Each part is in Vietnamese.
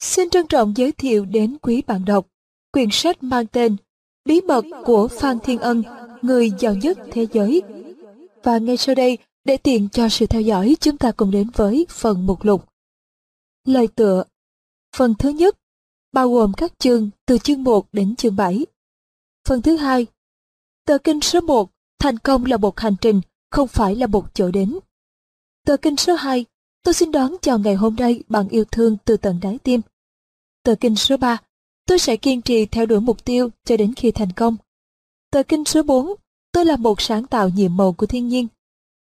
Xin trân trọng giới thiệu đến quý bạn đọc quyển sách mang tên Bí mật của Phan Thiên Ân, người giàu nhất thế giới. Và ngay sau đây, để tiện cho sự theo dõi, chúng ta cùng đến với phần mục lục. Lời tựa Phần thứ nhất, bao gồm các chương từ chương 1 đến chương 7. Phần thứ hai, tờ kinh số 1, thành công là một hành trình, không phải là một chỗ đến. Tờ kinh số 2, tôi xin đón chào ngày hôm nay bằng yêu thương từ tận đáy tim. Tờ kinh số 3, tôi sẽ kiên trì theo đuổi mục tiêu cho đến khi thành công. Tờ kinh số 4, tôi là một sáng tạo nhiệm màu của thiên nhiên.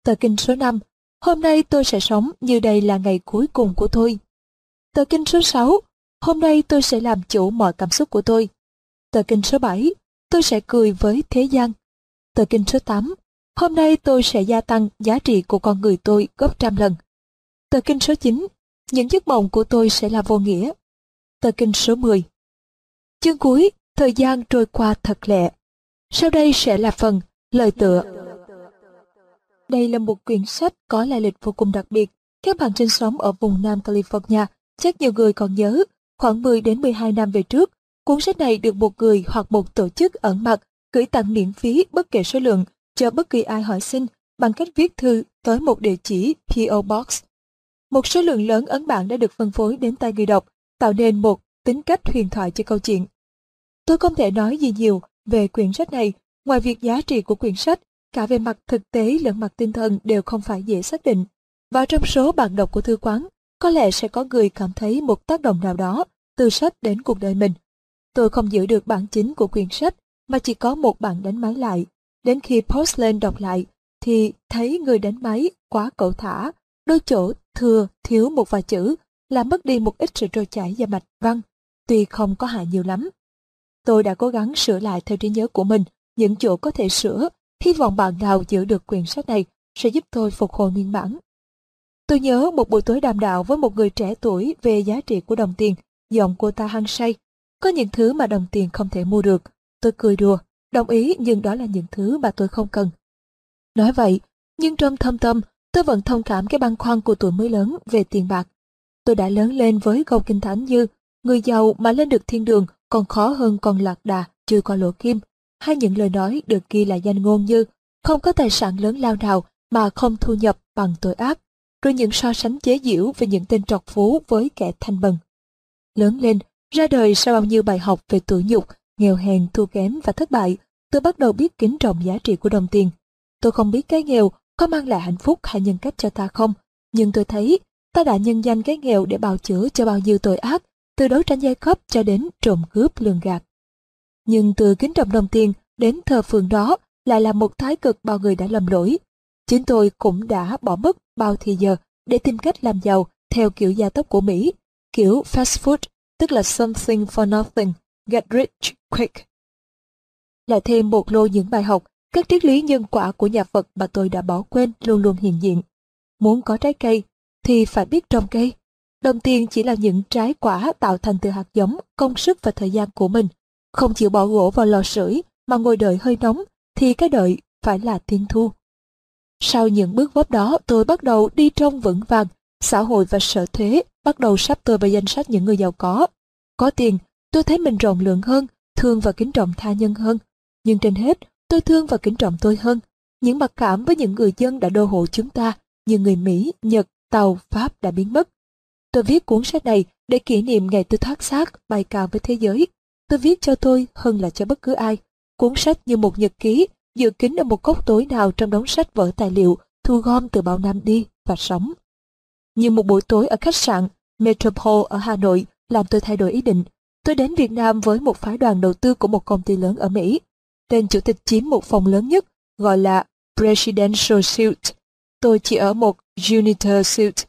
Tờ kinh số 5, hôm nay tôi sẽ sống như đây là ngày cuối cùng của tôi. Tờ kinh số 6, hôm nay tôi sẽ làm chủ mọi cảm xúc của tôi. Tờ kinh số 7, tôi sẽ cười với thế gian. Tờ kinh số 8, hôm nay tôi sẽ gia tăng giá trị của con người tôi gấp trăm lần. Tờ kinh số 9, những giấc mộng của tôi sẽ là vô nghĩa. Tờ kinh số 10 Chương cuối, thời gian trôi qua thật lẹ. Sau đây sẽ là phần lời tựa. Đây là một quyển sách có lai lịch vô cùng đặc biệt. Các bạn sinh sống ở vùng Nam California, chắc nhiều người còn nhớ, khoảng 10 đến 12 năm về trước, cuốn sách này được một người hoặc một tổ chức ẩn mặt gửi tặng miễn phí bất kể số lượng cho bất kỳ ai hỏi xin bằng cách viết thư tới một địa chỉ PO Box. Một số lượng lớn ấn bản đã được phân phối đến tay người đọc, tạo nên một tính cách huyền thoại cho câu chuyện. Tôi không thể nói gì nhiều về quyển sách này, ngoài việc giá trị của quyển sách, cả về mặt thực tế lẫn mặt tinh thần đều không phải dễ xác định. Và trong số bạn đọc của thư quán, có lẽ sẽ có người cảm thấy một tác động nào đó từ sách đến cuộc đời mình. Tôi không giữ được bản chính của quyển sách, mà chỉ có một bản đánh máy lại. Đến khi Postland đọc lại, thì thấy người đánh máy quá cẩu thả, đôi chỗ thừa thiếu một vài chữ, làm mất đi một ít sự trôi chảy và mạch văn, tuy không có hại nhiều lắm. Tôi đã cố gắng sửa lại theo trí nhớ của mình những chỗ có thể sửa, hy vọng bạn nào giữ được quyển sách này sẽ giúp tôi phục hồi nguyên bản. Tôi nhớ một buổi tối đàm đạo với một người trẻ tuổi về giá trị của đồng tiền, giọng cô ta hăng say. Có những thứ mà đồng tiền không thể mua được. Tôi cười đùa, đồng ý nhưng đó là những thứ mà tôi không cần. Nói vậy, nhưng trong thâm tâm, tôi vẫn thông cảm cái băn khoăn của tuổi mới lớn về tiền bạc. Tôi đã lớn lên với câu kinh thánh như người giàu mà lên được thiên đường còn khó hơn con lạc đà chưa qua lỗ kim, hay những lời nói được ghi là danh ngôn như không có tài sản lớn lao nào mà không thu nhập bằng tội ác, rồi những so sánh chế giễu về những tên trọc phú với kẻ thanh bần. Lớn lên, ra đời sau bao nhiêu bài học về tuổi nhục, nghèo hèn, thua kém và thất bại, tôi bắt đầu biết kính trọng giá trị của đồng tiền. Tôi không biết cái nghèo có mang lại hạnh phúc hay nhân cách cho ta không, nhưng tôi thấy ta đã nhân danh cái nghèo để bào chữa cho bao nhiêu tội ác từ đấu tranh giai cấp cho đến trộm cướp lường gạt. Nhưng từ kính trọng đồng tiền đến thờ phượng đó lại là một thái cực bao người đã lầm lỗi. Chính tôi cũng đã bỏ mất bao thì giờ để tìm cách làm giàu theo kiểu gia tốc của Mỹ, kiểu fast food, tức là something for nothing, get rich quick. Lại thêm một lô những bài học, các triết lý nhân quả của nhà Phật mà tôi đã bỏ quên luôn luôn hiện diện. Muốn có trái cây thì phải biết trồng cây. Đồng tiền chỉ là những trái quả tạo thành từ hạt giống, công sức và thời gian của mình. Không chịu bỏ gỗ vào lò sưởi mà ngồi đợi hơi nóng, thì cái đợi phải là thiên thu. Sau những bước vấp đó, tôi bắt đầu đi trong vững vàng, xã hội và sở thuế bắt đầu sắp tôi vào danh sách những người giàu có. Có tiền, tôi thấy mình rộng lượng hơn, thương và kính trọng tha nhân hơn. Nhưng trên hết, tôi thương và kính trọng tôi hơn. Những mặc cảm với những người dân đã đô hộ chúng ta, như người Mỹ, Nhật, Tàu, Pháp đã biến mất. Tôi viết cuốn sách này để kỷ niệm ngày tôi thoát xác bay cao với thế giới. Tôi viết cho tôi hơn là cho bất cứ ai. Cuốn sách như một nhật ký, dự kín ở một góc tối nào trong đống sách vở tài liệu thu gom từ bao năm đi và sống. Như một buổi tối ở khách sạn Metropole ở Hà Nội làm tôi thay đổi ý định. Tôi đến Việt Nam với một phái đoàn đầu tư của một công ty lớn ở Mỹ. Tên chủ tịch chiếm một phòng lớn nhất, gọi là Presidential Suite. Tôi chỉ ở một Junior Suite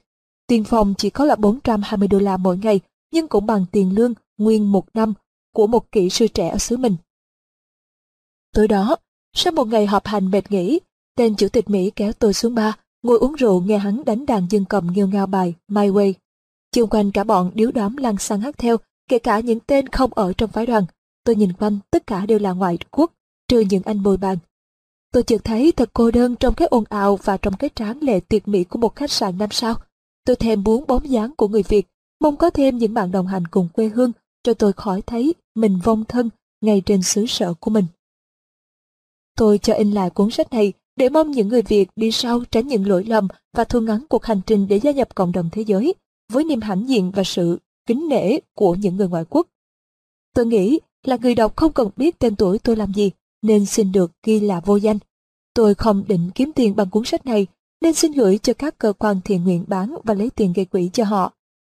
Tiền phòng chỉ có là 420 đô la mỗi ngày, nhưng cũng bằng tiền lương nguyên một năm của một kỹ sư trẻ ở xứ mình. Tối đó, sau một ngày họp hành mệt nghỉ, tên chủ tịch Mỹ kéo tôi xuống ba, ngồi uống rượu nghe hắn đánh đàn dương cầm nghêu ngao bài My Way. Chung quanh cả bọn điếu đám lăn xăng hát theo, kể cả những tên không ở trong phái đoàn. Tôi nhìn quanh, tất cả đều là ngoại quốc, trừ những anh bồi bàn. Tôi chợt thấy thật cô đơn trong cái ồn ào và trong cái tráng lệ tuyệt mỹ của một khách sạn năm sao. Tôi thèm muốn bóng dáng của người Việt, mong có thêm những bạn đồng hành cùng quê hương cho tôi khỏi thấy mình vong thân ngay trên xứ sở của mình. Tôi cho in lại cuốn sách này để mong những người Việt đi sau tránh những lỗi lầm và thu ngắn cuộc hành trình để gia nhập cộng đồng thế giới với niềm hãnh diện và sự kính nể của những người ngoại quốc. Tôi nghĩ là người đọc không cần biết tên tuổi tôi làm gì nên xin được ghi là vô danh. Tôi không định kiếm tiền bằng cuốn sách này nên xin gửi cho các cơ quan thiện nguyện bán và lấy tiền gây quỹ cho họ.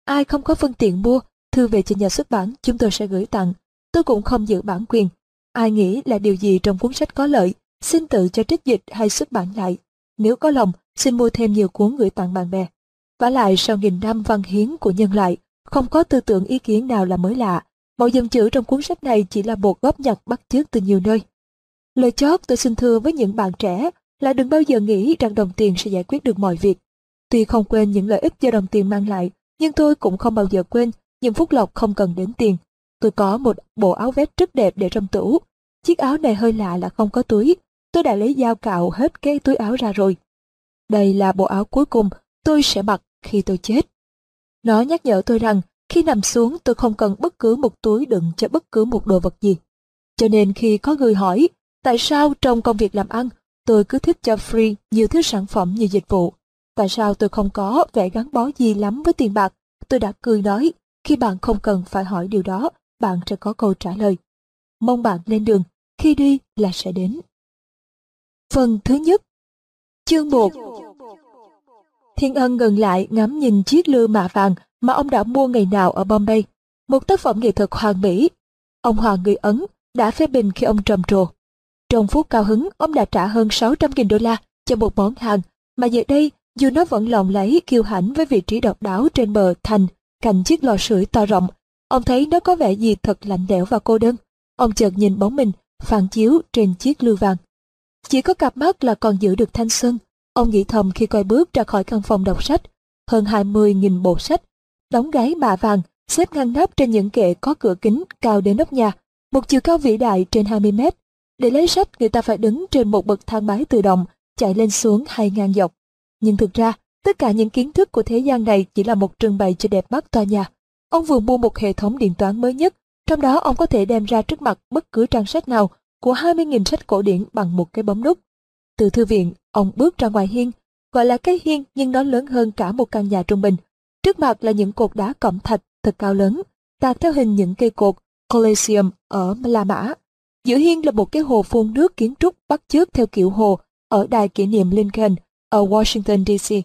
Ai không có phương tiện mua, thư về cho nhà xuất bản chúng tôi sẽ gửi tặng. Tôi cũng không giữ bản quyền. Ai nghĩ là điều gì trong cuốn sách có lợi, xin tự cho trích dịch hay xuất bản lại. Nếu có lòng, xin mua thêm nhiều cuốn gửi tặng bạn bè. Và lại sau nghìn năm văn hiến của nhân loại, không có tư tưởng ý kiến nào là mới lạ. Mọi dòng chữ trong cuốn sách này chỉ là bột góp nhặt bắt chước từ nhiều nơi. Lời chót tôi xin thưa với những bạn trẻ là đừng bao giờ nghĩ rằng đồng tiền sẽ giải quyết được mọi việc. Tuy không quên những lợi ích do đồng tiền mang lại, nhưng tôi cũng không bao giờ quên những phúc lộc không cần đến tiền. Tôi có một bộ áo vest rất đẹp để trong tủ. Chiếc áo này hơi lạ là không có túi. Tôi đã lấy dao cạo hết cái túi áo ra rồi. Đây là bộ áo cuối cùng tôi sẽ mặc khi tôi chết. Nó nhắc nhở tôi rằng khi nằm xuống tôi không cần bất cứ một túi đựng cho bất cứ một đồ vật gì. Cho nên khi có người hỏi tại sao trong công việc làm ăn tôi cứ thích cho free nhiều thứ sản phẩm như dịch vụ. Tại sao tôi không có vẻ gắn bó gì lắm với tiền bạc? Tôi đã cười nói, khi bạn không cần phải hỏi điều đó, bạn sẽ có câu trả lời. Mong bạn lên đường, khi đi là sẽ đến. Phần thứ nhất Chương 1 Thiên Ân ngừng lại ngắm nhìn chiếc lư mạ vàng mà ông đã mua ngày nào ở Bombay. Một tác phẩm nghệ thuật hoàn mỹ. Ông Hoàng người Ấn đã phê bình khi ông trầm trồ. Trong phút cao hứng, ông đã trả hơn 600.000 đô la cho một món hàng, mà giờ đây, dù nó vẫn lộng lấy kiêu hãnh với vị trí độc đáo trên bờ thành, cạnh chiếc lò sưởi to rộng, ông thấy nó có vẻ gì thật lạnh lẽo và cô đơn. Ông chợt nhìn bóng mình, phản chiếu trên chiếc lưu vàng. Chỉ có cặp mắt là còn giữ được thanh xuân. Ông nghĩ thầm khi coi bước ra khỏi căn phòng đọc sách. Hơn 20.000 bộ sách, đóng gáy mạ vàng, xếp ngăn nắp trên những kệ có cửa kính cao đến nóc nhà. Một chiều cao vĩ đại trên 20 mét, để lấy sách người ta phải đứng trên một bậc thang máy tự động, chạy lên xuống hai ngang dọc. Nhưng thực ra, tất cả những kiến thức của thế gian này chỉ là một trưng bày cho đẹp mắt tòa nhà. Ông vừa mua một hệ thống điện toán mới nhất, trong đó ông có thể đem ra trước mặt bất cứ trang sách nào của 20.000 sách cổ điển bằng một cái bấm nút. Từ thư viện, ông bước ra ngoài hiên, gọi là cái hiên nhưng nó lớn hơn cả một căn nhà trung bình. Trước mặt là những cột đá cẩm thạch thật cao lớn, tạc theo hình những cây cột Colosseum ở La Mã. Giữa hiên là một cái hồ phun nước kiến trúc bắt chước theo kiểu hồ ở đài kỷ niệm Lincoln ở Washington DC.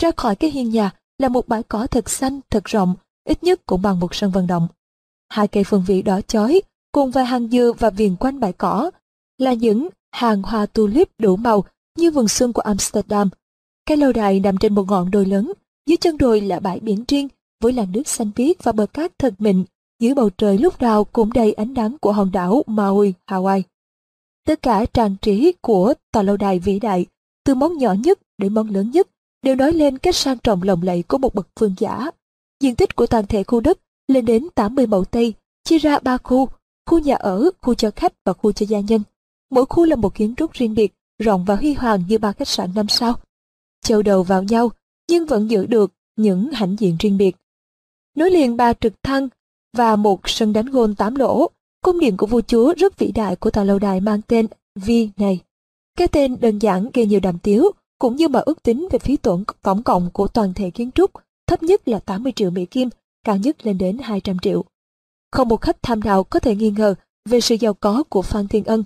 Ra khỏi cái hiên nhà là một bãi cỏ thật xanh, thật rộng, ít nhất cũng bằng một sân vận động. Hai cây phương vị đỏ chói cùng vài hàng dừa và viền quanh bãi cỏ là những hàng hoa tulip đủ màu như vườn xuân của Amsterdam. Cái lâu đài nằm trên một ngọn đồi lớn, dưới chân đồi là bãi biển riêng với làn nước xanh biếc và bờ cát thật mịn dưới bầu trời lúc nào cũng đầy ánh nắng của hòn đảo Maui, Hawaii. Tất cả trang trí của tòa lâu đài vĩ đại, từ món nhỏ nhất đến món lớn nhất, đều nói lên cách sang trọng lộng lẫy của một bậc vương giả. Diện tích của toàn thể khu đất lên đến 80 mẫu Tây, chia ra ba khu, khu nhà ở, khu cho khách và khu cho gia nhân. Mỗi khu là một kiến trúc riêng biệt, rộng và huy hoàng như ba khách sạn năm sao. Châu đầu vào nhau, nhưng vẫn giữ được những hãnh diện riêng biệt. Nối liền ba trực thăng và một sân đánh gôn tám lỗ. Cung điện của vua chúa rất vĩ đại của tòa lâu đài mang tên Vi này. Cái tên đơn giản gây nhiều đàm tiếu, cũng như mà ước tính về phí tổn tổng cộng của toàn thể kiến trúc, thấp nhất là 80 triệu Mỹ Kim, cao nhất lên đến 200 triệu. Không một khách tham nào có thể nghi ngờ về sự giàu có của Phan Thiên Ân.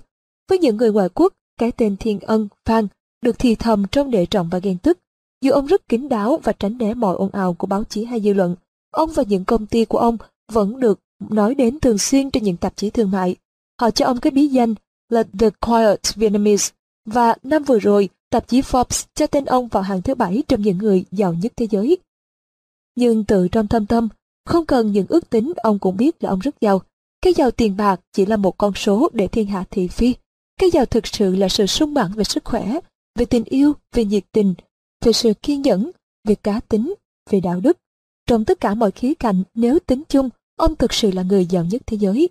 Với những người ngoại quốc, cái tên Thiên Ân, Phan, được thì thầm trong đệ trọng và ghen tức. Dù ông rất kín đáo và tránh né mọi ồn ào của báo chí hay dư luận, ông và những công ty của ông vẫn được nói đến thường xuyên trên những tạp chí thương mại. Họ cho ông cái bí danh là The Quiet Vietnamese và năm vừa rồi, tạp chí Forbes cho tên ông vào hàng thứ bảy trong những người giàu nhất thế giới. Nhưng tự trong thâm tâm, không cần những ước tính ông cũng biết là ông rất giàu. Cái giàu tiền bạc chỉ là một con số để thiên hạ thị phi. Cái giàu thực sự là sự sung mãn về sức khỏe, về tình yêu, về nhiệt tình, về sự kiên nhẫn, về cá tính, về đạo đức. Trong tất cả mọi khía cạnh, nếu tính chung, ông thực sự là người giàu nhất thế giới.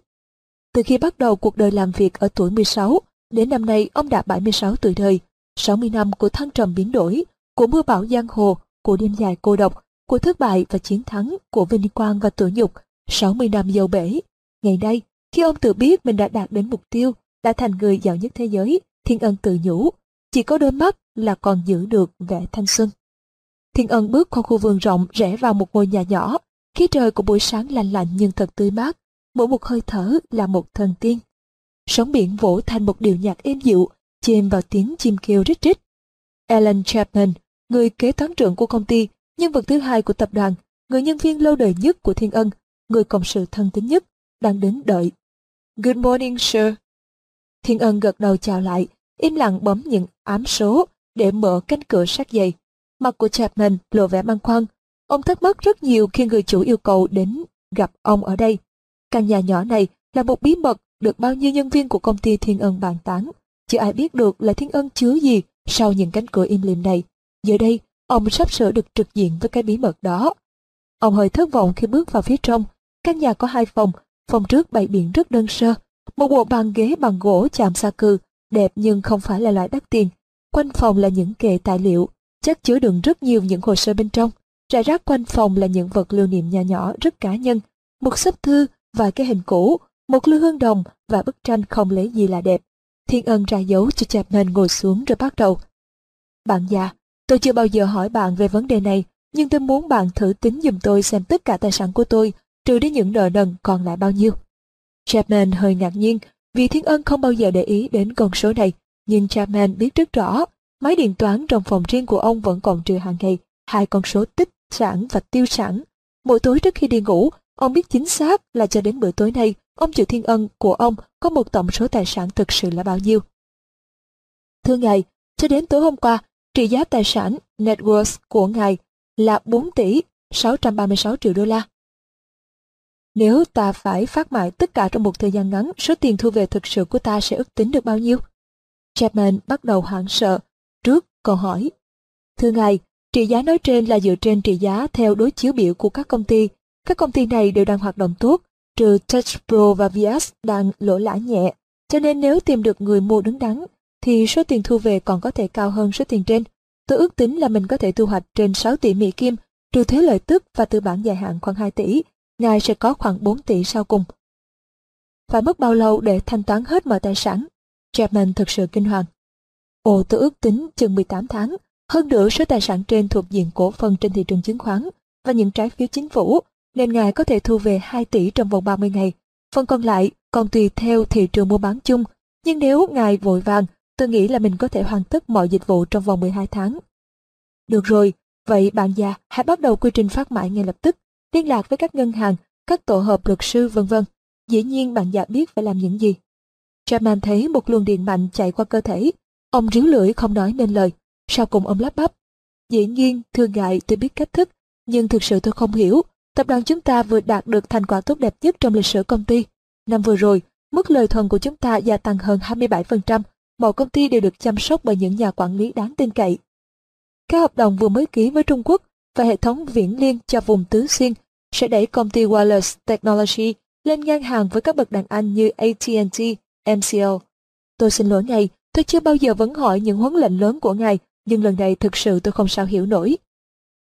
Từ khi bắt đầu cuộc đời làm việc ở tuổi 16, đến năm nay ông đã 76 tuổi đời, 60 năm của thăng trầm biến đổi, của mưa bão giang hồ, của đêm dài cô độc, của thất bại và chiến thắng, của vinh quang và tủi nhục, 60 năm dâu bể. Ngày nay, khi ông tự biết mình đã đạt đến mục tiêu, đã thành người giàu nhất thế giới, Thiên Ân tự nhủ, chỉ có đôi mắt là còn giữ được vẻ thanh xuân. Thiên Ân bước qua khu vườn rộng rẽ vào một ngôi nhà nhỏ, khí trời của buổi sáng lạnh lạnh nhưng thật tươi mát, mỗi một hơi thở là một thần tiên. Sóng biển vỗ thành một điệu nhạc êm dịu, chìm vào tiếng chim kêu rít rít. Alan Chapman, người kế toán trưởng của công ty, nhân vật thứ hai của tập đoàn, người nhân viên lâu đời nhất của Thiên Ân, người cộng sự thân tín nhất, đang đến đợi. Good morning, sir. Thiên Ân gật đầu chào lại, im lặng bấm những ám số để mở cánh cửa sát dày. Mặt của Chapman lộ vẻ băn khoăn. Ông thắc mắc rất nhiều khi người chủ yêu cầu đến gặp ông ở đây. Căn nhà nhỏ này là một bí mật được bao nhiêu nhân viên của công ty Thiên Ân bàn tán. Chưa ai biết được là Thiên Ân chứa gì sau những cánh cửa im lìm này. Giờ đây, ông sắp sửa được trực diện với cái bí mật đó. Ông hơi thất vọng khi bước vào phía trong. Căn nhà có hai phòng, phòng trước bày biện rất đơn sơ. Một bộ bàn ghế bằng gỗ chạm sa cư đẹp nhưng không phải là loại đắt tiền. Quanh phòng là những kệ tài liệu, chắc chứa đựng rất nhiều những hồ sơ bên trong. Rải rác quanh phòng là những vật lưu niệm nhỏ nhỏ rất cá nhân, một sấp thư, vài cái hình cũ, một lư hương đồng và bức tranh không lấy gì là đẹp. Thiên ân ra dấu cho Chapman ngồi xuống rồi bắt đầu. Bạn già, tôi chưa bao giờ hỏi bạn về vấn đề này, nhưng tôi muốn bạn thử tính giùm tôi xem tất cả tài sản của tôi, trừ đi những nợ nần còn lại bao nhiêu. Chapman hơi ngạc nhiên vì Thiên Ân không bao giờ để ý đến con số này, nhưng Chapman biết rất rõ, máy điện toán trong phòng riêng của ông vẫn còn trừ hàng ngày hai con số tích sản và tiêu sản. Mỗi tối trước khi đi ngủ, ông biết chính xác là cho đến bữa tối nay, ông triệu Thiên Ân của ông có một tổng số tài sản thực sự là bao nhiêu. Thưa ngài, cho đến tối hôm qua, trị giá tài sản net worth của ngài là 4 tỷ 636 triệu đô la. Nếu ta phải phát mại tất cả trong một thời gian ngắn, số tiền thu về thực sự của ta sẽ ước tính được bao nhiêu? Chapman bắt đầu hoảng sợ. Trước, câu hỏi. Thưa ngài, trị giá nói trên là dựa trên trị giá theo đối chiếu biểu của các công ty. Các công ty này đều đang hoạt động tốt, trừ TouchPro và Vias đang lỗ lã nhẹ. Cho nên nếu tìm được người mua đứng đắn, thì số tiền thu về còn có thể cao hơn số tiền trên. Tôi ước tính là mình có thể thu hoạch trên 6 tỷ Mỹ Kim, trừ thuế lợi tức và tư bản dài hạn khoảng 2 tỷ, ngài sẽ có khoảng 4 tỷ sau cùng. Phải mất bao lâu để thanh toán hết mọi tài sản? Chapman thực sự kinh hoàng. Ồ tôi ước tính chừng 18 tháng, hơn nữa số tài sản trên thuộc diện cổ phần trên thị trường chứng khoán và những trái phiếu chính phủ, nên ngài có thể thu về 2 tỷ trong vòng 30 ngày. Phần còn lại còn tùy theo thị trường mua bán chung, nhưng nếu ngài vội vàng, tôi nghĩ là mình có thể hoàn tất mọi dịch vụ trong vòng 12 tháng. Được rồi, vậy bạn già hãy bắt đầu quy trình phát mại ngay lập tức liên lạc với các ngân hàng, các tổ hợp luật sư vân vân. Dĩ nhiên bạn già biết phải làm những gì. Chapman thấy một luồng điện mạnh chạy qua cơ thể. Ông ríu lưỡi không nói nên lời. Sau cùng ông lắp bắp. Dĩ nhiên, thương ngại tôi biết cách thức, nhưng thực sự tôi không hiểu. Tập đoàn chúng ta vừa đạt được thành quả tốt đẹp nhất trong lịch sử công ty. Năm vừa rồi, mức lời thuần của chúng ta gia tăng hơn 27%. Mọi công ty đều được chăm sóc bởi những nhà quản lý đáng tin cậy. Các hợp đồng vừa mới ký với Trung Quốc và hệ thống viễn liên cho vùng Tứ Xuyên sẽ đẩy công ty Wireless Technology lên ngang hàng với các bậc đàn anh như AT&T, mco Tôi xin lỗi ngài, tôi chưa bao giờ vấn hỏi những huấn lệnh lớn của ngài, nhưng lần này thực sự tôi không sao hiểu nổi.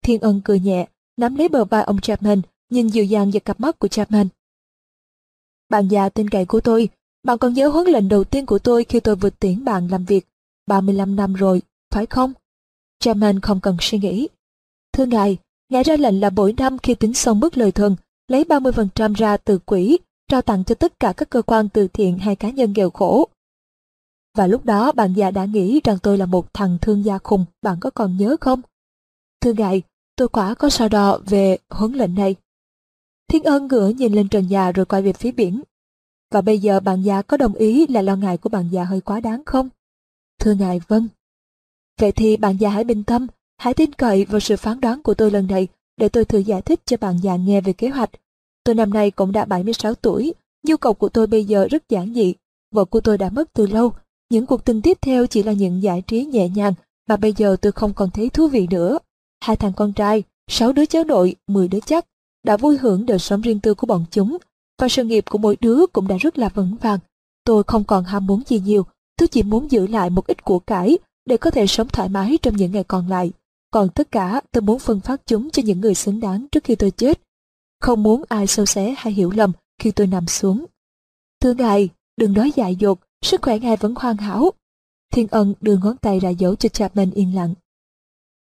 Thiên ân cười nhẹ, nắm lấy bờ vai ông Chapman, nhìn dịu dàng vào cặp mắt của Chapman. Bạn già tên cậy của tôi, bạn còn nhớ huấn lệnh đầu tiên của tôi khi tôi vượt tiễn bạn làm việc 35 năm rồi, phải không? Chapman không cần suy nghĩ. Thưa ngài, ngài ra lệnh là mỗi năm khi tính xong mức lời thường, lấy 30% ra từ quỹ, trao tặng cho tất cả các cơ quan từ thiện hay cá nhân nghèo khổ. Và lúc đó bạn già đã nghĩ rằng tôi là một thằng thương gia khùng, bạn có còn nhớ không? Thưa ngài, tôi quả có so đo về huấn lệnh này. Thiên ân ngửa nhìn lên trần nhà rồi quay về phía biển. Và bây giờ bạn già có đồng ý là lo ngại của bạn già hơi quá đáng không? Thưa ngài, vâng. Vậy thì bạn già hãy bình tâm, hãy tin cậy vào sự phán đoán của tôi lần này để tôi thử giải thích cho bạn già nghe về kế hoạch. Tôi năm nay cũng đã 76 tuổi, nhu cầu của tôi bây giờ rất giản dị. Vợ của tôi đã mất từ lâu, những cuộc tình tiếp theo chỉ là những giải trí nhẹ nhàng mà bây giờ tôi không còn thấy thú vị nữa. Hai thằng con trai, sáu đứa cháu nội, mười đứa chắc, đã vui hưởng đời sống riêng tư của bọn chúng, và sự nghiệp của mỗi đứa cũng đã rất là vững vàng. Tôi không còn ham muốn gì nhiều, tôi chỉ muốn giữ lại một ít của cải để có thể sống thoải mái trong những ngày còn lại. còn tất cả tôi muốn phân phát chúng cho những người xứng đáng trước khi tôi chết. Không muốn ai sâu xé hay hiểu lầm khi tôi nằm xuống. Thưa ngài, đừng nói dại dột, sức khỏe ngài vẫn hoàn hảo. Thiên ân đưa ngón tay ra dấu cho Chapman yên lặng.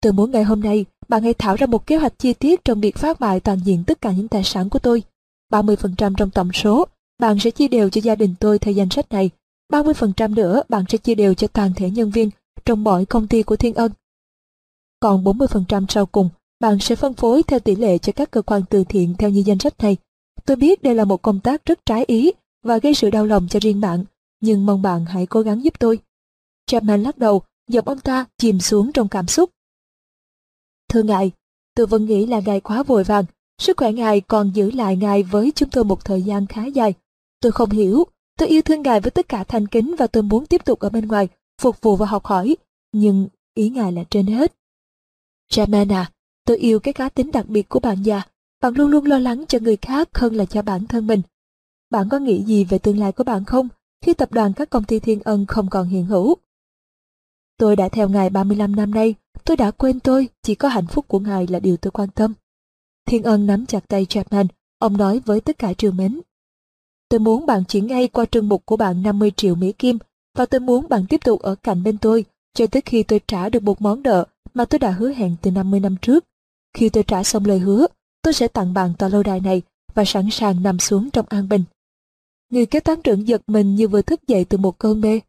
Tôi muốn ngày hôm nay, bạn hãy thảo ra một kế hoạch chi tiết trong việc phát mại toàn diện tất cả những tài sản của tôi. 30% trong tổng số, bạn sẽ chia đều cho gia đình tôi theo danh sách này. 30% nữa bạn sẽ chia đều cho toàn thể nhân viên trong mọi công ty của Thiên Ân. Còn 40% sau cùng, bạn sẽ phân phối theo tỷ lệ cho các cơ quan từ thiện theo như danh sách này. Tôi biết đây là một công tác rất trái ý và gây sự đau lòng cho riêng bạn, nhưng mong bạn hãy cố gắng giúp tôi. Chapman lắc đầu, giọng ông ta chìm xuống trong cảm xúc. Thưa ngài, tôi vẫn nghĩ là ngài quá vội vàng, sức khỏe ngài còn giữ lại ngài với chúng tôi một thời gian khá dài. Tôi không hiểu, tôi yêu thương ngài với tất cả thành kính và tôi muốn tiếp tục ở bên ngoài, phục vụ và học hỏi, nhưng ý ngài là trên hết. Chapman à, tôi yêu cái cá tính đặc biệt của bạn già, bạn luôn luôn lo lắng cho người khác hơn là cho bản thân mình. Bạn có nghĩ gì về tương lai của bạn không khi tập đoàn các công ty thiên ân không còn hiện hữu? Tôi đã theo ngài 35 năm nay, tôi đã quên tôi, chỉ có hạnh phúc của ngài là điều tôi quan tâm. Thiên ân nắm chặt tay Chapman, ông nói với tất cả trường mến. Tôi muốn bạn chuyển ngay qua trương mục của bạn 50 triệu Mỹ Kim và tôi muốn bạn tiếp tục ở cạnh bên tôi cho tới khi tôi trả được một món nợ mà tôi đã hứa hẹn từ 50 năm trước. Khi tôi trả xong lời hứa, tôi sẽ tặng bạn tòa lâu đài này và sẵn sàng nằm xuống trong an bình. Người kế toán trưởng giật mình như vừa thức dậy từ một cơn mê.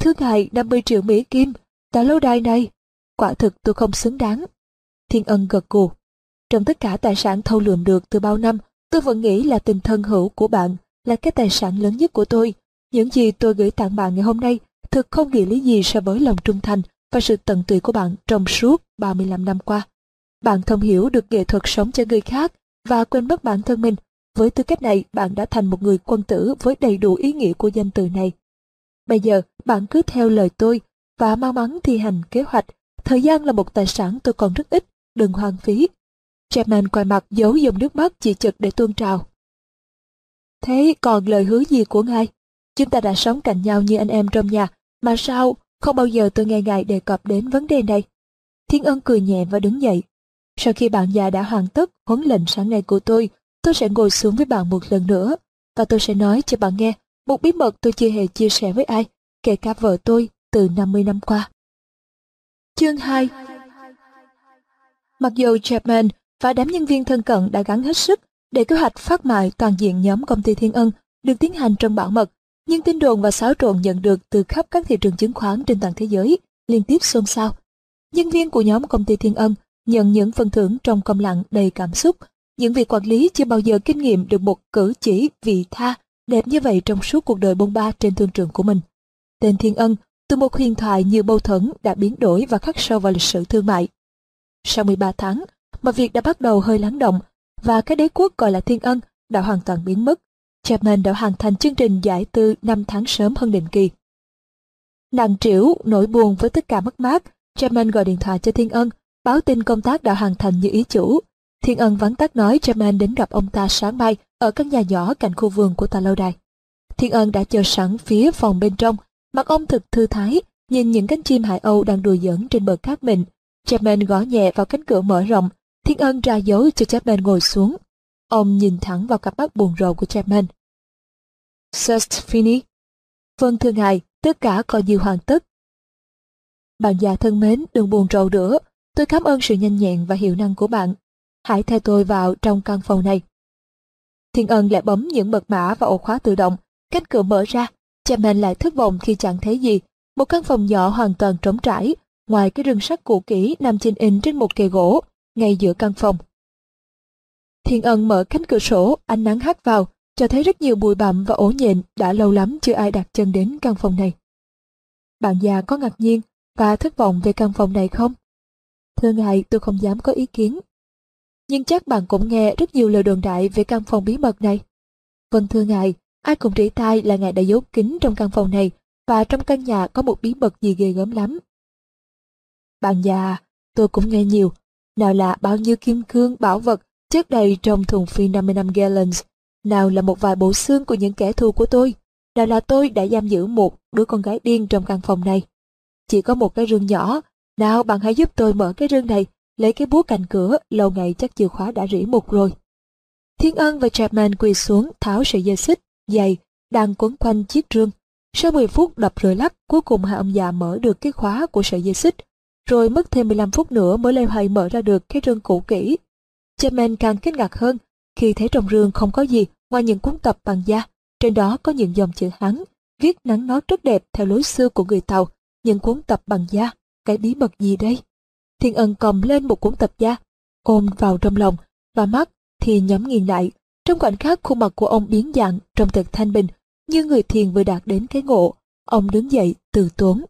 Thứ ngài, 50 triệu Mỹ Kim, tòa lâu đài này, quả thực tôi không xứng đáng. Thiên ân gật gù. Trong tất cả tài sản thâu lượm được từ bao năm, tôi vẫn nghĩ là tình thân hữu của bạn là cái tài sản lớn nhất của tôi. Những gì tôi gửi tặng bạn ngày hôm nay thực không nghĩa lý gì so với lòng trung thành và sự tận tụy của bạn trong suốt 35 năm qua. Bạn thông hiểu được nghệ thuật sống cho người khác và quên mất bản thân mình. Với tư cách này, bạn đã thành một người quân tử với đầy đủ ý nghĩa của danh từ này. Bây giờ, bạn cứ theo lời tôi và mau mắn thi hành kế hoạch. Thời gian là một tài sản tôi còn rất ít, đừng hoang phí. Chapman quay mặt giấu dòng nước mắt chỉ chực để tuôn trào. Thế còn lời hứa gì của ngài? Chúng ta đã sống cạnh nhau như anh em trong nhà, mà sao không bao giờ tôi nghe ngài đề cập đến vấn đề này? Thiên ân cười nhẹ và đứng dậy. Sau khi bạn già đã hoàn tất huấn lệnh sáng nay của tôi, tôi sẽ ngồi xuống với bạn một lần nữa, và tôi sẽ nói cho bạn nghe một bí mật tôi chưa hề chia sẻ với ai, kể cả vợ tôi từ 50 năm qua. Chương 2 Mặc dù Chapman và đám nhân viên thân cận đã gắn hết sức để kế hoạch phát mại toàn diện nhóm công ty Thiên Ân được tiến hành trong bảo mật, nhưng tin đồn và xáo trộn nhận được từ khắp các thị trường chứng khoán trên toàn thế giới liên tiếp xôn xao. Nhân viên của nhóm công ty Thiên Ân nhận những phần thưởng trong công lặng đầy cảm xúc. Những vị quản lý chưa bao giờ kinh nghiệm được một cử chỉ vị tha đẹp như vậy trong suốt cuộc đời bôn ba trên thương trường của mình. Tên Thiên Ân, từ một huyền thoại như mâu thuẫn đã biến đổi và khắc sâu vào lịch sử thương mại. Sau 13 tháng, mà việc đã bắt đầu hơi lắng động và cái đế quốc gọi là Thiên Ân đã hoàn toàn biến mất. Chapman đã hoàn thành chương trình giải tư 5 tháng sớm hơn định kỳ. Nàng triểu, nỗi buồn với tất cả mất mát, Chapman gọi điện thoại cho Thiên Ân báo tin công tác đã hoàn thành như ý chủ. Thiên Ân vắn tắt nói cho đến gặp ông ta sáng mai ở căn nhà nhỏ cạnh khu vườn của tòa lâu đài. Thiên Ân đã chờ sẵn phía phòng bên trong, mặt ông thực thư thái, nhìn những cánh chim hải âu đang đùa giỡn trên bờ cát mịn. Chapman gõ nhẹ vào cánh cửa mở rộng, Thiên Ân ra dấu cho Chapman ngồi xuống. Ông nhìn thẳng vào cặp mắt buồn rầu của Chapman. Just fini. Vâng thưa ngài, tất cả coi như hoàn tất. Bạn già thân mến, đừng buồn rầu nữa, Tôi cảm ơn sự nhanh nhẹn và hiệu năng của bạn. Hãy theo tôi vào trong căn phòng này. Thiên ân lại bấm những mật mã và ổ khóa tự động. Cánh cửa mở ra. Cha mình lại thất vọng khi chẳng thấy gì. Một căn phòng nhỏ hoàn toàn trống trải. Ngoài cái rừng sắt cũ kỹ nằm trên in trên một kề gỗ, ngay giữa căn phòng. Thiên ân mở cánh cửa sổ, ánh nắng hắt vào, cho thấy rất nhiều bụi bặm và ổ nhện đã lâu lắm chưa ai đặt chân đến căn phòng này. Bạn già có ngạc nhiên và thất vọng về căn phòng này không? Thưa ngài, tôi không dám có ý kiến. Nhưng chắc bạn cũng nghe rất nhiều lời đồn đại về căn phòng bí mật này. Vâng thưa ngài, ai cũng rỉ tai là ngài đã giấu kín trong căn phòng này và trong căn nhà có một bí mật gì ghê gớm lắm. Bạn già, tôi cũng nghe nhiều. Nào là bao nhiêu kim cương, bảo vật chất đầy trong thùng phi 50 năm gallons. Nào là một vài bộ xương của những kẻ thù của tôi. Nào là tôi đã giam giữ một đứa con gái điên trong căn phòng này. Chỉ có một cái rương nhỏ nào bạn hãy giúp tôi mở cái rương này lấy cái búa cạnh cửa, lâu ngày chắc chìa khóa đã rỉ mục rồi. Thiên Ân và Chapman quỳ xuống tháo sợi dây xích, dày, đang quấn quanh chiếc rương. Sau 10 phút đập rồi lắc, cuối cùng hai ông già mở được cái khóa của sợi dây xích, rồi mất thêm 15 phút nữa mới leo hay mở ra được cái rương cũ kỹ. Chapman càng kinh ngạc hơn khi thấy trong rương không có gì ngoài những cuốn tập bằng da, trên đó có những dòng chữ Hán, viết nắng nó rất đẹp theo lối xưa của người Tàu, những cuốn tập bằng da, cái bí mật gì đây? Thiên ân cầm lên một cuốn tập da, ôm vào trong lòng, và mắt thì nhắm nghiền lại. Trong khoảnh khắc khuôn mặt của ông biến dạng trong thật thanh bình, như người thiền vừa đạt đến cái ngộ. Ông đứng dậy, từ tốn.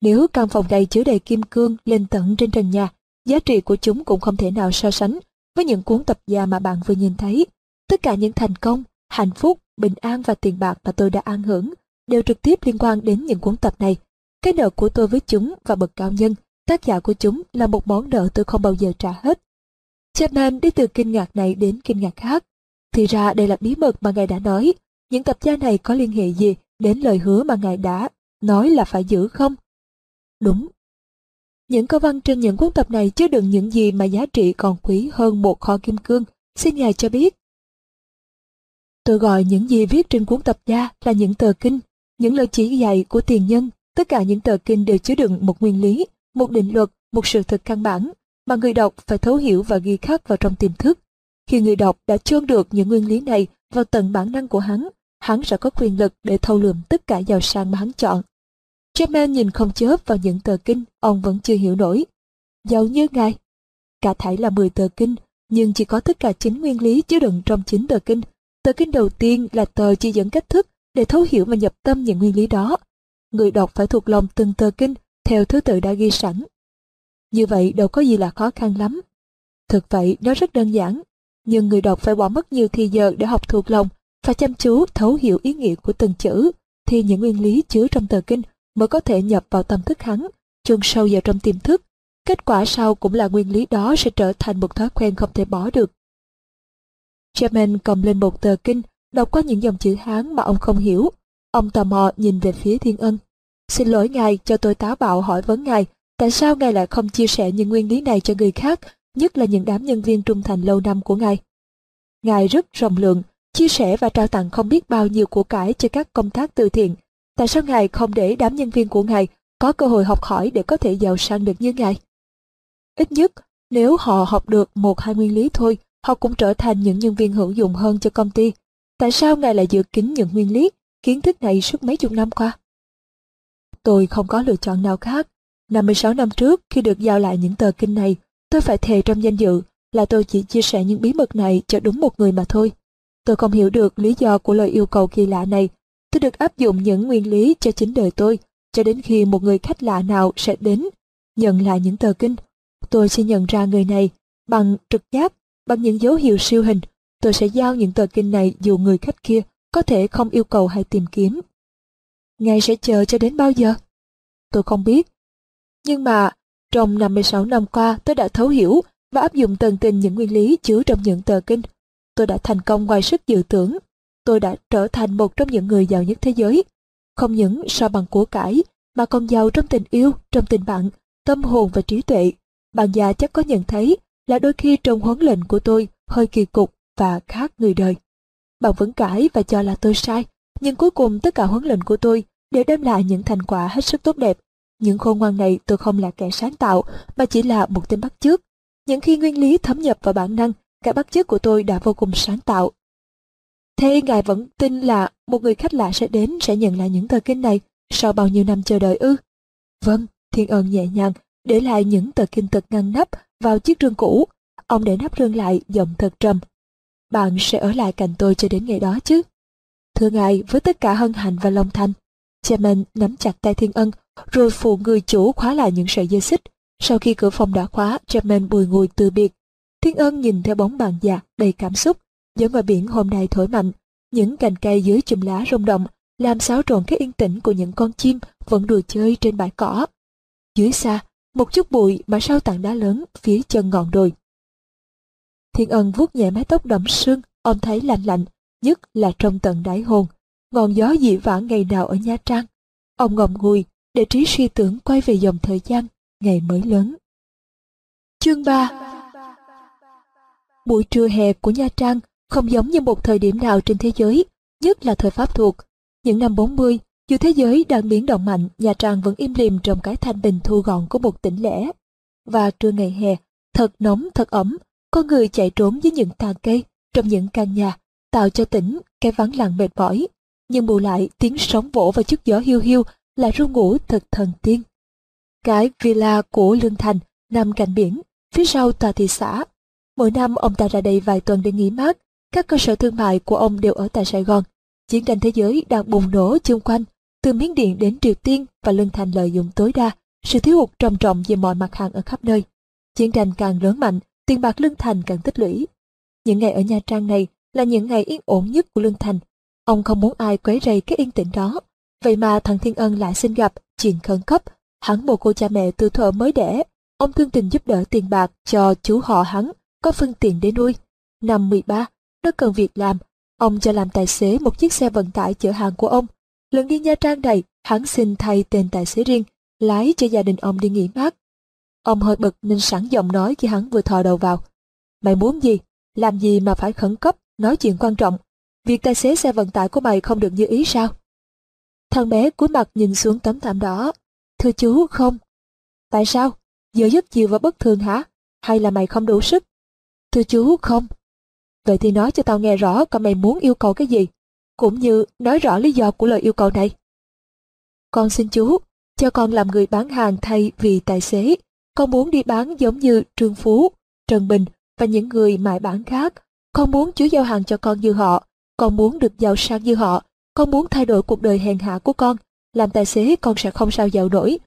Nếu căn phòng này chứa đầy kim cương lên tận trên trần nhà, giá trị của chúng cũng không thể nào so sánh với những cuốn tập da mà bạn vừa nhìn thấy. Tất cả những thành công, hạnh phúc, bình an và tiền bạc mà tôi đã an hưởng đều trực tiếp liên quan đến những cuốn tập này. Cái nợ của tôi với chúng và bậc cao nhân, tác giả của chúng là một món nợ tôi không bao giờ trả hết. Chapman đi từ kinh ngạc này đến kinh ngạc khác. Thì ra đây là bí mật mà ngài đã nói. Những tập gia này có liên hệ gì đến lời hứa mà ngài đã nói là phải giữ không? Đúng. Những câu văn trên những cuốn tập này chứa đựng những gì mà giá trị còn quý hơn một kho kim cương. Xin ngài cho biết. Tôi gọi những gì viết trên cuốn tập gia là những tờ kinh, những lời chỉ dạy của tiền nhân. Tất cả những tờ kinh đều chứa đựng một nguyên lý, một định luật, một sự thật căn bản mà người đọc phải thấu hiểu và ghi khắc vào trong tiềm thức. Khi người đọc đã chôn được những nguyên lý này vào tận bản năng của hắn, hắn sẽ có quyền lực để thâu lượm tất cả giàu sang mà hắn chọn. Chapman nhìn không chớp vào những tờ kinh, ông vẫn chưa hiểu nổi. Giàu như ngài. Cả thảy là 10 tờ kinh, nhưng chỉ có tất cả 9 nguyên lý chứa đựng trong 9 tờ kinh. Tờ kinh đầu tiên là tờ chỉ dẫn cách thức để thấu hiểu và nhập tâm những nguyên lý đó. Người đọc phải thuộc lòng từng tờ kinh theo thứ tự đã ghi sẵn. Như vậy đâu có gì là khó khăn lắm. Thực vậy nó rất đơn giản, nhưng người đọc phải bỏ mất nhiều thời giờ để học thuộc lòng, và chăm chú thấu hiểu ý nghĩa của từng chữ, thì những nguyên lý chứa trong tờ kinh mới có thể nhập vào tâm thức hắn, chôn sâu vào trong tiềm thức. Kết quả sau cũng là nguyên lý đó sẽ trở thành một thói quen không thể bỏ được. German cầm lên một tờ kinh, đọc qua những dòng chữ Hán mà ông không hiểu. Ông tò mò nhìn về phía Thiên Ân. Xin lỗi ngài cho tôi táo bạo hỏi vấn ngài, tại sao ngài lại không chia sẻ những nguyên lý này cho người khác, nhất là những đám nhân viên trung thành lâu năm của ngài? Ngài rất rộng lượng, chia sẻ và trao tặng không biết bao nhiêu của cải cho các công tác từ thiện. Tại sao ngài không để đám nhân viên của ngài có cơ hội học hỏi để có thể giàu sang được như ngài? Ít nhất, nếu họ học được một hai nguyên lý thôi, họ cũng trở thành những nhân viên hữu dụng hơn cho công ty. Tại sao ngài lại giữ kín những nguyên lý, kiến thức này suốt mấy chục năm qua? Tôi không có lựa chọn nào khác. 56 năm trước, khi được giao lại những tờ kinh này, tôi phải thề trong danh dự là tôi chỉ chia sẻ những bí mật này cho đúng một người mà thôi. Tôi không hiểu được lý do của lời yêu cầu kỳ lạ này. Tôi được áp dụng những nguyên lý cho chính đời tôi, cho đến khi một người khách lạ nào sẽ đến, nhận lại những tờ kinh. Tôi sẽ nhận ra người này bằng trực giác, bằng những dấu hiệu siêu hình. Tôi sẽ giao những tờ kinh này dù người khách kia có thể không yêu cầu hay tìm kiếm. Ngài sẽ chờ cho đến bao giờ? Tôi không biết. Nhưng mà, trong 56 năm qua tôi đã thấu hiểu và áp dụng tận tình những nguyên lý chứa trong những tờ kinh. Tôi đã thành công ngoài sức dự tưởng. Tôi đã trở thành một trong những người giàu nhất thế giới. Không những so bằng của cải, mà còn giàu trong tình yêu, trong tình bạn, tâm hồn và trí tuệ. Bạn già chắc có nhận thấy là đôi khi trong huấn lệnh của tôi hơi kỳ cục và khác người đời. Bạn vẫn cãi và cho là tôi sai, nhưng cuối cùng tất cả huấn luyện của tôi đều đem lại những thành quả hết sức tốt đẹp. Những khôn ngoan này tôi không là kẻ sáng tạo, mà chỉ là một tên bắt chước. Những khi nguyên lý thấm nhập vào bản năng, cả bắt chước của tôi đã vô cùng sáng tạo. Thế ngài vẫn tin là một người khách lạ sẽ đến sẽ nhận lại những tờ kinh này sau bao nhiêu năm chờ đợi ư? Vâng, thiên ơn nhẹ nhàng, để lại những tờ kinh thật ngăn nắp vào chiếc rương cũ. Ông để nắp rương lại giọng thật trầm. Bạn sẽ ở lại cạnh tôi cho đến ngày đó chứ? Thưa ngài, với tất cả hân hạnh và lòng thành, Chairman nắm chặt tay Thiên Ân, rồi phụ người chủ khóa lại những sợi dây xích. Sau khi cửa phòng đã khóa, Chairman bùi ngùi từ biệt. Thiên Ân nhìn theo bóng bàn già đầy cảm xúc, gió ngoài biển hôm nay thổi mạnh, những cành cây dưới chùm lá rung động, làm xáo trộn cái yên tĩnh của những con chim vẫn đùa chơi trên bãi cỏ. Dưới xa, một chút bụi mà sau tảng đá lớn phía chân ngọn đồi. Thiên Ân vuốt nhẹ mái tóc đậm sương, ông thấy lạnh lạnh, nhất là trong tận đáy hồn ngọn gió dị vãng ngày nào ở Nha Trang. Ông ngậm ngùi để trí suy tưởng quay về dòng thời gian ngày mới lớn. Chương 3 Buổi trưa hè của Nha Trang không giống như một thời điểm nào trên thế giới, nhất là thời Pháp thuộc. Những năm 40, dù thế giới đang biến động mạnh, Nha Trang vẫn im lìm trong cái thanh bình thu gọn của một tỉnh lẻ. Và trưa ngày hè, thật nóng thật ẩm, con người chạy trốn dưới những tàn cây, trong những căn nhà, tạo cho tỉnh cái vắng lặng mệt mỏi. Nhưng bù lại tiếng sóng vỗ và chút gió hiu hiu là ru ngủ thật thần tiên. Cái villa của Lương Thành nằm cạnh biển, phía sau tòa thị xã. Mỗi năm ông ta ra đây vài tuần để nghỉ mát, các cơ sở thương mại của ông đều ở tại Sài Gòn. Chiến tranh thế giới đang bùng nổ chung quanh, từ Miến Điện đến Triều Tiên và Lương Thành lợi dụng tối đa, sự thiếu hụt trầm trọng về mọi mặt hàng ở khắp nơi. Chiến tranh càng lớn mạnh, tiền bạc Lương Thành càng tích lũy. Những ngày ở Nha Trang này là những ngày yên ổn nhất của Lương Thành. Ông không muốn ai quấy rầy cái yên tĩnh đó. Vậy mà thằng Thiên Ân lại xin gặp, chuyện khẩn cấp. Hắn một cô cha mẹ từ thuở mới đẻ. Ông thương tình giúp đỡ tiền bạc cho chú họ hắn, có phương tiện để nuôi. Năm 13, nó cần việc làm. Ông cho làm tài xế một chiếc xe vận tải chở hàng của ông. Lần đi Nha Trang này, hắn xin thay tên tài xế riêng, lái cho gia đình ông đi nghỉ mát. Ông hơi bực nên sẵn giọng nói khi hắn vừa thò đầu vào. Mày muốn gì? Làm gì mà phải khẩn cấp, nói chuyện quan trọng. Việc tài xế xe vận tải của mày không được như ý sao? Thằng bé cúi mặt nhìn xuống tấm thảm đó. Thưa chú, không. Tại sao? Giờ giấc chiều và bất thường hả? Hay là mày không đủ sức? Thưa chú, không. Vậy thì nói cho tao nghe rõ coi mày muốn yêu cầu cái gì. Cũng như nói rõ lý do của lời yêu cầu này. Con xin chú, cho con làm người bán hàng thay vì tài xế. Con muốn đi bán giống như Trương Phú, Trần Bình và những người mại bán khác. Con muốn chúa giao hàng cho con như họ. Con muốn được giàu sang như họ. Con muốn thay đổi cuộc đời hèn hạ của con. Làm tài xế, con sẽ không sao giàu nổi.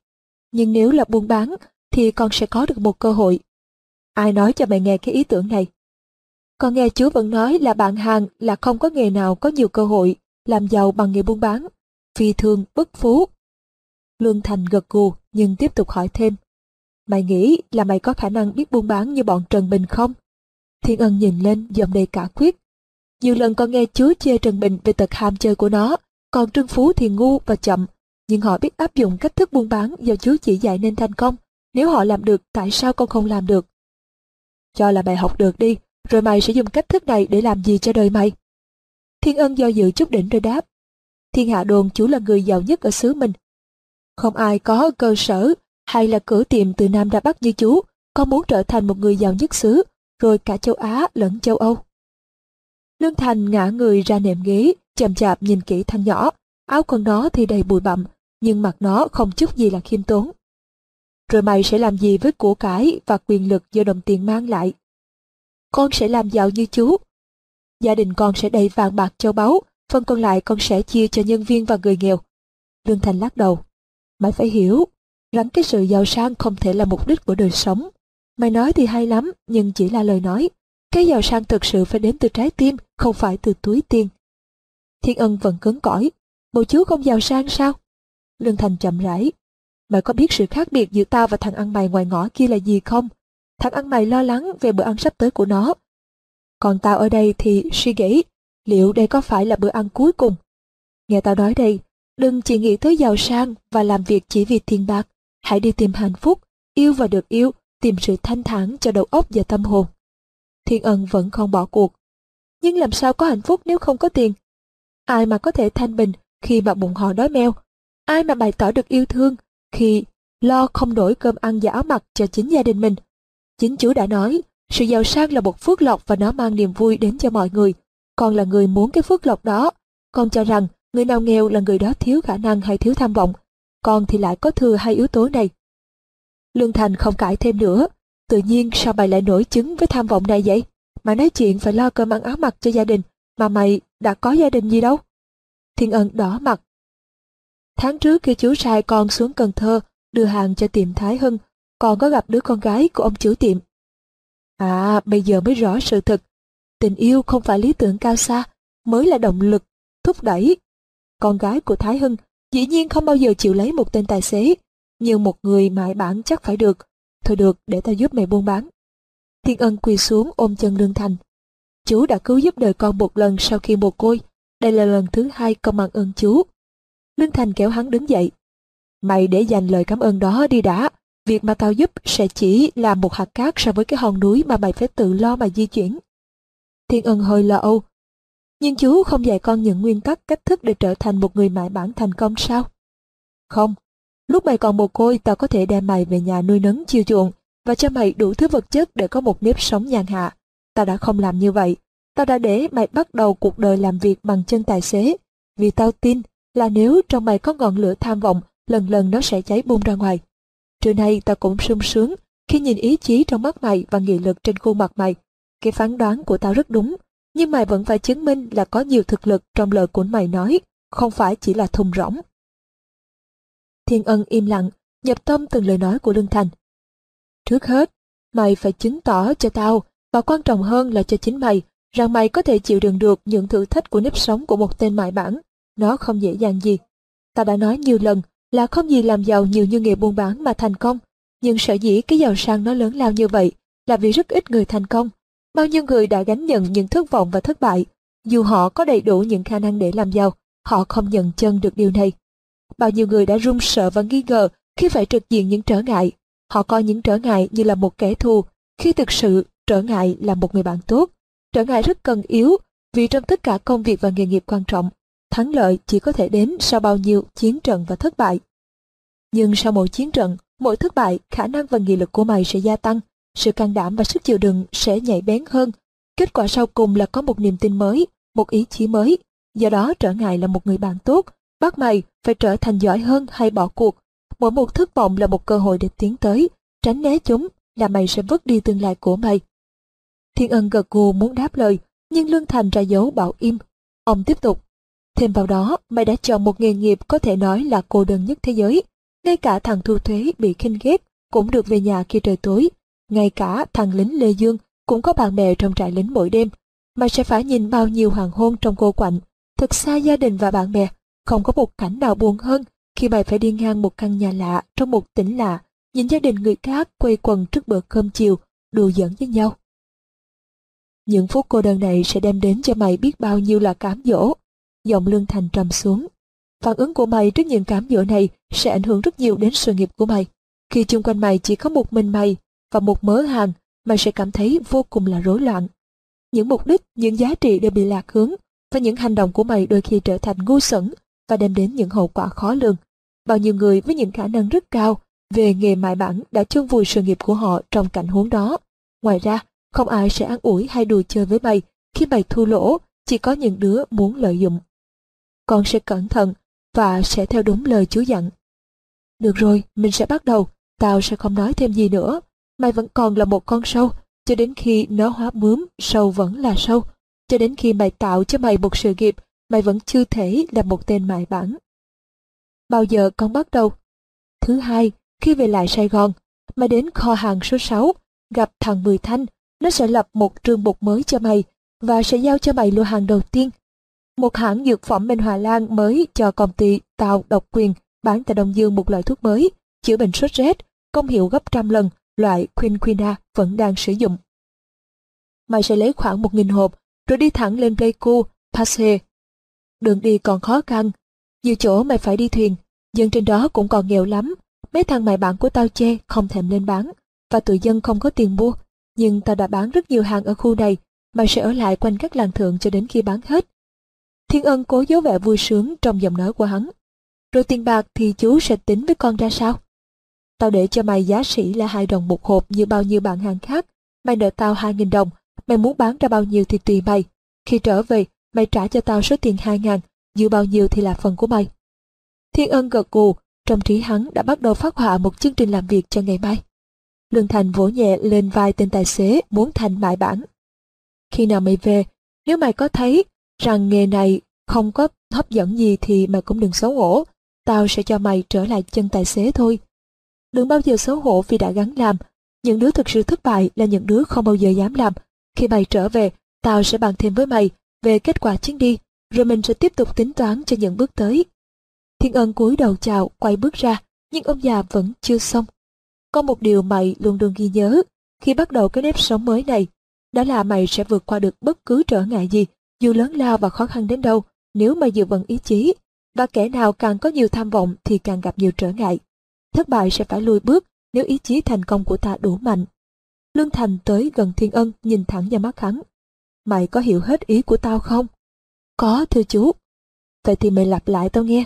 Nhưng nếu là buôn bán, thì con sẽ có được một cơ hội. Ai nói cho mày nghe cái ý tưởng này? Con nghe chúa vẫn nói là bạn hàng là không có nghề nào có nhiều cơ hội làm giàu bằng nghề buôn bán. Phi thường bất phú. Lương Thành gật gù nhưng tiếp tục hỏi thêm. Mày nghĩ là mày có khả năng biết buôn bán như bọn Trần Bình không? Thiên Ân nhìn lên giọng đầy cả quyết. Nhiều lần con nghe chú chê Trần Bình về tật ham chơi của nó, còn Trương Phú thì ngu và chậm. Nhưng họ biết áp dụng cách thức buôn bán do chú chỉ dạy nên thành công. Nếu họ làm được, tại sao con không làm được? Cho là mày học được đi, rồi mày sẽ dùng cách thức này để làm gì cho đời mày? Thiên Ân do dự chút đỉnh rồi đáp. Thiên hạ đồn chú là người giàu nhất ở xứ mình. Không ai có cơ sở hay là cửa tiệm từ Nam ra Bắc như chú, con muốn trở thành một người giàu nhất xứ, rồi cả châu Á lẫn châu Âu. Lương Thành ngã người ra nệm ghế, chậm chạp nhìn kỹ thanh nhỏ, áo con nó thì đầy bụi bặm, nhưng mặt nó không chút gì là khiêm tốn. Rồi mày sẽ làm gì với của cải và quyền lực do đồng tiền mang lại? Con sẽ làm giàu như chú. Gia đình con sẽ đầy vàng bạc châu báu, phần còn lại con sẽ chia cho nhân viên và người nghèo. Lương Thành lắc đầu. Mày phải hiểu, rằng cái sự giàu sang không thể là mục đích của đời sống. Mày nói thì hay lắm, nhưng chỉ là lời nói. Cái giàu sang thực sự phải đến từ trái tim, không phải từ túi tiền. Thiên ân vẫn cứng cỏi. Bộ chú không giàu sang sao? Lương Thành chậm rãi. Mày có biết sự khác biệt giữa tao và thằng ăn mày ngoài ngõ kia là gì không? Thằng ăn mày lo lắng về bữa ăn sắp tới của nó. Còn tao ở đây thì suy nghĩ, liệu đây có phải là bữa ăn cuối cùng? Nghe tao nói đây, đừng chỉ nghĩ tới giàu sang và làm việc chỉ vì tiền bạc. Hãy đi tìm hạnh phúc, yêu và được yêu, tìm sự thanh thản cho đầu óc và tâm hồn. Thiên ân vẫn không bỏ cuộc. Nhưng làm sao có hạnh phúc nếu không có tiền? Ai mà có thể thanh bình khi mà bụng họ đói meo? Ai mà bày tỏ được yêu thương khi lo không đổi cơm ăn và áo mặc cho chính gia đình mình? Chính chú đã nói, sự giàu sang là một phước lộc và nó mang niềm vui đến cho mọi người. Con là người muốn cái phước lộc đó. Con cho rằng người nào nghèo là người đó thiếu khả năng hay thiếu tham vọng. Con thì lại có thừa hai yếu tố này. Lương Thành không cãi thêm nữa. Tự nhiên sao mày lại nổi chứng với tham vọng này vậy? Mày nói chuyện phải lo cơm ăn áo mặc cho gia đình, mà mày đã có gia đình gì đâu? Thiên ân đỏ mặt. Tháng trước khi chú sai con xuống Cần Thơ, đưa hàng cho tiệm Thái Hưng, còn có gặp đứa con gái của ông chủ tiệm. À, bây giờ mới rõ sự thật. Tình yêu không phải lý tưởng cao xa, mới là động lực, thúc đẩy. Con gái của Thái Hưng dĩ nhiên không bao giờ chịu lấy một tên tài xế, nhưng một người mại bản chắc phải được. Thôi được, để ta giúp mày buôn bán. Thiên ân quỳ xuống ôm chân Lương Thành. Chú đã cứu giúp đời con một lần sau khi mồ côi. Đây là lần thứ hai con mang ơn chú. Lương Thành kéo hắn đứng dậy. Mày để dành lời cảm ơn đó đi đã. việc mà tao giúp sẽ chỉ là một hạt cát so với cái hòn núi mà mày phải tự lo mà di chuyển. Thiên ân hơi lo âu. Nhưng chú không dạy con những nguyên tắc cách thức để trở thành một người mại bản thành công sao? Không. Lúc mày còn mồ côi, tao có thể đem mày về nhà nuôi nấng chiêu chuộng và cho mày đủ thứ vật chất để có một nếp sống nhàn hạ. Tao đã không làm như vậy. Tao đã để mày bắt đầu cuộc đời làm việc bằng chân tài xế. Vì tao tin là nếu trong mày có ngọn lửa tham vọng, lần lần nó sẽ cháy bung ra ngoài. Trưa nay tao cũng sung sướng khi nhìn ý chí trong mắt mày và nghị lực trên khuôn mặt mày. Cái phán đoán của tao rất đúng, nhưng mày vẫn phải chứng minh là có nhiều thực lực trong lời của mày nói, không phải chỉ là thùng rỗng. Thiên ân im lặng, nhập tâm từng lời nói của Lương Thành. Trước hết, mày phải chứng tỏ cho tao, và quan trọng hơn là cho chính mày, rằng mày có thể chịu đựng được những thử thách của nếp sống của một tên mại bản. Nó không dễ dàng gì. Ta đã nói nhiều lần là không gì làm giàu nhiều như nghề buôn bán mà thành công. Nhưng sở dĩ cái giàu sang nó lớn lao như vậy là vì rất ít người thành công. Bao nhiêu người đã gánh nhận những thất vọng và thất bại. Dù họ có đầy đủ những khả năng để làm giàu, họ không nhận chân được điều này. Bao nhiêu người đã run sợ và nghi ngờ khi phải trực diện những trở ngại. Họ coi những trở ngại như là một kẻ thù, khi thực sự trở ngại là một người bạn tốt. Trở ngại rất cần yếu, vì trong tất cả công việc và nghề nghiệp quan trọng, thắng lợi chỉ có thể đến sau bao nhiêu chiến trận và thất bại. Nhưng sau mỗi chiến trận, mỗi thất bại, khả năng và nghị lực của mày sẽ gia tăng, sự can đảm và sức chịu đựng sẽ nhạy bén hơn. Kết quả sau cùng là có một niềm tin mới, một ý chí mới. Do đó trở ngại là một người bạn tốt, bắt mày phải trở thành giỏi hơn hay bỏ cuộc. Mỗi một thất vọng là một cơ hội để tiến tới, tránh né chúng là mày sẽ vứt đi tương lai của mày. Thiên ân gật gù muốn đáp lời, nhưng Lương Thành ra dấu bảo im. Ông tiếp tục. Thêm vào đó, mày đã chọn một nghề nghiệp có thể nói là cô đơn nhất thế giới. Ngay cả thằng thu thuế bị khinh ghét cũng được về nhà khi trời tối. Ngay cả thằng lính Lê Dương cũng có bạn bè trong trại lính mỗi đêm. Mày sẽ phải nhìn bao nhiêu hoàng hôn trong cô quạnh. Thật xa gia đình và bạn bè, không có một cảnh nào buồn hơn khi mày phải đi ngang một căn nhà lạ trong một tỉnh lạ, nhìn gia đình người khác quây quần trước bữa cơm chiều, đùa giỡn với nhau. Những phút cô đơn này sẽ đem đến cho mày biết bao nhiêu là cám dỗ. Giọng Lương Thành trầm xuống. Phản ứng của mày trước những cám dỗ này sẽ ảnh hưởng rất nhiều đến sự nghiệp của mày. Khi chung quanh mày chỉ có một mình mày và một mớ hàng, mày sẽ cảm thấy vô cùng là rối loạn. Những mục đích, những giá trị đều bị lạc hướng và những hành động của mày đôi khi trở thành ngu xuẩn và đem đến những hậu quả khó lường. Bao nhiêu người với những khả năng rất cao về nghề mại bản đã chôn vùi sự nghiệp của họ trong cảnh huống đó. Ngoài ra, không ai sẽ ăn ủi hay đùa chơi với mày khi mày thua lỗ, chỉ có những đứa muốn lợi dụng. Con sẽ cẩn thận và sẽ theo đúng lời chú dặn. Được rồi, mình sẽ bắt đầu, tao sẽ không nói thêm gì nữa. Mày vẫn còn là một con sâu, cho đến khi nó hóa bướm, sâu vẫn là sâu. Cho đến khi mày tạo cho mày một sự nghiệp, mày vẫn chưa thể là một tên mại bản. Bao giờ con bắt đầu? Thứ hai, khi về lại Sài Gòn, mày đến kho hàng số 6, gặp thằng Mười Thanh, nó sẽ lập một trường mục mới cho mày và sẽ giao cho mày lô hàng đầu tiên. Một hãng dược phẩm bên Hòa Lan mới cho công ty tạo độc quyền bán tại Đông Dương một loại thuốc mới chữa bệnh sốt rét, công hiệu gấp trăm lần loại quinquina vẫn đang sử dụng. Mày sẽ lấy khoảng một nghìn hộp rồi đi thẳng lên Pleiku, Passe. Đường đi còn khó khăn, nhiều chỗ mày phải đi thuyền, dân trên đó cũng còn nghèo lắm. Mấy thằng mày bạn của tao chê không thèm lên bán, và tụi dân không có tiền mua, nhưng tao đã bán rất nhiều hàng ở khu này, mày sẽ ở lại quanh các làng thượng cho đến khi bán hết. Thiên ân cố giấu vẻ vui sướng trong giọng nói của hắn. Rồi tiền bạc thì chú sẽ tính với con ra sao? Tao để cho mày giá sĩ là hai đồng một hộp như bao nhiêu bạn hàng khác. Mày nợ tao hai nghìn đồng, mày muốn bán ra bao nhiêu thì tùy mày. Khi trở về, mày trả cho tao số tiền hai ngàn, dư bao nhiêu thì là phần của mày. Thiên ân gật gù, trong trí hắn đã bắt đầu phát họa một chương trình làm việc cho ngày mai. Lương Thành vỗ nhẹ lên vai tên tài xế muốn Thành mại bản. Khi nào mày về, nếu mày có thấy rằng nghề này không có hấp dẫn gì thì mày cũng đừng xấu hổ. Tao sẽ cho mày trở lại chân tài xế thôi. Đừng bao giờ xấu hổ vì đã gắn làm. Những đứa thực sự thất bại là những đứa không bao giờ dám làm. Khi mày trở về, tao sẽ bàn thêm với mày về kết quả chuyến đi, rồi mình sẽ tiếp tục tính toán cho những bước tới. Thiên ân cúi đầu chào, quay bước ra, nhưng ông già vẫn chưa xong. Có một điều mày luôn luôn ghi nhớ khi bắt đầu cái nếp sống mới này, đó là mày sẽ vượt qua được bất cứ trở ngại gì, dù lớn lao và khó khăn đến đâu, nếu mày giữ vững ý chí. Và kẻ nào càng có nhiều tham vọng thì càng gặp nhiều trở ngại. Thất bại sẽ phải lùi bước, nếu ý chí thành công của ta đủ mạnh. Lương Thành tới gần Thiên Ân nhìn thẳng vào mắt hắn. Mày có hiểu hết ý của tao không? Có thưa chú. Vậy thì mày lặp lại tao nghe.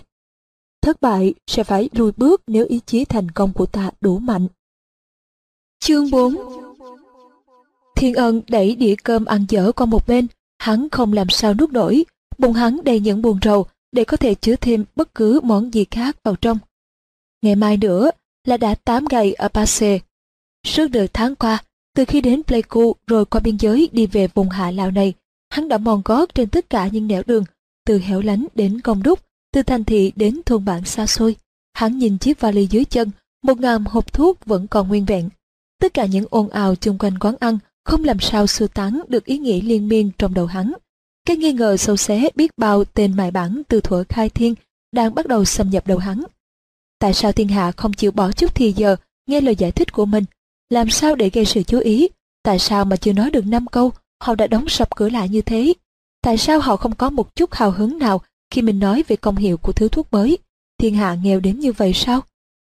Thất bại sẽ phải lùi bước nếu ý chí thành công của ta đủ mạnh. Chương 4 Thiên Ân đẩy đĩa cơm ăn dở qua một bên, hắn không làm sao nuốt nổi, bụng hắn đầy những buồn rầu để có thể chứa thêm bất cứ món gì khác vào trong. Ngày mai nữa là đã 8 ngày ở Passe. Suốt đời tháng qua, từ khi đến Pleiku rồi qua biên giới đi về vùng hạ Lào này, hắn đã mòn gót trên tất cả những nẻo đường, từ hẻo lánh đến công đúc, từ thành thị đến thôn bản xa xôi. Hắn nhìn chiếc vali dưới chân, một ngàn hộp thuốc vẫn còn nguyên vẹn. Tất cả những ồn ào chung quanh quán ăn không làm sao xua tán được ý nghĩ liên miên trong đầu hắn. Cái nghi ngờ sâu xé biết bao tên mài bản từ thuở khai thiên đang bắt đầu xâm nhập đầu hắn. Tại sao thiên hạ không chịu bỏ chút thì giờ nghe lời giải thích của mình? Làm sao để gây sự chú ý? Tại sao mà chưa nói được năm câu, họ đã đóng sập cửa lại như thế? Tại sao họ không có một chút hào hứng nào khi mình nói về công hiệu của thứ thuốc mới? Thiên hạ nghèo đến như vậy sao?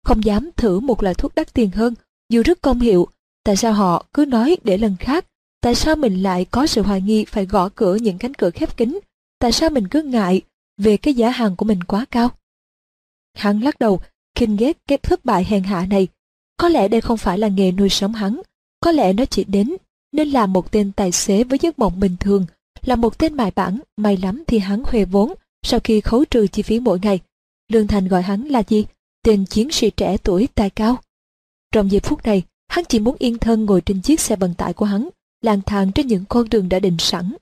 Không dám thử một loại thuốc đắt tiền hơn, dù rất công hiệu. Tại sao họ cứ nói để lần khác? Tại sao mình lại có sự hoài nghi phải gõ cửa những cánh cửa khép kín? Tại sao mình cứ ngại về cái giá hàng của mình quá cao? Hắn lắc đầu, khinh ghét cái thất bại hèn hạ này. Có lẽ đây không phải là nghề nuôi sống hắn. Có lẽ nó chỉ đến nên là một tên tài xế với giấc mộng bình thường, là một tên mài bản, may lắm thì hắn huề vốn sau khi khấu trừ chi phí mỗi ngày. Lương Thành gọi hắn là gì? Tên chiến sĩ trẻ tuổi tài cao. Trong giây phút này, hắn chỉ muốn yên thân ngồi trên chiếc xe vận tải của hắn, lang thang trên những con đường đã định sẵn.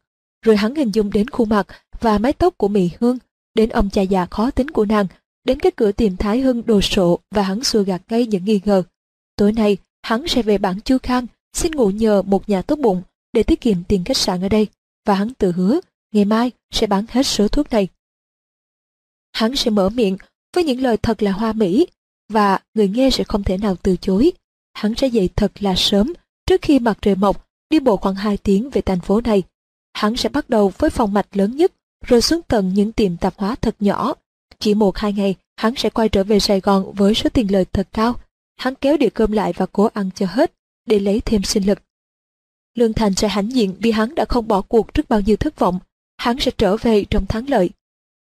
Rồi hắn hình dung đến khuôn mặt và mái tóc của Mỹ Hương, đến ông cha già khó tính của nàng, đến cái cửa tiệm Thái Hưng đồ sộ và hắn xua gạt ngay những nghi ngờ. Tối nay, hắn sẽ về bản Chu Khang, xin ngủ nhờ một nhà tốt bụng để tiết kiệm tiền khách sạn ở đây, và hắn tự hứa ngày mai sẽ bán hết số thuốc này. Hắn sẽ mở miệng với những lời thật là hoa mỹ, và người nghe sẽ không thể nào từ chối. Hắn sẽ dậy thật là sớm, trước khi mặt trời mọc, đi bộ khoảng 2 tiếng về thành phố này. Hắn sẽ bắt đầu với phòng mạch lớn nhất, rồi xuống tận những tiệm tạp hóa thật nhỏ. Chỉ một hai ngày, hắn sẽ quay trở về Sài Gòn với số tiền lời thật cao. Hắn kéo đĩa cơm lại và cố ăn cho hết, để lấy thêm sinh lực. Lương Thành sẽ hãnh diện vì hắn đã không bỏ cuộc trước bao nhiêu thất vọng. Hắn sẽ trở về trong thắng lợi.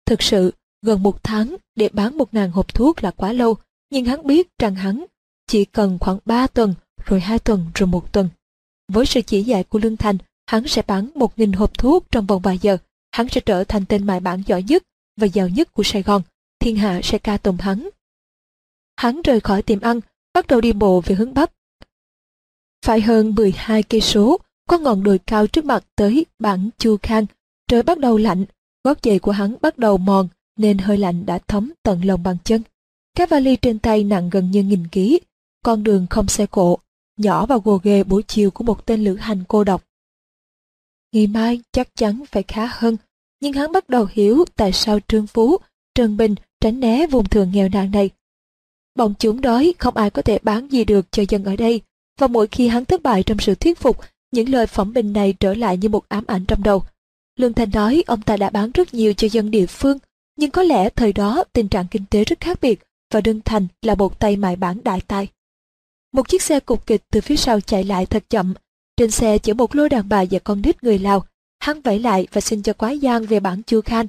Thực sự, gần một tháng để bán một ngàn hộp thuốc là quá lâu, nhưng hắn biết rằng hắn chỉ cần khoảng ba tuần, rồi hai tuần, rồi một tuần. Với sự chỉ dạy của Lương Thành, hắn sẽ bán một nghìn hộp thuốc trong vòng vài giờ. Hắn sẽ trở thành tên mại bản giỏi nhất và giàu nhất của Sài Gòn. Thiên hạ sẽ ca tùng hắn. Hắn rời khỏi tiệm ăn, bắt đầu đi bộ về hướng Bắc. Phải hơn 12 cây số, có ngọn đồi cao trước mặt tới bản Chu Khang. Trời bắt đầu lạnh, gót giày của hắn bắt đầu mòn, nên hơi lạnh đã thấm tận lòng bàn chân. Cái vali trên tay nặng gần như nghìn ký, con đường không xe cộ, nhỏ và gồ ghề buổi chiều của một tên lữ hành cô độc. Ngày mai chắc chắn phải khá hơn, nhưng hắn bắt đầu hiểu tại sao Trương Phú, Trần Bình tránh né vùng thường nghèo nàn này. Bọn chúng đói không ai có thể bán gì được cho dân ở đây, và mỗi khi hắn thất bại trong sự thuyết phục, những lời phẩm bình này trở lại như một ám ảnh trong đầu. Lương Thành nói ông ta đã bán rất nhiều cho dân địa phương, nhưng có lẽ thời đó tình trạng kinh tế rất khác biệt và Đương Thành là một tay mại bản đại tài. Một chiếc xe cục kịch từ phía sau chạy lại thật chậm. Trên xe chở một lô đàn bà và con nít người Lào. Hắn vẫy lại và xin cho quái giang về bản Chu Khan.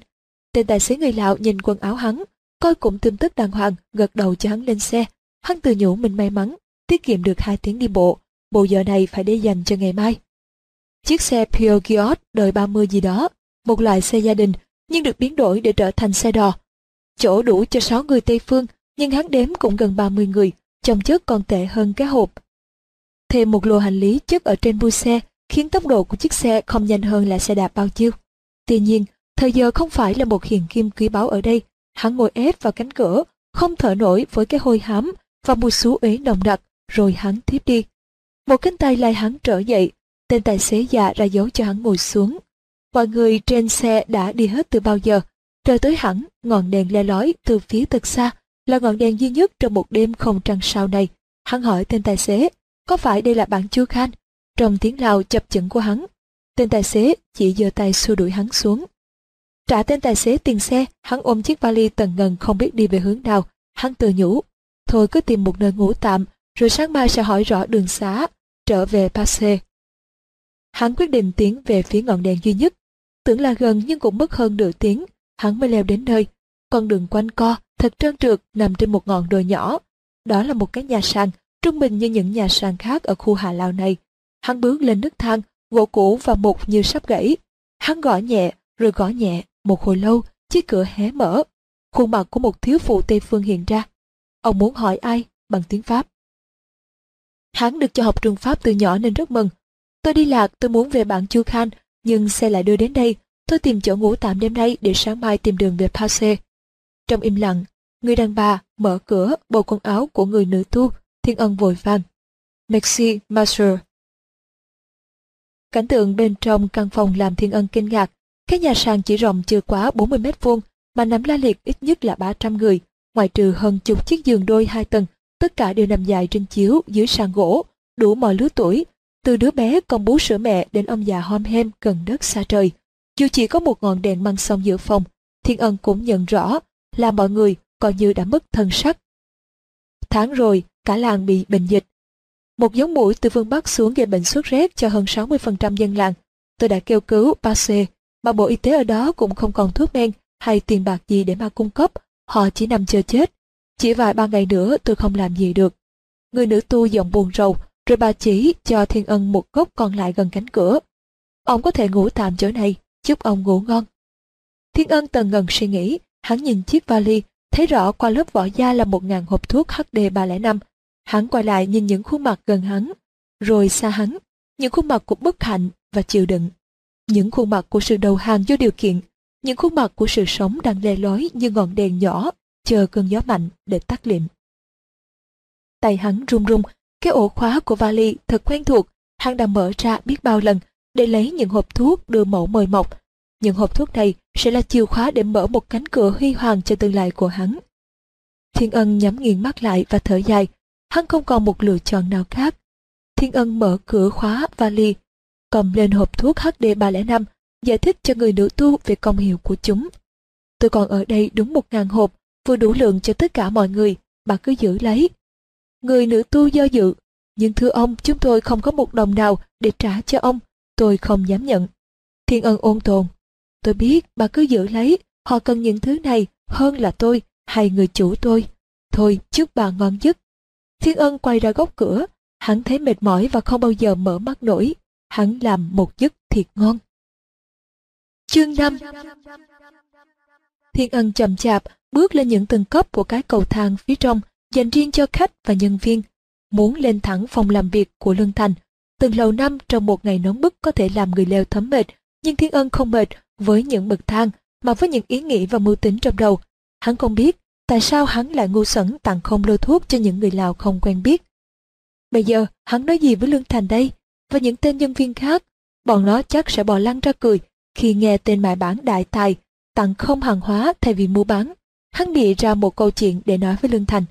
Tên tài xế người Lào nhìn quần áo hắn, coi cũng tin tức đàng hoàng, gật đầu cho hắn lên xe. Hắn tự nhủ mình may mắn, tiết kiệm được hai tiếng đi bộ. Bộ giờ này phải để dành cho ngày mai. Chiếc xe Pure Giot đời 30 gì đó, một loại xe gia đình, nhưng được biến đổi để trở thành xe đò. Chỗ đủ cho 6 người Tây Phương, nhưng hắn đếm cũng gần 30 người, chồng chất còn tệ hơn cái hộp. Thêm một lô hành lý chất ở trên bu xe khiến tốc độ của chiếc xe không nhanh hơn là xe đạp bao nhiêu. Tuy nhiên, thời giờ không phải là một hiện kim quý báu ở đây. Hắn ngồi ép vào cánh cửa, không thở nổi với cái hôi hám và mùi xú uế nồng đặc, rồi hắn thiếp đi. Một cánh tay lai hắn trở dậy, tên tài xế già ra dấu cho hắn ngồi xuống. Mọi người trên xe đã đi hết từ bao giờ. Trời tới hẳn, ngọn đèn le lói từ phía thật xa, là ngọn đèn duy nhất trong một đêm không trăng sao này. Hắn hỏi tên tài xế, có phải đây là bạn Chu Khan? Trong tiếng Lào chập chững của hắn, tên tài xế chỉ giơ tay xua đuổi hắn xuống. Trả tên tài xế tiền xe, hắn ôm chiếc vali tần ngần không biết đi về hướng nào. Hắn tự nhủ, thôi cứ tìm một nơi ngủ tạm, rồi sáng mai sẽ hỏi rõ đường xá, trở về Passe. Hắn quyết định tiến về phía ngọn đèn duy nhất. Tưởng là gần nhưng cũng mất hơn nửa tiếng, hắn mới leo đến nơi. Con đường quanh co, thật trơn trượt nằm trên một ngọn đồi nhỏ. Đó là một cái nhà sàn, trung bình như những nhà sàn khác ở khu Hà Lao này. Hắn bước lên nước thang, gỗ cũ và mục như sắp gãy. Hắn gõ nhẹ, rồi gõ nhẹ, một hồi lâu, chiếc cửa hé mở. Khuôn mặt của một thiếu phụ Tây Phương hiện ra. Ông muốn hỏi ai bằng tiếng Pháp. Hắn được cho học trường Pháp từ nhỏ nên rất mừng. Tôi đi lạc, tôi muốn về bản Chu Khan, nhưng xe lại đưa đến đây. Tôi tìm chỗ ngủ tạm đêm nay để sáng mai tìm đường về Passe. Trong im lặng, người đàn bà mở cửa bầu quần áo của người nữ tu, thiên ân vội vàng. Merci, Master. Cảnh tượng bên trong căn phòng làm thiên ân kinh ngạc. Cái nhà sàn chỉ rộng chưa quá 40 mét vuông, mà nằm la liệt ít nhất là 300 người, ngoại trừ hơn chục chiếc giường đôi hai tầng, tất cả đều nằm dài trên chiếu dưới sàn gỗ, đủ mọi lứa tuổi, từ đứa bé con bú sữa mẹ đến ông già hom hem gần đất xa trời. Dù chỉ có một ngọn đèn măng sông giữa phòng, Thiên Ân cũng nhận rõ là mọi người coi như đã mất thân sắc. Tháng rồi, cả làng bị bệnh dịch. Một giống mũi từ phương Bắc xuống gây bệnh sốt rét cho hơn 60% dân làng. Tôi đã kêu cứu Passe, mà Bộ Y tế ở đó cũng không còn thuốc men hay tiền bạc gì để mà cung cấp, họ chỉ nằm chờ chết. Chỉ vài ba ngày nữa tôi không làm gì được. Người nữ tu giọng buồn rầu, rồi bà chỉ cho Thiên Ân một gốc còn lại gần cánh cửa. Ông có thể ngủ tạm chỗ này, chúc ông ngủ ngon. Thiên Ân tần ngần suy nghĩ, hắn nhìn chiếc vali, thấy rõ qua lớp vỏ da là một ngàn hộp thuốc HD305. Hắn quay lại nhìn những khuôn mặt gần hắn, rồi xa hắn, những khuôn mặt của bất hạnh và chịu đựng. Những khuôn mặt của sự đầu hàng vô điều kiện, những khuôn mặt của sự sống đang lè lói như ngọn đèn nhỏ, chờ cơn gió mạnh để tắt lịm. Tay hắn run run, cái ổ khóa của vali thật quen thuộc, hắn đã mở ra biết bao lần để lấy những hộp thuốc đưa mẫu mời mọc. Những hộp thuốc này sẽ là chìa khóa để mở một cánh cửa huy hoàng cho tương lai của hắn. Thiên Ân nhắm nghiền mắt lại và thở dài, hắn không còn một lựa chọn nào khác. Thiên Ân mở cửa khóa vali, cầm lên hộp thuốc HD305, giải thích cho người nữ tu về công hiệu của chúng. Tôi còn ở đây đúng một ngàn hộp, vừa đủ lượng cho tất cả mọi người, bà cứ giữ lấy. Người nữ tu do dự, nhưng thưa ông, chúng tôi không có một đồng nào để trả cho ông, tôi không dám nhận. Thiên ân ôn tồn, tôi biết bà cứ giữ lấy, họ cần những thứ này hơn là tôi hay người chủ tôi. Thôi, chúc bà ngon giấc. Thiên ân quay ra góc cửa, hắn thấy mệt mỏi và không bao giờ mở mắt nổi. Hắn làm một giấc thiệt ngon. Chương 5 Thiên ân chậm chạp bước lên những tầng cấp của cái cầu thang phía trong dành riêng cho khách và nhân viên. Muốn lên thẳng phòng làm việc của Lương Thành. Từng lầu năm trong một ngày nóng bức có thể làm người leo thấm mệt, nhưng Thiên Ân không mệt với những bậc thang mà với những ý nghĩ và mưu tính trong đầu. Hắn không biết tại sao hắn lại ngu xuẩn tặng không lô thuốc cho những người Lào không quen biết. Bây giờ hắn nói gì với Lương Thành đây và những tên nhân viên khác? Bọn nó chắc sẽ bò lăn ra cười khi nghe tên mại bản đại tài tặng không hàng hóa thay vì mua bán. Hắn bị ra một câu chuyện để nói với Lương Thành.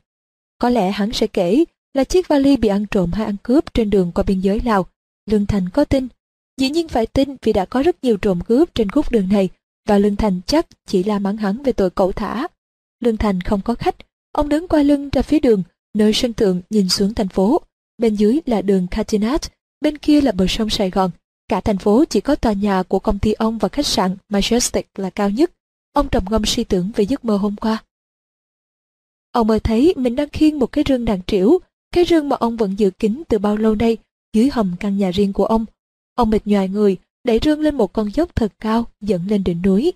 Có lẽ hắn sẽ kể là chiếc vali bị ăn trộm hay ăn cướp trên đường qua biên giới Lào. Lương Thành có tin. Dĩ nhiên phải tin vì đã có rất nhiều trộm cướp trên khúc đường này và Lương Thành chắc chỉ la mắng hắn về tội cẩu thả. Lương Thành không có khách. Ông đứng qua lưng ra phía đường, nơi sân thượng nhìn xuống thành phố. Bên dưới là đường Catinat, bên kia là bờ sông Sài Gòn. Cả thành phố chỉ có tòa nhà của công ty ông và khách sạn Majestic là cao nhất. Ông trầm ngâm suy tưởng về giấc mơ hôm qua. Ông mơ thấy mình đang khiêng một cái rương đàn triểu, cái rương mà ông vẫn giữ kín từ bao lâu nay, dưới hầm căn nhà riêng của ông. Ông mệt nhoài người, đẩy rương lên một con dốc thật cao, dẫn lên đỉnh núi.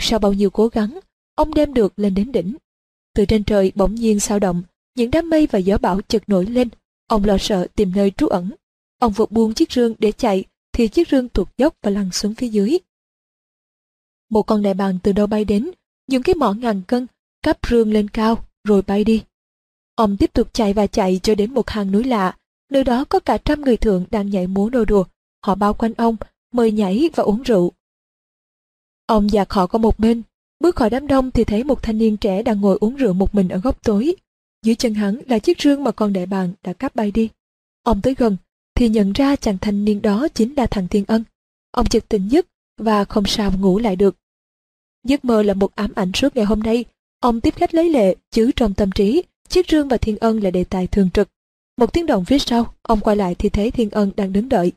Sau bao nhiêu cố gắng, ông đem được lên đến đỉnh. Từ trên trời bỗng nhiên sao động, những đám mây và gió bão chợt nổi lên. Ông lo sợ tìm nơi trú ẩn. Ông vừa buông chiếc rương để chạy, thì chiếc rương tuột dốc và lăn xuống phía dưới. Một con đại bàng từ đâu bay đến, dùng cái mỏ ngàn cân, cắp rương lên cao, rồi bay đi. Ông tiếp tục chạy và chạy cho đến một hang núi lạ, nơi đó có cả trăm người thượng đang nhảy múa nô đùa. Họ bao quanh ông, mời nhảy và uống rượu. Ông và họ qua một bên, bước khỏi đám đông thì thấy một thanh niên trẻ đang ngồi uống rượu một mình ở góc tối. Dưới chân hắn là chiếc rương mà con đại bàng đã cắp bay đi. Ông tới gần, thì nhận ra chàng thanh niên đó chính là thằng Thiên Ân. Ông chợt tỉnh giấc và không sao ngủ lại được. Giấc mơ là một ám ảnh suốt ngày hôm nay. Ông tiếp khách lấy lệ, chứ trong tâm trí, chiếc rương và Thiên Ân là đề tài thường trực. Một tiếng động phía sau, ông quay lại thì thấy Thiên Ân đang đứng đợi.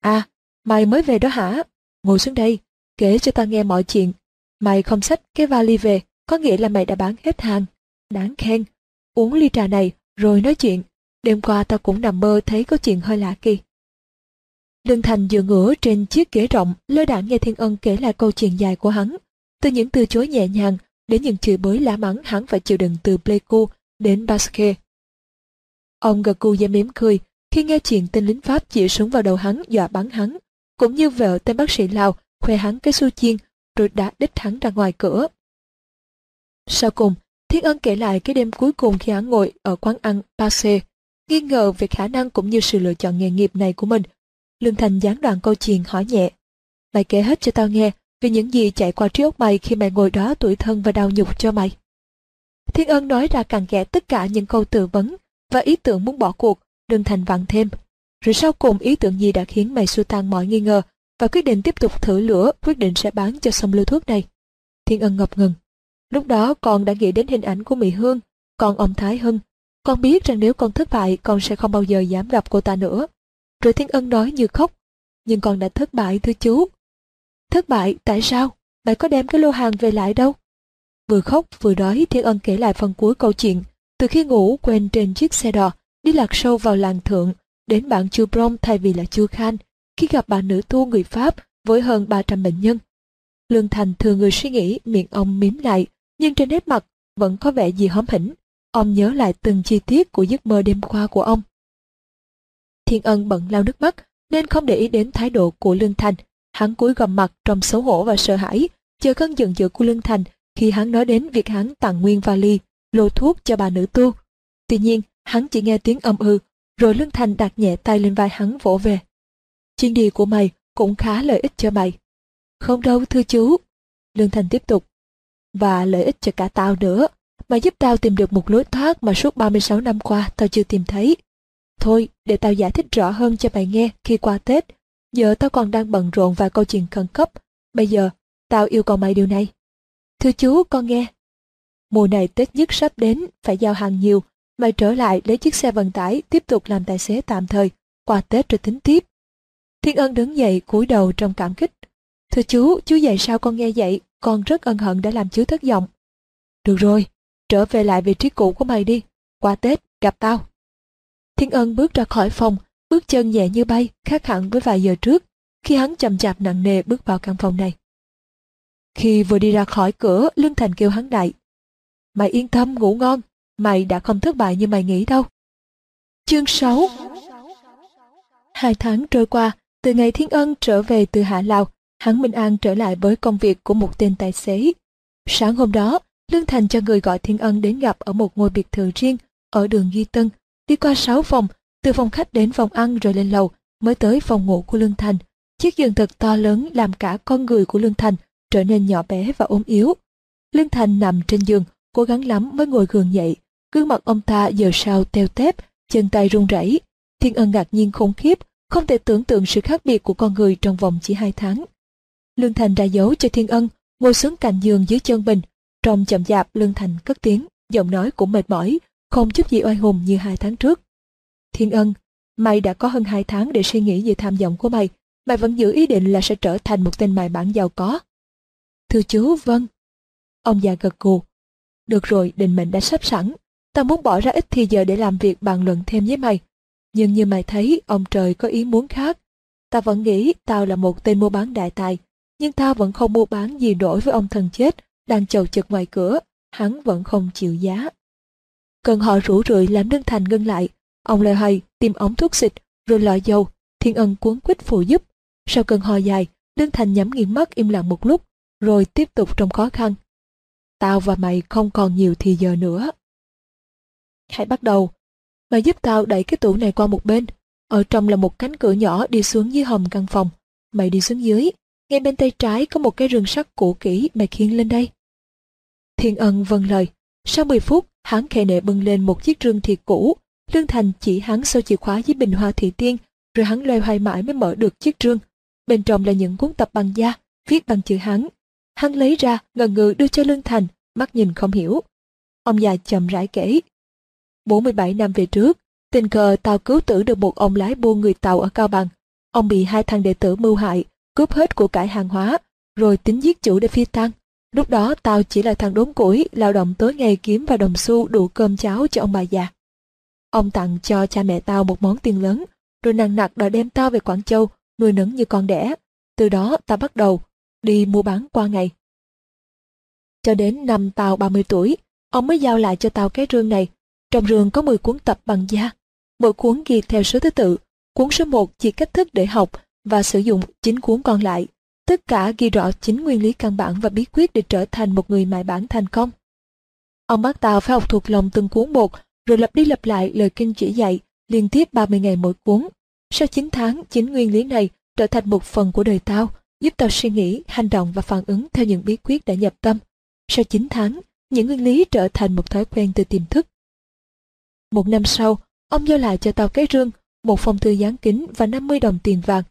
À, mày mới về đó hả? Ngồi xuống đây, kể cho ta nghe mọi chuyện. Mày không xách cái vali về, có nghĩa là mày đã bán hết hàng. Đáng khen. Uống ly trà này, rồi nói chuyện. Đêm qua ta cũng nằm mơ thấy có chuyện hơi lạ kỳ. Lương Thành dựa ngửa trên chiếc ghế rộng, lơ đãng nghe Thiên Ân kể lại câu chuyện dài của hắn. Từ những từ chối nhẹ nhàng đến những chửi bới lá mắng hắn phải chịu đựng từ Pleiku đến Basque. Ông gật cù và mỉm cười khi nghe chuyện tên lính Pháp chĩa súng vào đầu hắn dọa bắn hắn, cũng như vợ tên bác sĩ Lào khoe hắn cái su chiên rồi đã đích hắn ra ngoài cửa. Sau cùng, Thiên Ân kể lại cái đêm cuối cùng khi hắn ngồi ở quán ăn Passe, nghi ngờ về khả năng cũng như sự lựa chọn nghề nghiệp này của mình. Lương Thành gián đoạn câu chuyện hỏi nhẹ. Mày kể hết cho tao nghe về những gì chạy qua trí óc mày khi mày ngồi đó tuổi thân và đau nhục cho mày. Thiên Ân nói ra càng kẽ tất cả những câu tư vấn và ý tưởng muốn bỏ cuộc, Lương Thành vặn thêm. Rồi sau cùng ý tưởng gì đã khiến mày xua tan mọi nghi ngờ và quyết định tiếp tục thử lửa, quyết định sẽ bán cho xong lưu thuốc này. Thiên Ân ngập ngừng. Lúc đó con đã nghĩ đến hình ảnh của Mỹ Hương, còn ông Thái Hưng. Con biết rằng nếu con thất bại, con sẽ không bao giờ dám gặp cô ta nữa. Rồi Thiên Ân nói như khóc. Nhưng con đã thất bại thưa chú. Thất bại, tại sao? Mày có đem cái lô hàng về lại đâu? Vừa khóc vừa đói Thiên Ân kể lại phần cuối câu chuyện. Từ khi ngủ quên trên chiếc xe đò, đi lạc sâu vào làng thượng, đến bản Chu Brom thay vì là Chu Khan, khi gặp bà nữ tu người Pháp với hơn 300 bệnh nhân. Lương Thành thường người suy nghĩ miệng ông miếm lại, nhưng trên nét mặt vẫn có vẻ gì hóm hỉnh. Ông nhớ lại từng chi tiết của giấc mơ đêm qua của ông. Thiên Ân bận lau nước mắt, nên không để ý đến thái độ của Lương Thành. Hắn cúi gầm mặt trong xấu hổ và sợ hãi, chờ cơn giận dữ của Lương Thành khi hắn nói đến việc hắn tặng nguyên vali, lô thuốc cho bà nữ tu. Tuy nhiên, hắn chỉ nghe tiếng âm ư, rồi Lương Thành đặt nhẹ tay lên vai hắn vỗ về. Chuyến đi của mày cũng khá lợi ích cho mày. Không đâu thưa chú. Lương Thành tiếp tục. Và lợi ích cho cả tao nữa mà giúp tao tìm được một lối thoát mà suốt 36 năm qua tao chưa tìm thấy. Thôi, để tao giải thích rõ hơn cho mày nghe khi qua Tết. Giờ tao còn đang bận rộn vài câu chuyện khẩn cấp. Bây giờ, tao yêu cầu mày điều này. Thưa chú, con nghe. Mùa này Tết nhất sắp đến, phải giao hàng nhiều. Mày trở lại lấy chiếc xe vận tải, tiếp tục làm tài xế tạm thời. Qua Tết rồi tính tiếp. Thiên Ân đứng dậy cúi đầu trong cảm kích. Thưa chú, chú dạy sao con nghe vậy, con rất ân hận đã làm chú thất vọng. Được rồi, trở về lại vị trí cũ của mày đi, qua Tết, gặp tao. Thiên Ân bước ra khỏi phòng, bước chân nhẹ như bay, khác hẳn với vài giờ trước, khi hắn chậm chạp nặng nề bước vào căn phòng này. Khi vừa đi ra khỏi cửa, Lương Thành kêu hắn đại. Mày yên tâm ngủ ngon, mày đã không thất bại như mày nghĩ đâu. Chương 6 Hai tháng trôi qua, từ ngày Thiên Ân trở về từ Hạ Lào, hắn Minh An trở lại với công việc của một tên tài xế. Sáng hôm đó, Lương Thành cho người gọi Thiên Ân đến gặp ở một ngôi biệt thự riêng ở đường Duy Tân, đi qua sáu phòng, từ phòng khách đến phòng ăn rồi lên lầu, mới tới phòng ngủ của Lương Thành. Chiếc giường thật to lớn làm cả con người của Lương Thành trở nên nhỏ bé và ốm yếu. Lương Thành nằm trên giường, cố gắng lắm mới ngồi gường dậy. Gương mặt ông ta giờ sao teo tép, chân tay run rẩy. Thiên Ân ngạc nhiên khủng khiếp không thể tưởng tượng sự khác biệt của con người trong vòng chỉ hai tháng. Lương Thành ra dấu cho Thiên Ân, ngồi xuống cạnh giường dưới chân mình. Trong chậm chạp Lương Thành cất tiếng, giọng nói cũng mệt mỏi, không chút gì oai hùng như hai tháng trước. Thiên Ân, mày đã có hơn hai tháng để suy nghĩ về tham vọng của mày, mày vẫn giữ ý định là sẽ trở thành một tên mài bản giàu có. Thưa chú, vâng. Ông già gật gù. Được rồi, định mệnh đã sắp sẵn. Tao muốn bỏ ra ít thì giờ để làm việc bàn luận thêm với mày. Nhưng như mày thấy, ông trời có ý muốn khác. Tao vẫn nghĩ tao là một tên mua bán đại tài, nhưng tao vẫn không mua bán gì đổi với ông thần chết đang chầu chực ngoài cửa, hắn vẫn không chịu giá. Cần họ rủ rượi làm Đương Thành ngưng lại, ông lại hay tìm ống thuốc xịt rồi lọ dầu, thiên ân cuốn quýt phụ giúp. Sau cơn ho dài, Đương Thành nhắm nghiền mắt im lặng một lúc, rồi tiếp tục trong khó khăn. Tao và mày không còn nhiều thì giờ nữa. Hãy bắt đầu, Mày giúp tao đẩy cái tủ này qua một bên. Ở trong là một cánh cửa nhỏ đi xuống dưới hầm căn phòng. Mày đi xuống dưới. Ngay bên tay trái có một cái rừng sắt cũ kỹ mày khiêng lên đây. Thiên ân vâng lời. Sau 10 phút, hắn khẽ nệ bưng lên một chiếc rương thiệt cũ. Lương Thành chỉ hắn sau chìa khóa với bình hoa thị tiên, rồi hắn loay hoay mãi mới mở được chiếc rương. Bên trong là những cuốn tập bằng da, viết bằng chữ hắn. Hắn lấy ra, ngần ngừ đưa cho Lương Thành, mắt nhìn không hiểu. Ông già chậm rãi kể. 47 năm về trước, Tình cờ tao cứu tử được một ông lái buôn người Tàu ở Cao Bằng. Ông bị hai thằng đệ tử mưu hại, cướp hết của cải hàng hóa, rồi tính giết chủ để phi tăng. Lúc đó tao chỉ là thằng đốn củi, lao động tối ngày kiếm và đồng xu đủ cơm cháo cho ông bà già. Ông tặng cho cha mẹ tao một món tiền lớn, rồi nặng nặc đòi đem tao về Quảng Châu, nuôi nấng như con đẻ. Từ đó tao bắt đầu đi mua bán qua ngày. Cho đến năm tao 30 tuổi, ông mới giao lại cho tao cái rương này. Trong rương có 10 cuốn tập bằng da. Mỗi cuốn ghi theo số thứ tự. Cuốn số 1 chỉ cách thức để học và sử dụng chín cuốn còn lại. Tất cả ghi rõ chính nguyên lý căn bản và bí quyết để trở thành một người mại bản thành công. Ông bắt tao phải học thuộc lòng từng cuốn một, rồi lặp đi lặp lại lời kinh chỉ dạy, liên tiếp 30 ngày mỗi cuốn. Sau 9 tháng, chính nguyên lý này trở thành một phần của đời tao, giúp tao suy nghĩ, hành động và phản ứng theo những bí quyết đã nhập tâm. Sau 9 tháng, những nguyên lý trở thành một thói quen từ tiềm thức. Một năm sau, ông giao lại cho tao cái rương, một phong thư dán kính và 50 đồng tiền vàng.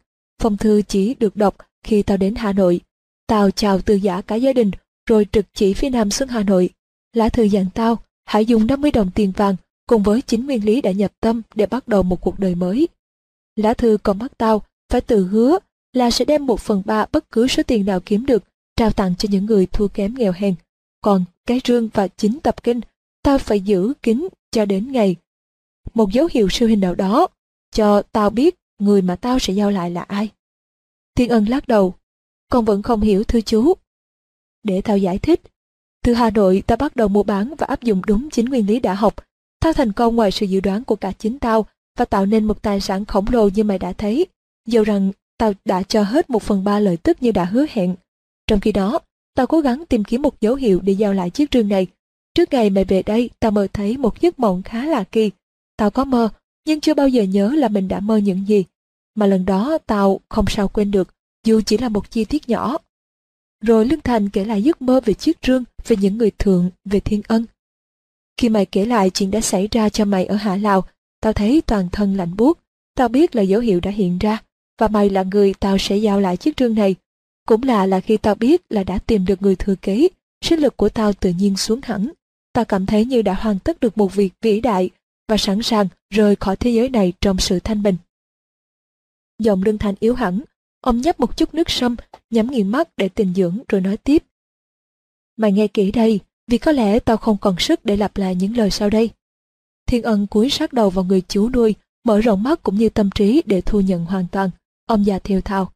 Phong thư chỉ được đọc khi tao đến Hà Nội. Tao chào từ giả cả gia đình, rồi trực chỉ phía nam xuống Hà Nội. Lá thư dặn tao, hãy dùng 50 đồng tiền vàng cùng với chính nguyên lý đã nhập tâm để bắt đầu một cuộc đời mới. Lá thư còn bắt tao phải tự hứa là sẽ đem một phần ba bất cứ số tiền nào kiếm được trao tặng cho những người thua kém nghèo hèn. Còn cái rương và chính tập kinh, tao phải giữ kín cho đến ngày. Một dấu hiệu siêu hình nào đó, cho tao biết người mà tao sẽ giao lại là ai. Thiên ân lắc đầu, con vẫn không hiểu thưa chú. Để thao giải thích, từ Hà Nội tao bắt đầu mua bán và áp dụng đúng chính nguyên lý đã học. thao thành công ngoài sự dự đoán của cả chính tao và tạo nên một tài sản khổng lồ như mày đã thấy. Dầu rằng tao đã cho hết một phần ba lợi tức như đã hứa hẹn. Trong khi đó, tao cố gắng tìm kiếm một dấu hiệu để giao lại chiếc rương này. Trước ngày mày về đây, tao mơ thấy một giấc mộng khá là kỳ. Tao có mơ, nhưng chưa bao giờ nhớ là mình đã mơ những gì. Mà lần đó tao không sao quên được, dù chỉ là một chi tiết nhỏ. Rồi Lương Thành kể lại giấc mơ về chiếc rương, về những người thượng, về thiên ân. Khi mày kể lại chuyện đã xảy ra cho mày ở Hạ Lào, tao thấy toàn thân lạnh buốt. Tao biết là dấu hiệu đã hiện ra, và mày là người tao sẽ giao lại chiếc rương này. Cũng là là khi tao biết là đã tìm được người thừa kế, sinh lực của tao tự nhiên xuống hẳn. Tao cảm thấy như đã hoàn tất được một việc vĩ đại và sẵn sàng rời khỏi thế giới này trong sự thanh bình. Giọng lương thành yếu hẳn, ông nhấp một chút nước sâm, nhắm nghiền mắt để tình dưỡng rồi nói tiếp. Mày nghe kỹ đây, vì có lẽ tao không còn sức để lặp lại những lời sau đây. Thiên ân cúi sát đầu vào người chú nuôi, mở rộng mắt cũng như tâm trí để thu nhận hoàn toàn. Ông già thiều thào.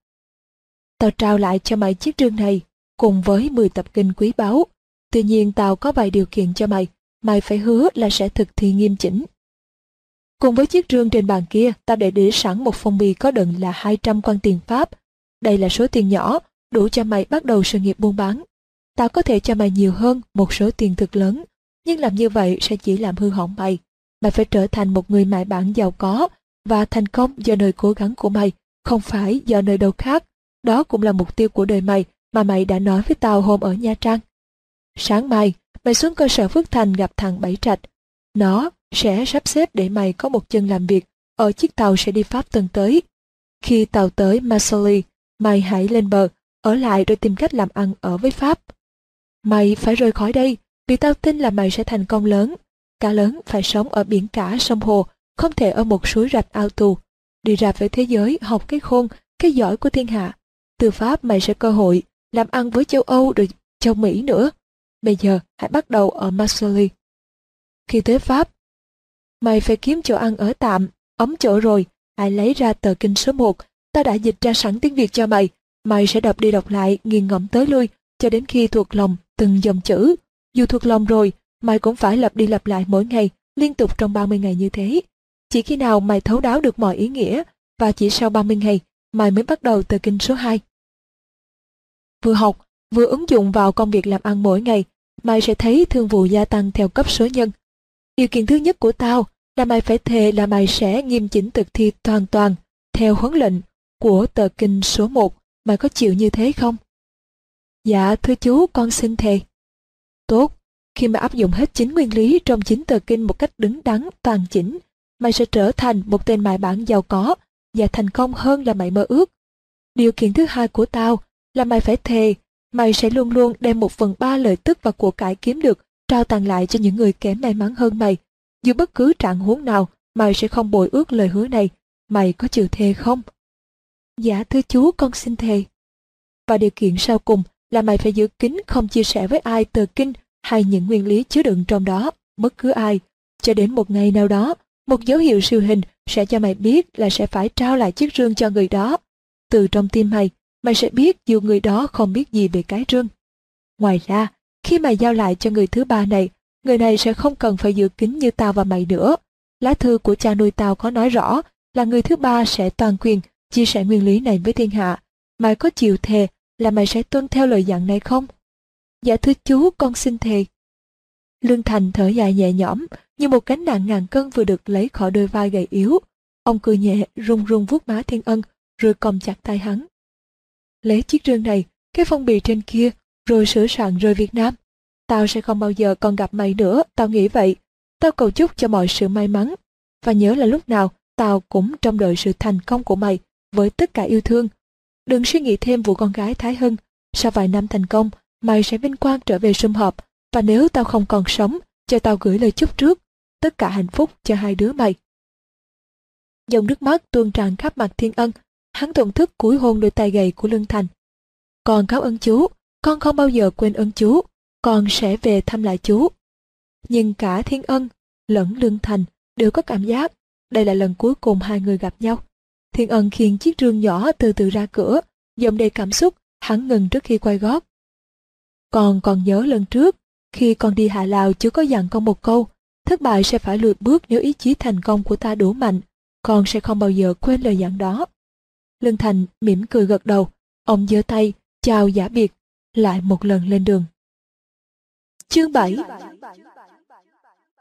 Tao trao lại cho mày chiếc rương này, cùng với 10 tập kinh quý báu. Tuy nhiên tao có vài điều kiện cho mày, mày phải hứa là sẽ thực thi nghiêm chỉnh. Cùng với chiếc rương trên bàn kia, ta để để sẵn một phong bì có đựng là 200 quan tiền Pháp. Đây là số tiền nhỏ, đủ cho mày bắt đầu sự nghiệp buôn bán. Ta có thể cho mày nhiều hơn một số tiền thực lớn, nhưng làm như vậy sẽ chỉ làm hư hỏng mày. Mày phải trở thành một người mại bản giàu có và thành công do nơi cố gắng của mày không phải do nơi đâu khác. Đó cũng là mục tiêu của đời mày mà mày đã nói với tao hôm ở Nha Trang. Sáng mai, mày xuống cơ sở Phước Thành gặp thằng Bảy Trạch. Nó sẽ sắp xếp để mày có một chân làm việc ở chiếc tàu sẽ đi Pháp tuần tới. Khi tàu tới Marseille, mày hãy lên bờ, ở lại rồi tìm cách làm ăn ở với Pháp. Mày phải rời khỏi đây, vì tao tin là mày sẽ thành công lớn. Cá lớn phải sống ở biển cả sông hồ, không thể ở một suối rạch ao tù đi ra với thế giới học cái khôn, cái giỏi của thiên hạ. Từ Pháp mày sẽ cơ hội làm ăn với châu Âu rồi châu Mỹ nữa. Bây giờ hãy bắt đầu ở Marseille. Khi tới Pháp, mày phải kiếm chỗ ăn ở tạm, ấm chỗ rồi, hãy lấy ra tờ kinh số 1, ta đã dịch ra sẵn tiếng Việt cho mày, mày sẽ đọc đi đọc lại, nghiền ngẫm tới lui, cho đến khi thuộc lòng từng dòng chữ. Dù thuộc lòng rồi, mày cũng phải lặp đi lặp lại mỗi ngày, liên tục trong 30 ngày như thế. Chỉ khi nào mày thấu đáo được mọi ý nghĩa, và chỉ sau 30 ngày, mày mới bắt đầu tờ kinh số 2. Vừa học, vừa ứng dụng vào công việc làm ăn mỗi ngày, mày sẽ thấy thương vụ gia tăng theo cấp số nhân. Điều kiện thứ nhất của tao là mày phải thề là mày sẽ nghiêm chỉnh thực thi toàn toàn theo huấn lệnh của tờ kinh số 1. Mày có chịu như thế không? Dạ thưa chú con xin thề. Tốt, khi mà áp dụng hết chính nguyên lý trong chính tờ kinh một cách đứng đắn, toàn chỉnh, mày sẽ trở thành một tên mại bản giàu có và thành công hơn là mày mơ ước. Điều kiện thứ hai của tao là mày phải thề, mày sẽ luôn luôn đem một phần ba lợi tức và của cải kiếm được trao tặng lại cho những người kém may mắn hơn mày. Dù bất cứ trạng huống nào, mày sẽ không bồi ước lời hứa này, mày có chịu thề không? Dạ thưa chú con xin thề. Và điều kiện sau cùng là mày phải giữ kín không chia sẻ với ai tờ kinh hay những nguyên lý chứa đựng trong đó, bất cứ ai. Cho đến một ngày nào đó, một dấu hiệu siêu hình sẽ cho mày biết là sẽ phải trao lại chiếc rương cho người đó. Từ trong tim mày, mày sẽ biết dù người đó không biết gì về cái rương. Ngoài ra, khi mày giao lại cho người thứ ba này, người này sẽ không cần phải giữ kín như tao và mày nữa. Lá thư của cha nuôi tao có nói rõ là người thứ ba sẽ toàn quyền chia sẻ nguyên lý này với thiên hạ. Mày có chịu thề là mày sẽ tuân theo lời dặn này không? Dạ thưa chú, con xin thề. Lương Thành thở dài nhẹ nhõm, như một cánh nặng ngàn cân vừa được lấy khỏi đôi vai gầy yếu. Ông cười nhẹ, run run vuốt má Thiên Ân, rồi cầm chặt tay hắn. Lấy chiếc rương này, cái phong bì trên kia, rồi sửa soạn rời Việt Nam. Tao sẽ không bao giờ còn gặp mày nữa, tao nghĩ vậy. Tao cầu chúc cho mọi sự may mắn. Và nhớ là lúc nào, tao cũng trong đợi sự thành công của mày với tất cả yêu thương. Đừng suy nghĩ thêm vụ con gái Thái Hưng. Sau vài năm thành công, mày sẽ vinh quang trở về sum họp. Và nếu tao không còn sống, cho tao gửi lời chúc trước. Tất cả hạnh phúc cho hai đứa mày. Dòng nước mắt tuôn tràn khắp mặt Thiên Ân. Hắn thổn thức cúi hôn đôi tay gầy của Lương Thành. Con cáo ơn chú, con không bao giờ quên ơn chú, con sẽ về thăm lại chú. Nhưng cả Thiên Ân lẫn Lương Thành đều có cảm giác đây là lần cuối cùng hai người gặp nhau. Thiên Ân khiêng chiếc rương nhỏ từ từ ra cửa, giọng đầy cảm xúc, hắn ngừng trước khi quay gót. Con còn nhớ lần trước, khi con đi Hạ Lào chú có dặn con một câu, thất bại sẽ phải lùi bước nếu ý chí thành công của ta đủ mạnh, con sẽ không bao giờ quên lời dặn đó. Lương Thành mỉm cười gật đầu, ông giơ tay, chào giả biệt, lại một lần lên đường. Chương 7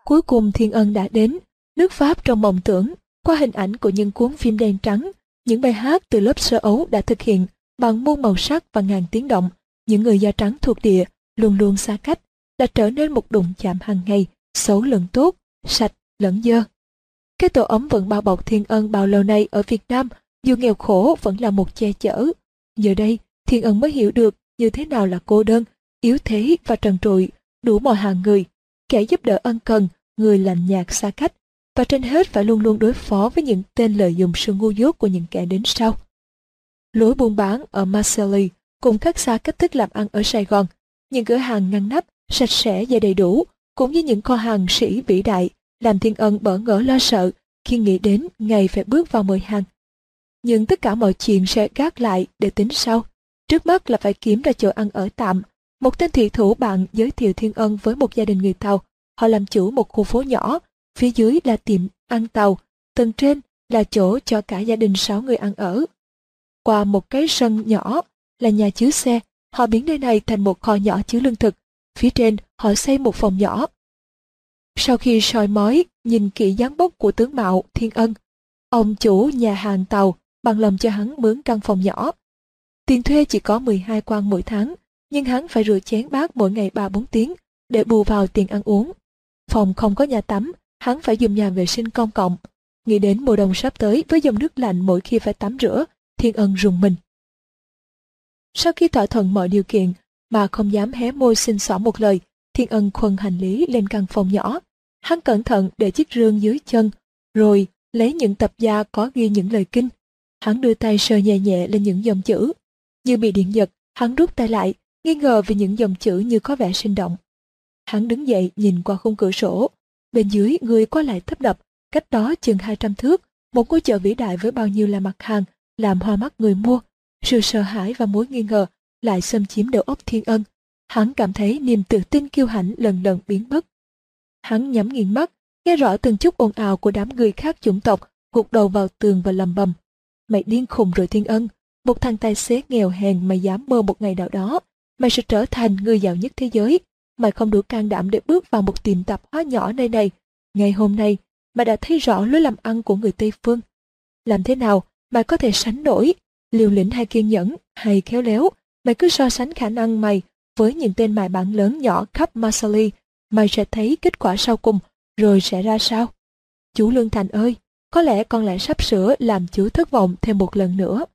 Cuối cùng Thiên Ân đã đến, nước Pháp trong mộng tưởng, qua hình ảnh của những cuốn phim đen trắng, những bài hát từ lớp sơ ấu đã thực hiện bằng muôn màu sắc và ngàn tiếng động, những người da trắng thuộc địa luôn luôn xa cách, đã trở nên một đụng chạm hàng ngày, xấu lẫn tốt, sạch lẫn dơ. Cái tổ ấm vẫn bao bọc thiên ân bao lâu nay ở Việt Nam, dù nghèo khổ vẫn là một che chở. Giờ đây, thiên ân mới hiểu được như thế nào là cô đơn, yếu thế và trần trụi, đủ mọi hàng người, kẻ giúp đỡ ân cần, người lạnh nhạt xa cách, và trên hết phải luôn luôn đối phó với những tên lợi dụng sự ngu dốt của những kẻ đến sau. Lối buôn bán ở Marseille cùng khác xa cách thức làm ăn ở Sài Gòn, những cửa hàng ngăn nắp, sạch sẽ và đầy đủ, cũng như những kho hàng sĩ vĩ đại, làm thiên ân bỡ ngỡ lo sợ khi nghĩ đến ngày phải bước vào mời hàng. Nhưng tất cả mọi chuyện sẽ gác lại để tính sau. Trước mắt là phải kiếm ra chỗ ăn ở tạm. Một tên thị thủ bạn giới thiệu thiên ân với một gia đình người Tàu. Họ làm chủ một khu phố nhỏ Phía dưới là tiệm ăn tàu, tầng trên là chỗ cho cả gia đình sáu người ăn ở. Qua một cái sân nhỏ là nhà chứa xe, họ biến nơi này thành một kho nhỏ chứa lương thực. Phía trên họ xây một phòng nhỏ. Sau khi soi mói, nhìn kỹ dáng bốc của tướng mạo Thiên Ân, ông chủ nhà hàng tàu bằng lòng cho hắn mướn căn phòng nhỏ. Tiền thuê chỉ có 12 quan mỗi tháng, nhưng hắn phải rửa chén bát mỗi ngày 3-4 tiếng để bù vào tiền ăn uống. Phòng không có nhà tắm, hắn phải dùng nhà vệ sinh công cộng. Nghĩ đến mùa đông sắp tới với dòng nước lạnh mỗi khi phải tắm rửa, thiên ân rùng mình. Sau khi thỏa thuận mọi điều kiện, mà không dám hé môi xin xỏ một lời, thiên ân khuân hành lý lên căn phòng nhỏ. Hắn cẩn thận để chiếc rương dưới chân, rồi lấy những tập da có ghi những lời kinh. Hắn đưa tay sờ nhẹ nhẹ lên những dòng chữ. Như bị điện giật, hắn rút tay lại, nghi ngờ vì những dòng chữ như có vẻ sinh động. Hắn đứng dậy nhìn qua khung cửa sổ, Bên dưới người qua lại thấp đập, cách đó chừng 200 thước, một ngôi chợ vĩ đại với bao nhiêu là mặt hàng, làm hoa mắt người mua. Sự sợ hãi và mối nghi ngờ lại xâm chiếm đầu óc thiên ân. Hắn cảm thấy niềm tự tin kiêu hãnh lần lần biến mất. Hắn nhắm nghiền mắt, nghe rõ từng chút ồn ào của đám người khác chủng tộc, gục đầu vào tường và lầm bầm. Mày điên khùng rồi thiên ân, một thằng tài xế nghèo hèn mày dám mơ một ngày nào đó, mày sẽ trở thành người giàu nhất thế giới, mày không đủ can đảm để bước vào một tiệm tạp hóa nhỏ nơi này. Ngày hôm nay, mày đã thấy rõ lối làm ăn của người Tây Phương. Làm thế nào mày có thể sánh nổi, liều lĩnh hay kiên nhẫn, hay khéo léo, mày cứ so sánh khả năng mày với những tên mại bản lớn nhỏ khắp Marsali. mày sẽ thấy kết quả sau cùng, rồi sẽ ra sao? Chú Lương Thành ơi, có lẽ con lại sắp sửa làm chú thất vọng thêm một lần nữa.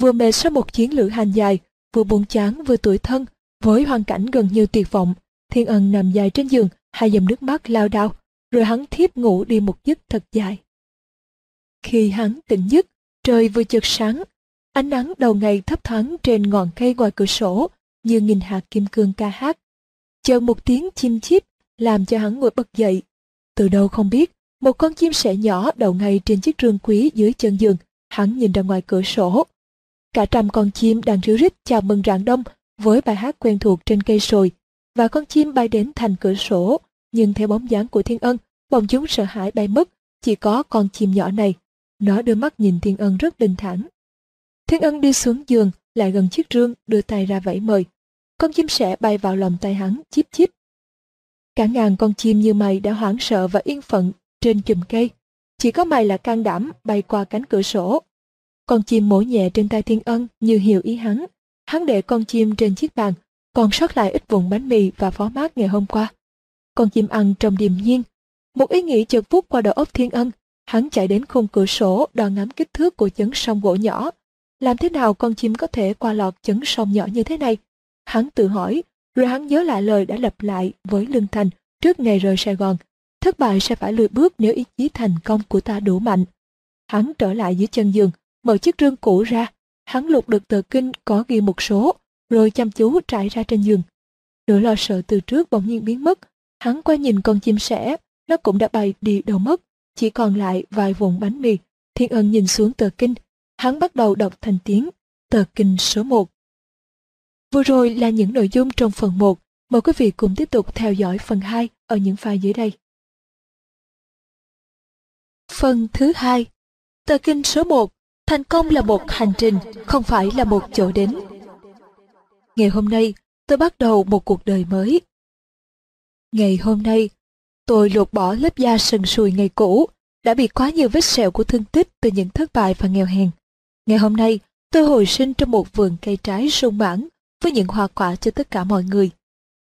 Vừa mệt sau một chuyến lữ hành dài, vừa buồn chán vừa tuổi thân, với hoàn cảnh gần như tuyệt vọng, Thiên Ân nằm dài trên giường, hai dòng nước mắt lao đao, rồi hắn thiếp ngủ đi một giấc thật dài. Khi hắn tỉnh giấc, trời vừa chợt sáng, ánh nắng đầu ngày thấp thoáng trên ngọn cây ngoài cửa sổ như nghìn hạt kim cương ca hát. Chợt một tiếng chim chip làm cho hắn ngồi bật dậy. Từ đâu không biết, một con chim sẻ nhỏ đậu ngay trên chiếc rương quý dưới chân giường, hắn nhìn ra ngoài cửa sổ. Cả trăm con chim đang ríu rít chào mừng rạng đông với bài hát quen thuộc trên cây sồi, và con chim bay đến thành cửa sổ, nhưng theo bóng dáng của Thiên Ân, bọn chúng sợ hãi bay mất, chỉ có con chim nhỏ này. Nó đưa mắt nhìn Thiên Ân rất bình thản. Thiên Ân đi xuống giường, lại gần chiếc rương, đưa tay ra vẫy mời. Con chim sẻ bay vào lòng tay hắn, chip chip. Cả ngàn con chim như mày đã hoảng sợ và yên phận trên chùm cây. Chỉ có mày là can đảm bay qua cánh cửa sổ. Con chim mổ nhẹ trên tay Thiên Ân như hiểu ý hắn. Hắn để con chim trên chiếc bàn, còn sót lại ít vụn bánh mì và phó mát ngày hôm qua. Con chim ăn trong điềm nhiên. Một ý nghĩ chợt vút qua đầu óc Thiên Ân. Hắn chạy đến khung cửa sổ đo ngắm kích thước của chấn sông gỗ nhỏ. Làm thế nào con chim có thể qua lọt chấn sông nhỏ như thế này? Hắn tự hỏi, rồi hắn nhớ lại lời đã lặp lại với Lương Thành trước ngày rời Sài Gòn. Thất bại sẽ phải lùi bước nếu ý chí thành công của ta đủ mạnh. Hắn trở lại dưới chân giường, mở chiếc rương cũ ra. Hắn lục được tờ kinh có ghi một số, rồi chăm chú trải ra trên giường. Nỗi lo sợ từ trước bỗng nhiên biến mất. Hắn quay nhìn con chim sẻ, nó cũng đã bay đi đâu mất. Chỉ còn lại vài vụn bánh mì. Thiên ân nhìn xuống tờ kinh. Hắn bắt đầu đọc thành tiếng, tờ kinh số 1. Vừa rồi là những nội dung trong phần 1. Mời quý vị cùng tiếp tục theo dõi phần 2 ở những file dưới đây. Phần thứ hai Tờ kinh số 1 Thành công là một hành trình, không phải là một chỗ đến. Ngày hôm nay, tôi bắt đầu một cuộc đời mới. Ngày hôm nay, tôi lột bỏ lớp da sần sùi ngày cũ, đã bị quá nhiều vết sẹo của thương tích từ những thất bại và nghèo hèn. Ngày hôm nay, tôi hồi sinh trong một vườn cây trái sung mãn với những hoa quả cho tất cả mọi người.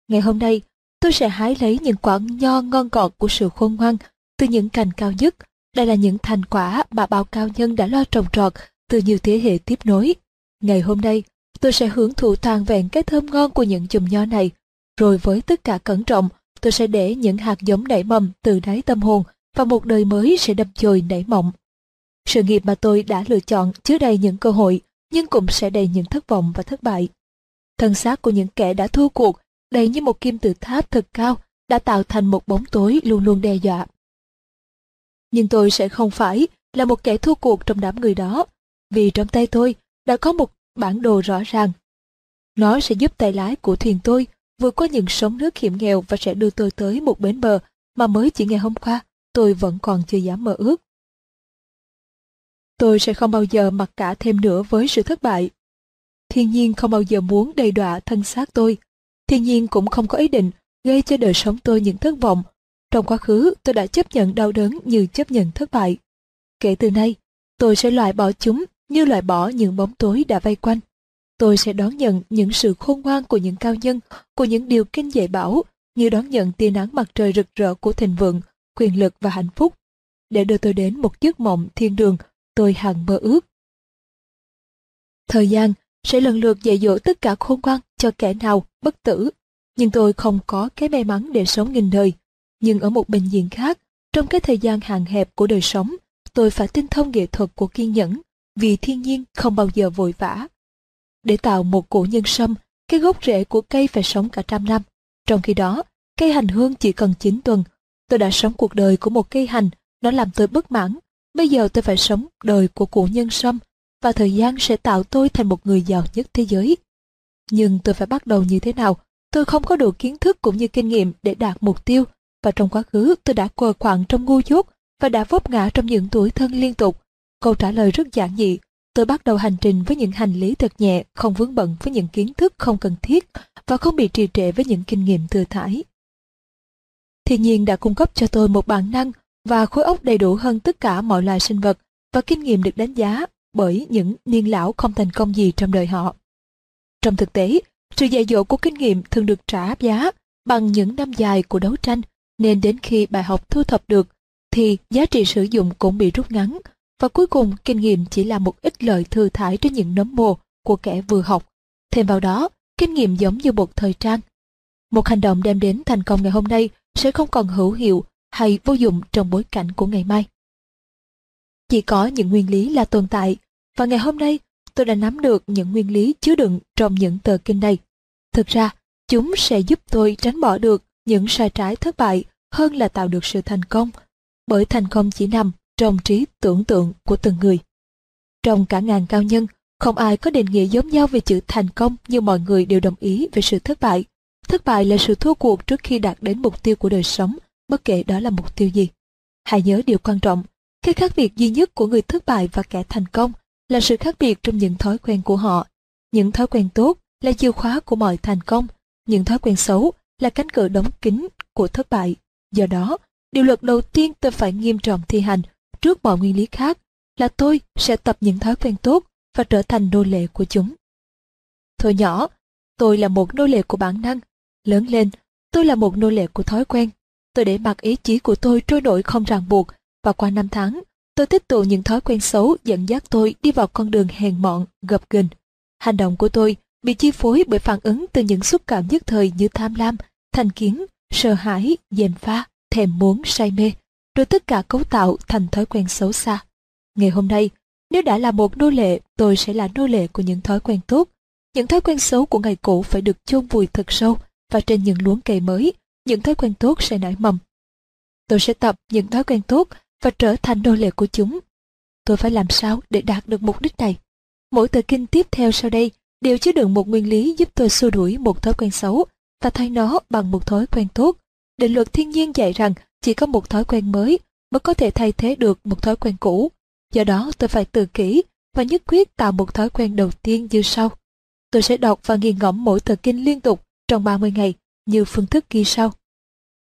Ngày hôm nay, tôi sẽ hái lấy những quả nho ngon ngọt của sự khôn ngoan từ những cành cao nhất. Đây là những thành quả mà bao cao nhân đã lo trồng trọt từ nhiều thế hệ tiếp nối. Ngày hôm nay, tôi sẽ hưởng thụ toàn vẹn cái thơm ngon của những chùm nho này. Rồi với tất cả cẩn trọng, tôi sẽ để những hạt giống nảy mầm từ đáy tâm hồn và một đời mới sẽ đập chồi nảy mộng. Sự nghiệp mà tôi đã lựa chọn chứa đầy những cơ hội, nhưng cũng sẽ đầy những thất vọng và thất bại. Thân xác của những kẻ đã thua cuộc, đầy như một kim tự tháp thật cao, đã tạo thành một bóng tối luôn luôn đe dọa. Nhưng tôi sẽ không phải là một kẻ thua cuộc trong đám người đó, vì trong tay tôi đã có một bản đồ rõ ràng. Nó sẽ giúp tay lái của thuyền tôi vượt qua những sóng nước hiểm nghèo và sẽ đưa tôi tới một bến bờ mà mới chỉ ngày hôm qua tôi vẫn còn chưa dám mơ ước. Tôi sẽ không bao giờ mặc cả thêm nữa với sự thất bại. Thiên nhiên không bao giờ muốn đầy đọa thân xác tôi. Thiên nhiên cũng không có ý định gây cho đời sống tôi những thất vọng. Trong quá khứ tôi đã chấp nhận đau đớn như chấp nhận thất bại. Kể từ nay, tôi sẽ loại bỏ chúng như loại bỏ những bóng tối đã vây quanh. Tôi sẽ đón nhận những sự khôn ngoan của những cao nhân, của những điều kinh dạy bảo, như đón nhận tia nắng mặt trời rực rỡ của thịnh vượng, quyền lực và hạnh phúc, để đưa tôi đến một giấc mộng thiên đường tôi hằng mơ ước. Thời gian sẽ lần lượt dạy dỗ tất cả khôn ngoan cho kẻ nào bất tử, nhưng tôi không có cái may mắn để sống nghìn đời. Nhưng ở một bệnh viện khác, trong cái thời gian hạn hẹp của đời sống, tôi phải tinh thông nghệ thuật của kiên nhẫn, vì thiên nhiên không bao giờ vội vã. Để tạo một củ nhân sâm, cái gốc rễ của cây phải sống cả trăm năm. Trong khi đó, cây hành hương chỉ cần 9 tuần. Tôi đã sống cuộc đời của một cây hành, nó làm tôi bất mãn. Bây giờ tôi phải sống đời của củ nhân sâm, và thời gian sẽ tạo tôi thành một người giàu nhất thế giới. Nhưng tôi phải bắt đầu như thế nào? Tôi không có đủ kiến thức cũng như kinh nghiệm để đạt mục tiêu, và trong quá khứ tôi đã quờ quạng trong ngu dốt và đã vấp ngã trong những tuổi thân liên tục. Câu trả lời rất giản dị. Tôi bắt đầu hành trình với những hành lý thật nhẹ, không vướng bận với những kiến thức không cần thiết và không bị trì trệ với những kinh nghiệm thừa thải. Thiên nhiên đã cung cấp cho tôi một bản năng và khối óc đầy đủ hơn tất cả mọi loài sinh vật và kinh nghiệm được đánh giá bởi những niên lão không thành công gì trong đời họ. Trong thực tế, sự dạy dỗ của kinh nghiệm thường được trả giá bằng những năm dài của đấu tranh, nên đến khi bài học thu thập được, thì giá trị sử dụng cũng bị rút ngắn, và cuối cùng kinh nghiệm chỉ là một ít lợi thừa thải trên những nấm mồ của kẻ vừa học. Thêm vào đó, kinh nghiệm giống như một thời trang. Một hành động đem đến thành công ngày hôm nay sẽ không còn hữu hiệu hay vô dụng trong bối cảnh của ngày mai. Chỉ có những nguyên lý là tồn tại, và ngày hôm nay tôi đã nắm được những nguyên lý chứa đựng trong những tờ kinh này. Thực ra, chúng sẽ giúp tôi tránh bỏ được những sai trái thất bại hơn là tạo được sự thành công, bởi thành công chỉ nằm trong trí tưởng tượng của từng người. Trong cả ngàn cao nhân, không ai có định nghĩa giống nhau về chữ thành công như mọi người đều đồng ý về sự thất bại. Thất bại là sự thua cuộc trước khi đạt đến mục tiêu của đời sống, bất kể đó là mục tiêu gì. Hãy nhớ điều quan trọng, cái khác biệt duy nhất của người thất bại và kẻ thành công là sự khác biệt trong những thói quen của họ. Những thói quen tốt là chìa khóa của mọi thành công, những thói quen xấu là cánh cửa đóng kín của thất bại. Do đó, điều luật đầu tiên tôi phải nghiêm trọng thi hành trước mọi nguyên lý khác là tôi sẽ tập những thói quen tốt và trở thành nô lệ của chúng. Thôi nhỏ, tôi là một nô lệ của bản năng. Lớn lên, tôi là một nô lệ của thói quen. Tôi để mặc ý chí của tôi trôi nổi không ràng buộc và qua năm tháng, tôi tích tụ những thói quen xấu dẫn dắt tôi đi vào con đường hèn mọn, gập ghềnh. Hành động của tôi bị chi phối bởi phản ứng từ những xúc cảm nhất thời như tham lam, thành kiến, sợ hãi, dèm pha, thèm muốn, say mê, rồi tất cả cấu tạo thành thói quen xấu xa. Ngày hôm nay, nếu đã là một nô lệ, tôi sẽ là nô lệ của những thói quen tốt. Những thói quen xấu của ngày cũ phải được chôn vùi thật sâu và trên những luống cây mới, những thói quen tốt sẽ nảy mầm. Tôi sẽ tập những thói quen tốt và trở thành nô lệ của chúng. Tôi phải làm sao để đạt được mục đích này? Mỗi tờ kinh tiếp theo sau đây đều chứa đựng một nguyên lý giúp tôi xua đuổi một thói quen xấu ta thay nó bằng một thói quen tốt. Định luật thiên nhiên dạy rằng chỉ có một thói quen mới mới có thể thay thế được một thói quen cũ. Do đó tôi phải tự kỷ và nhất quyết tạo một thói quen đầu tiên như sau. Tôi sẽ đọc và nghiền ngẫm mỗi tờ kinh liên tục trong 30 ngày như phương thức ghi sau.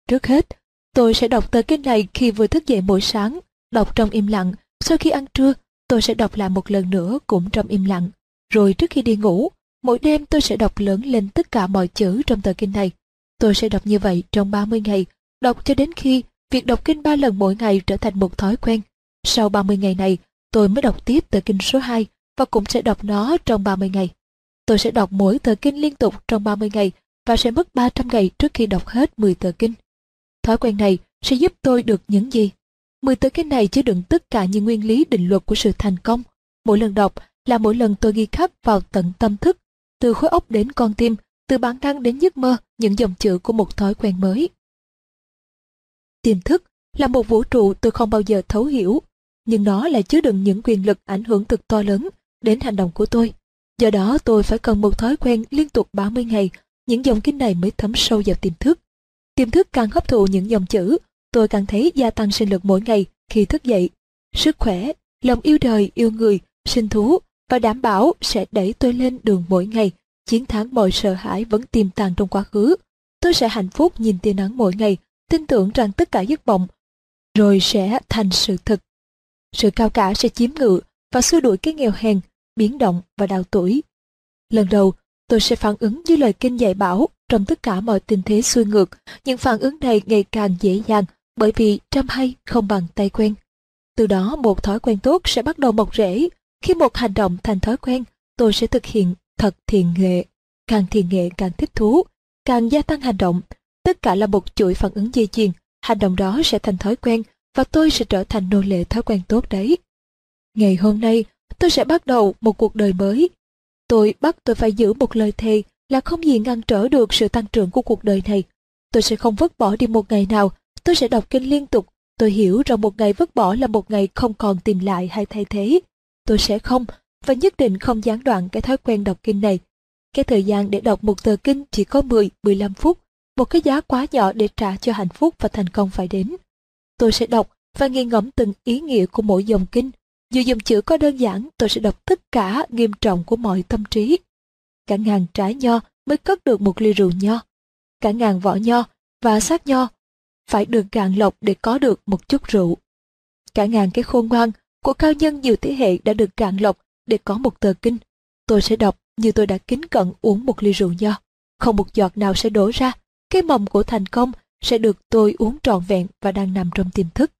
Trước hết, tôi sẽ đọc tờ kinh này khi vừa thức dậy mỗi sáng, đọc trong im lặng. Sau khi ăn trưa, tôi sẽ đọc lại một lần nữa cũng trong im lặng. Rồi trước khi đi ngủ, mỗi đêm tôi sẽ đọc lớn lên tất cả mọi chữ trong tờ kinh này. Tôi sẽ đọc như vậy trong 30 ngày, đọc cho đến khi việc đọc kinh ba lần mỗi ngày trở thành một thói quen. Sau 30 ngày này, tôi mới đọc tiếp tờ kinh số 2 và cũng sẽ đọc nó trong 30 ngày. Tôi sẽ đọc mỗi tờ kinh liên tục trong 30 ngày và sẽ mất 300 ngày trước khi đọc hết 10 tờ kinh. Thói quen này sẽ giúp tôi được những gì? 10 tờ kinh này chứa đựng tất cả những nguyên lý định luật của sự thành công. Mỗi lần đọc là mỗi lần tôi ghi khắc vào tận tâm thức, từ khối óc đến con tim, từ bản năng đến giấc mơ, những dòng chữ của một thói quen mới. Tiềm thức là một vũ trụ tôi không bao giờ thấu hiểu, nhưng nó lại chứa đựng những quyền lực ảnh hưởng cực to lớn đến hành động của tôi. Do đó tôi phải cần một thói quen liên tục 30 ngày, những dòng kinh này mới thấm sâu vào tiềm thức. Tiềm thức càng hấp thụ những dòng chữ, tôi càng thấy gia tăng sinh lực mỗi ngày khi thức dậy. Sức khỏe, lòng yêu đời, yêu người, sinh thú và đảm bảo sẽ đẩy tôi lên đường mỗi ngày, chiến thắng mọi sợ hãi vẫn tiềm tàng trong quá khứ. Tôi sẽ hạnh phúc nhìn tia nắng mỗi ngày, tin tưởng rằng tất cả giấc mộng rồi sẽ thành sự thực. Sự cao cả sẽ chiếm ngự và xua đuổi cái nghèo hèn, biến động và đào tuổi. Lần đầu, tôi sẽ phản ứng như lời kinh dạy bảo trong tất cả mọi tình thế xuôi ngược. Những phản ứng này ngày càng dễ dàng bởi vì trăm hay không bằng tay quen. Từ đó một thói quen tốt sẽ bắt đầu mọc rễ. Khi một hành động thành thói quen, tôi sẽ thực hiện thật thiền nghệ. Càng thiền nghệ càng thích thú, càng gia tăng hành động. Tất cả là một chuỗi phản ứng dây chuyền. Hành động đó sẽ thành thói quen và tôi sẽ trở thành nô lệ thói quen tốt đấy. Ngày hôm nay, tôi sẽ bắt đầu một cuộc đời mới. Tôi bắt tôi phải giữ một lời thề là không gì ngăn trở được sự tăng trưởng của cuộc đời này. Tôi sẽ không vứt bỏ đi một ngày nào, tôi sẽ đọc kinh liên tục. Tôi hiểu rằng một ngày vứt bỏ là một ngày không còn tìm lại hay thay thế. Tôi sẽ không, và nhất định không gián đoạn cái thói quen đọc kinh này. Cái thời gian để đọc một tờ kinh chỉ có 10-15 phút, một cái giá quá nhỏ để trả cho hạnh phúc và thành công phải đến. Tôi sẽ đọc và nghiền ngẫm từng ý nghĩa của mỗi dòng kinh. Dù dòng chữ có đơn giản, tôi sẽ đọc tất cả nghiêm trọng của mọi tâm trí. Cả ngàn trái nho mới cất được một ly rượu nho. Cả ngàn vỏ nho và xác nho phải được gạn lọc để có được một chút rượu. Cả ngàn cái khôn ngoan của cao nhân nhiều thế hệ đã được cạn lọc để có một tờ kinh. Tôi sẽ đọc như tôi đã kính cận uống một ly rượu nho. Không một giọt nào sẽ đổ ra. Cái mầm của thành công sẽ được tôi uống trọn vẹn và đang nằm trong tiềm thức.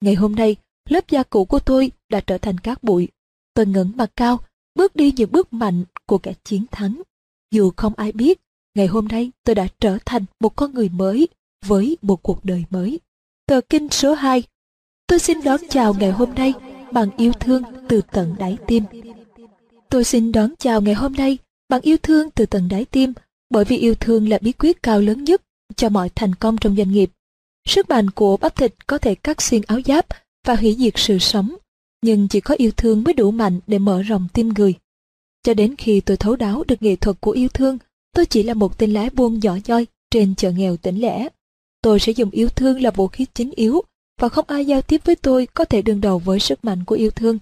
Ngày hôm nay, lớp da cũ của tôi đã trở thành cát bụi. Tôi ngẩng mặt cao, bước đi những bước mạnh của kẻ chiến thắng. Dù không ai biết, ngày hôm nay tôi đã trở thành một con người mới với một cuộc đời mới. Tờ kinh số 2 Tôi xin đón chào ngày hôm nay bằng yêu thương từ tận đáy tim. Tôi xin đón chào ngày hôm nay bằng yêu thương từ tận đáy tim bởi vì yêu thương là bí quyết cao lớn nhất cho mọi thành công trong doanh nghiệp. Sức mạnh của bắp thịt có thể cắt xuyên áo giáp và hủy diệt sự sống, nhưng chỉ có yêu thương mới đủ mạnh để mở rộng tim người. Cho đến khi tôi thấu đáo được nghệ thuật của yêu thương, tôi chỉ là một tên lái buôn nhỏ nhoi trên chợ nghèo tỉnh lẻ. Tôi sẽ dùng yêu thương là vũ khí chính yếu và không ai giao tiếp với tôi có thể đương đầu với sức mạnh của yêu thương.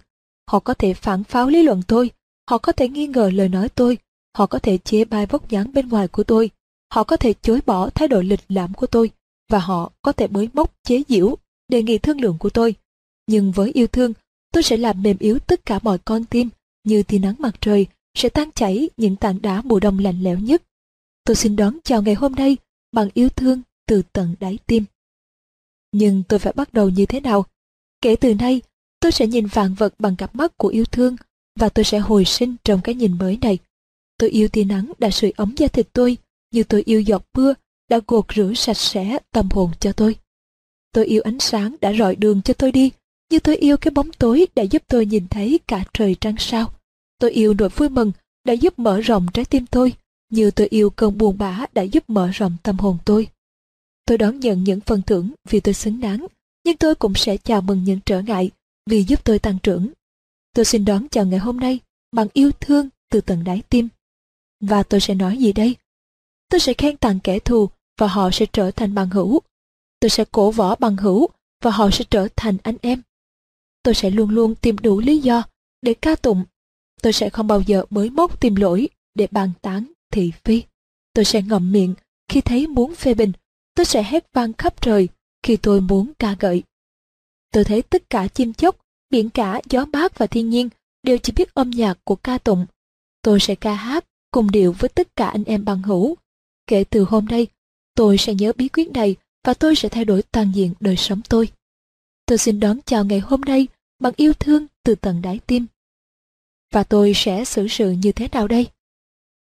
Họ có thể phản pháo lý luận tôi, họ có thể nghi ngờ lời nói tôi, họ có thể chế bai vóc dáng bên ngoài của tôi, họ có thể chối bỏ thái độ lịch lãm của tôi, và họ có thể bới móc chế giễu đề nghị thương lượng của tôi. Nhưng với yêu thương, tôi sẽ làm mềm yếu tất cả mọi con tim, như tia nắng mặt trời sẽ tan chảy những tảng đá mùa đông lạnh lẽo nhất. Tôi xin đón chào ngày hôm nay bằng yêu thương từ tận đáy tim. Nhưng tôi phải bắt đầu như thế nào? Kể từ nay, tôi sẽ nhìn vạn vật bằng cặp mắt của yêu thương và tôi sẽ hồi sinh trong cái nhìn mới này. Tôi yêu tia nắng đã sưởi ấm da thịt tôi, như tôi yêu giọt mưa đã gột rửa sạch sẽ tâm hồn cho tôi. Tôi yêu ánh sáng đã rọi đường cho tôi đi, như tôi yêu cái bóng tối đã giúp tôi nhìn thấy cả trời trăng sao. Tôi yêu nỗi vui mừng đã giúp mở rộng trái tim tôi, như tôi yêu cơn buồn bã đã giúp mở rộng tâm hồn tôi. Tôi đón nhận những phần thưởng vì tôi xứng đáng, nhưng tôi cũng sẽ chào mừng những trở ngại vì giúp tôi tăng trưởng. Tôi xin đón chào ngày hôm nay bằng yêu thương từ tận đáy tim. Và tôi sẽ nói gì đây? Tôi sẽ khen tặng kẻ thù và họ sẽ trở thành bằng hữu. Tôi sẽ cổ võ bằng hữu và họ sẽ trở thành anh em. Tôi sẽ luôn luôn tìm đủ lý do để ca tụng. Tôi sẽ không bao giờ mới móc tìm lỗi để bàn tán thị phi. Tôi sẽ ngậm miệng khi thấy muốn phê bình. Tôi sẽ hét vang khắp trời khi tôi muốn ca gợi. Tôi thấy tất cả chim chóc, biển cả, gió bát và thiên nhiên đều chỉ biết âm nhạc của ca tụng. Tôi sẽ ca hát cùng điệu với tất cả anh em bằng hữu. Kể từ hôm nay, tôi sẽ nhớ bí quyết này và tôi sẽ thay đổi toàn diện đời sống tôi. Tôi xin đón chào ngày hôm nay bằng yêu thương từ tận đáy tim. Và tôi sẽ xử sự như thế nào đây?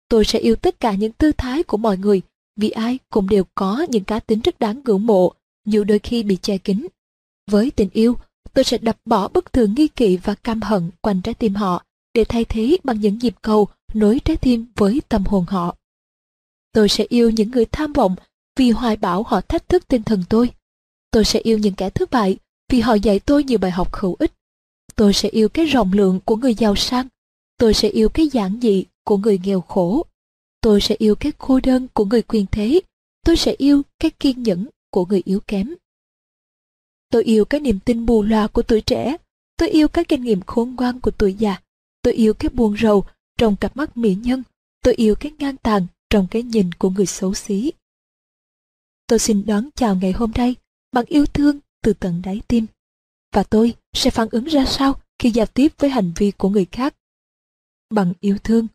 Tôi sẽ yêu tất cả những tư thái của mọi người, vì ai cũng đều có những cá tính rất đáng ngưỡng mộ, dù đôi khi bị che kín. Với tình yêu, tôi sẽ đập bỏ bất thường nghi kỵ và cam hận quanh trái tim họ, để thay thế bằng những nhịp cầu nối trái tim với tâm hồn họ. Tôi sẽ yêu những người tham vọng vì hoài bảo họ thách thức tinh thần tôi. Tôi sẽ yêu những kẻ thất bại vì họ dạy tôi nhiều bài học hữu ích. Tôi sẽ yêu cái rộng lượng của người giàu sang. Tôi sẽ yêu cái giản dị của người nghèo khổ. Tôi sẽ yêu cái cô đơn của người quyền thế. Tôi sẽ yêu cái kiên nhẫn của người yếu kém. Tôi yêu cái niềm tin mù loà của tuổi trẻ. Tôi yêu cái kinh nghiệm khôn ngoan của tuổi già. Tôi yêu cái buồn rầu trong cặp mắt mỹ nhân. Tôi yêu cái ngang tàn trong cái nhìn của người xấu xí. Tôi xin đón chào ngày hôm nay bằng yêu thương từ tận đáy tim. Và tôi sẽ phản ứng ra sao khi giao tiếp với hành vi của người khác? Bằng yêu thương.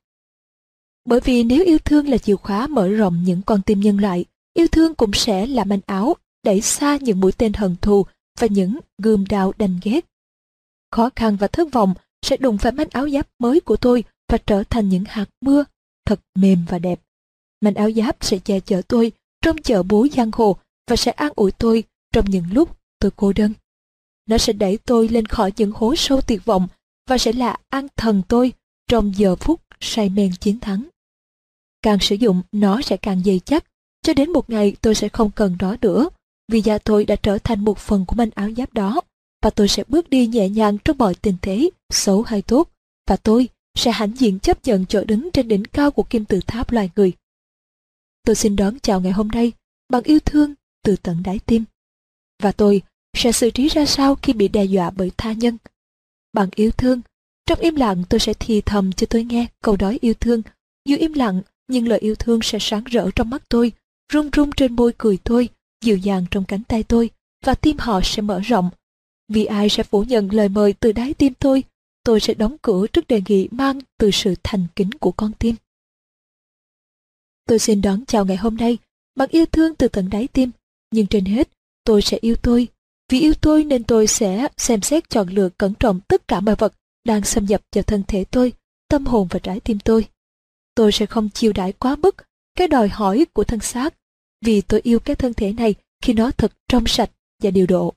Bởi vì nếu yêu thương là chìa khóa mở rộng những con tim nhân loại, yêu thương cũng sẽ là manh áo đẩy xa những mũi tên hận thù và những gươm đao đành ghét. Khó khăn và thất vọng sẽ đụng phải manh áo giáp mới của tôi và trở thành những hạt mưa thật mềm và đẹp. Manh áo giáp sẽ che chở tôi trong chợ búa giang hồ và sẽ an ủi tôi trong những lúc tôi cô đơn. Nó sẽ đẩy tôi lên khỏi những hố sâu tuyệt vọng và sẽ là an thần tôi trong giờ phút say men chiến thắng. Càng sử dụng nó sẽ càng dày chắc, cho đến một ngày tôi sẽ không cần nó nữa, vì da tôi đã trở thành một phần của manh áo giáp đó, và tôi sẽ bước đi nhẹ nhàng trong mọi tình thế, xấu hay tốt, và tôi sẽ hãnh diện chấp nhận chỗ đứng trên đỉnh cao của kim tự tháp loài người. Tôi xin đón chào ngày hôm nay bằng yêu thương từ tận đáy tim. Và tôi sẽ xử trí ra sao khi bị đe dọa bởi tha nhân. Bằng yêu thương, trong im lặng tôi sẽ thì thầm cho tôi nghe câu đói yêu thương. Dù im lặng, nhưng lời yêu thương sẽ sáng rỡ trong mắt tôi, rung rung trên môi cười tôi, dịu dàng trong cánh tay tôi, và tim họ sẽ mở rộng. Vì ai sẽ phủ nhận lời mời từ đáy tim tôi, tôi sẽ đóng cửa trước đề nghị mang từ sự thành kính của con tim. Tôi xin đón chào ngày hôm nay bằng yêu thương từ tận đáy tim, nhưng trên hết, tôi sẽ yêu tôi. Vì yêu tôi nên tôi sẽ xem xét chọn lựa cẩn trọng tất cả mọi vật đang xâm nhập vào thân thể tôi, tâm hồn và trái tim tôi. Tôi sẽ không chiêu đãi quá mức cái đòi hỏi của thân xác, vì tôi yêu cái thân thể này khi nó thật trong sạch, và điều độ.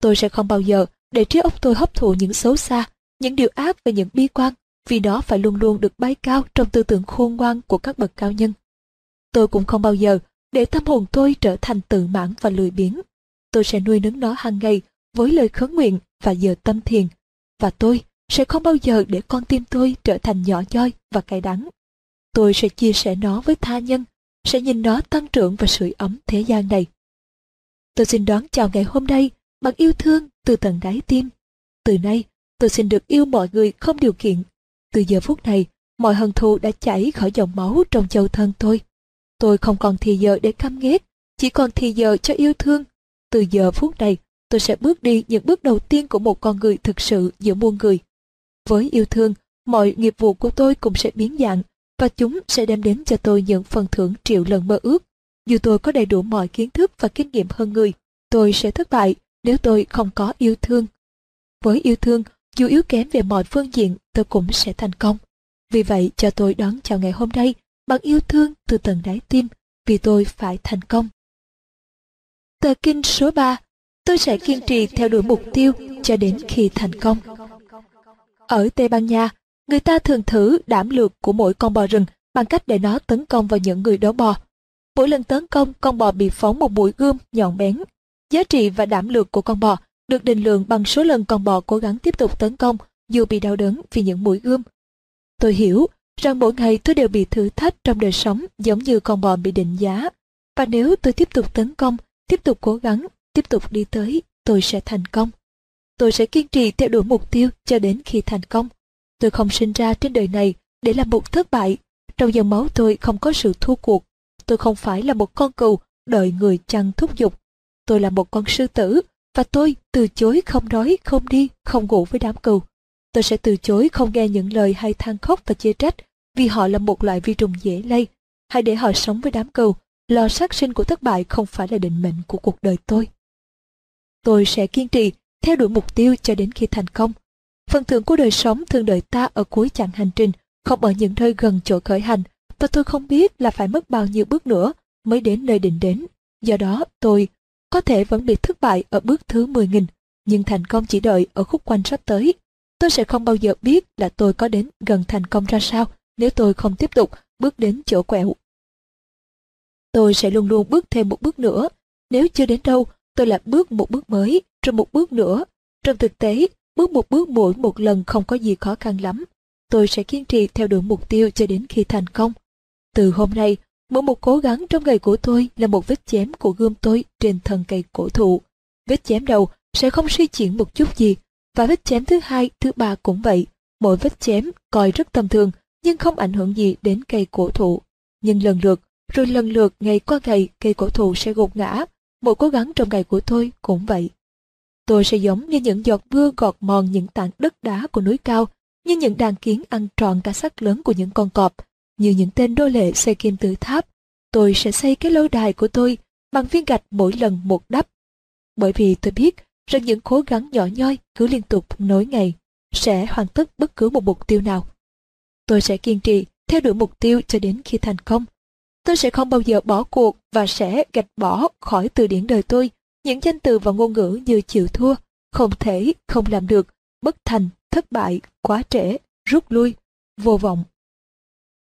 Tôi sẽ không bao giờ để trí óc tôi hấp thụ những xấu xa, những điều ác và những bi quan, vì nó phải luôn luôn được bay cao trong tư tưởng khôn ngoan của các bậc cao nhân. Tôi cũng không bao giờ để tâm hồn tôi trở thành tự mãn và lười biếng. Tôi sẽ nuôi nấng nó hàng ngày với lời khấn nguyện và giờ tâm thiền. Và tôi sẽ không bao giờ để con tim tôi trở thành nhỏ nhoi và cay đắng. Tôi sẽ chia sẻ nó với tha nhân, sẽ nhìn nó tăng trưởng và sưởi ấm thế gian này. Tôi xin đón chào ngày hôm nay bằng yêu thương từ tận đáy tim. Từ nay, tôi xin được yêu mọi người không điều kiện. Từ giờ phút này, mọi hận thù đã chảy khỏi dòng máu trong châu thân tôi. Tôi không còn thì giờ để căm ghét, chỉ còn thì giờ cho yêu thương. Từ giờ phút này, tôi sẽ bước đi những bước đầu tiên của một con người thực sự giữa muôn người. Với yêu thương, mọi nghiệp vụ của tôi cũng sẽ biến dạng và chúng sẽ đem đến cho tôi những phần thưởng triệu lần mơ ước. Dù tôi có đầy đủ mọi kiến thức và kinh nghiệm hơn người, tôi sẽ thất bại nếu tôi không có yêu thương. Với yêu thương, dù yếu kém về mọi phương diện, tôi cũng sẽ thành công. Vì vậy, cho tôi đón chào ngày hôm nay bằng yêu thương từ tận đáy tim, vì tôi phải thành công. Tờ kinh số 3 Tôi sẽ kiên trì theo đuổi mục tiêu cho đến khi thành công. Ở Tây Ban Nha, người ta thường thử đảm lược của mỗi con bò rừng bằng cách để nó tấn công vào những người đấu bò. Mỗi lần tấn công, con bò bị phóng một mũi gươm nhọn bén. Giá trị và đảm lược của con bò được định lượng bằng số lần con bò cố gắng tiếp tục tấn công dù bị đau đớn vì những mũi gươm. Tôi hiểu rằng mỗi ngày tôi đều bị thử thách trong đời sống giống như con bò bị định giá. Và nếu tôi tiếp tục tấn công, tiếp tục cố gắng, tiếp tục đi tới, tôi sẽ thành công. Tôi sẽ kiên trì theo đuổi mục tiêu cho đến khi thành công. Tôi không sinh ra trên đời này để làm một thất bại. Trong dòng máu tôi không có sự thua cuộc. Tôi không phải là một con cừu đợi người chăn thúc giục. Tôi là một con sư tử và tôi từ chối không nói, không đi, không ngủ với đám cừu. Tôi sẽ từ chối không nghe những lời hay than khóc và chê trách vì họ là một loại vi trùng dễ lây. Hãy để họ sống với đám cừu. Lo sát sinh của thất bại không phải là định mệnh của cuộc đời tôi. Tôi sẽ kiên trì theo đuổi mục tiêu cho đến khi thành công. Phần thưởng của đời sống thường đợi ta ở cuối chặng hành trình, không ở những nơi gần chỗ khởi hành, và tôi không biết là phải mất bao nhiêu bước nữa mới đến nơi định đến. Do đó, tôi có thể vẫn bị thất bại ở bước thứ 10.000, nhưng thành công chỉ đợi ở khúc quanh sắp tới. Tôi sẽ không bao giờ biết là tôi có đến gần thành công ra sao nếu tôi không tiếp tục bước đến chỗ quẹo. Tôi sẽ luôn luôn bước thêm một bước nữa. Nếu chưa đến đâu, tôi lại bước một bước mới, rồi một bước nữa. Trong thực tế, bước một bước mỗi một lần không có gì khó khăn lắm. Tôi sẽ kiên trì theo đuổi mục tiêu cho đến khi thành công. Từ hôm nay, mỗi một cố gắng trong ngày của tôi là một vết chém của gươm tôi trên thân cây cổ thụ. Vết chém đầu sẽ không suy chuyển một chút gì, và vết chém thứ hai, thứ ba cũng vậy. Mỗi vết chém coi rất tầm thường, nhưng không ảnh hưởng gì đến cây cổ thụ. Nhưng lần lượt, rồi lần lượt ngày qua ngày cây cổ thụ sẽ gục ngã. Mỗi cố gắng trong ngày của tôi cũng vậy. Tôi sẽ giống như những giọt mưa gọt mòn những tảng đất đá của núi cao, như những đàn kiến ăn trọn cả xác lớn của những con cọp, như những tên đô lệ xây kim tự tháp. Tôi sẽ xây cái lâu đài của tôi bằng viên gạch mỗi lần một đắp. Bởi vì tôi biết rằng những cố gắng nhỏ nhoi cứ liên tục nối ngày sẽ hoàn tất bất cứ một mục tiêu nào. Tôi sẽ kiên trì theo đuổi mục tiêu cho đến khi thành công. Tôi sẽ không bao giờ bỏ cuộc và sẽ gạch bỏ khỏi từ điển đời tôi những danh từ và ngôn ngữ như chịu thua, không thể, không làm được, bất thành, thất bại, quá trễ, rút lui, vô vọng.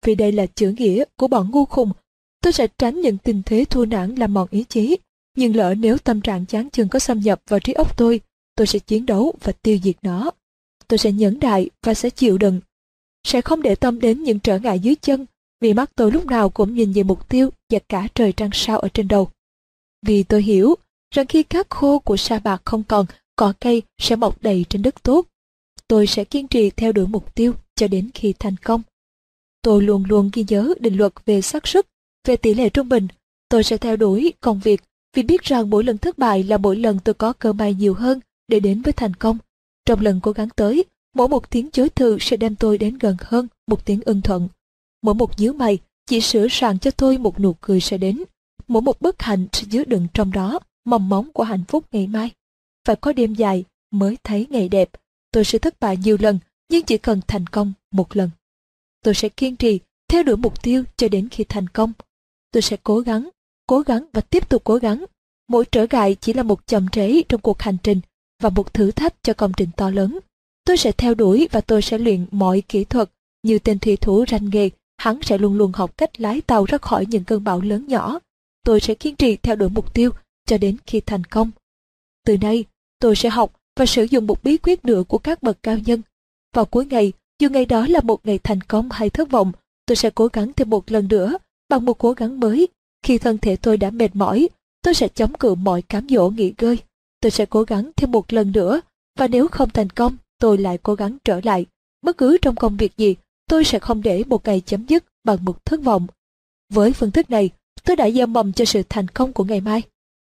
Vì đây là chữ nghĩa của bọn ngu khùng, tôi sẽ tránh những tình thế thua nản làm mòn ý chí. Nhưng lỡ nếu tâm trạng chán chừng có xâm nhập vào trí óc tôi, tôi sẽ chiến đấu và tiêu diệt nó. Tôi sẽ nhẫn đại và sẽ chịu đựng. Sẽ không để tâm đến những trở ngại dưới chân, vì mắt tôi lúc nào cũng nhìn về mục tiêu và cả trời trăng sao ở trên đầu. Vì tôi hiểu rằng khi cát khô của sa bạc không còn, cỏ cây sẽ mọc đầy trên đất tốt. Tôi sẽ kiên trì theo đuổi mục tiêu cho đến khi thành công. Tôi luôn luôn ghi nhớ định luật về xác suất, về tỷ lệ trung bình. Tôi sẽ theo đuổi công việc vì biết rằng mỗi lần thất bại là mỗi lần tôi có cơ may nhiều hơn để đến với thành công. Trong lần cố gắng tới, mỗi một tiếng chối từ sẽ đem tôi đến gần hơn một tiếng ưng thuận. Mỗi một nhíu mày chỉ sửa sàng cho tôi một nụ cười sẽ đến. Mỗi một bất hạnh sẽ chứa đựng trong đó mong móng của hạnh phúc ngày mai. Phải có đêm dài mới thấy ngày đẹp. Tôi sẽ thất bại nhiều lần, nhưng chỉ cần thành công một lần. Tôi sẽ kiên trì, theo đuổi mục tiêu cho đến khi thành công. Tôi sẽ cố gắng, cố gắng và tiếp tục cố gắng. mỗi trở ngại chỉ là một chậm trễ trong cuộc hành trình và một thử thách cho công trình to lớn. Tôi sẽ theo đuổi và tôi sẽ luyện mọi kỹ thuật như tên thủy thủ ranh nghề, hắn sẽ luôn luôn học cách lái tàu ra khỏi những cơn bão lớn nhỏ. Tôi sẽ kiên trì theo đuổi mục tiêu cho đến khi thành công. Từ nay, tôi sẽ học và sử dụng một bí quyết nữa của các bậc cao nhân. Vào cuối ngày, dù ngày đó là một ngày thành công hay thất vọng, tôi sẽ cố gắng thêm một lần nữa bằng một cố gắng mới. Khi thân thể tôi đã mệt mỏi, tôi sẽ chống cự mọi cám dỗ nghỉ ngơi. Tôi sẽ cố gắng thêm một lần nữa và nếu không thành công, tôi lại cố gắng trở lại. Bất cứ trong công việc gì, tôi sẽ không để một ngày chấm dứt bằng một thất vọng. Với phương thức này, tôi đã gieo mầm cho sự thành công của ngày mai.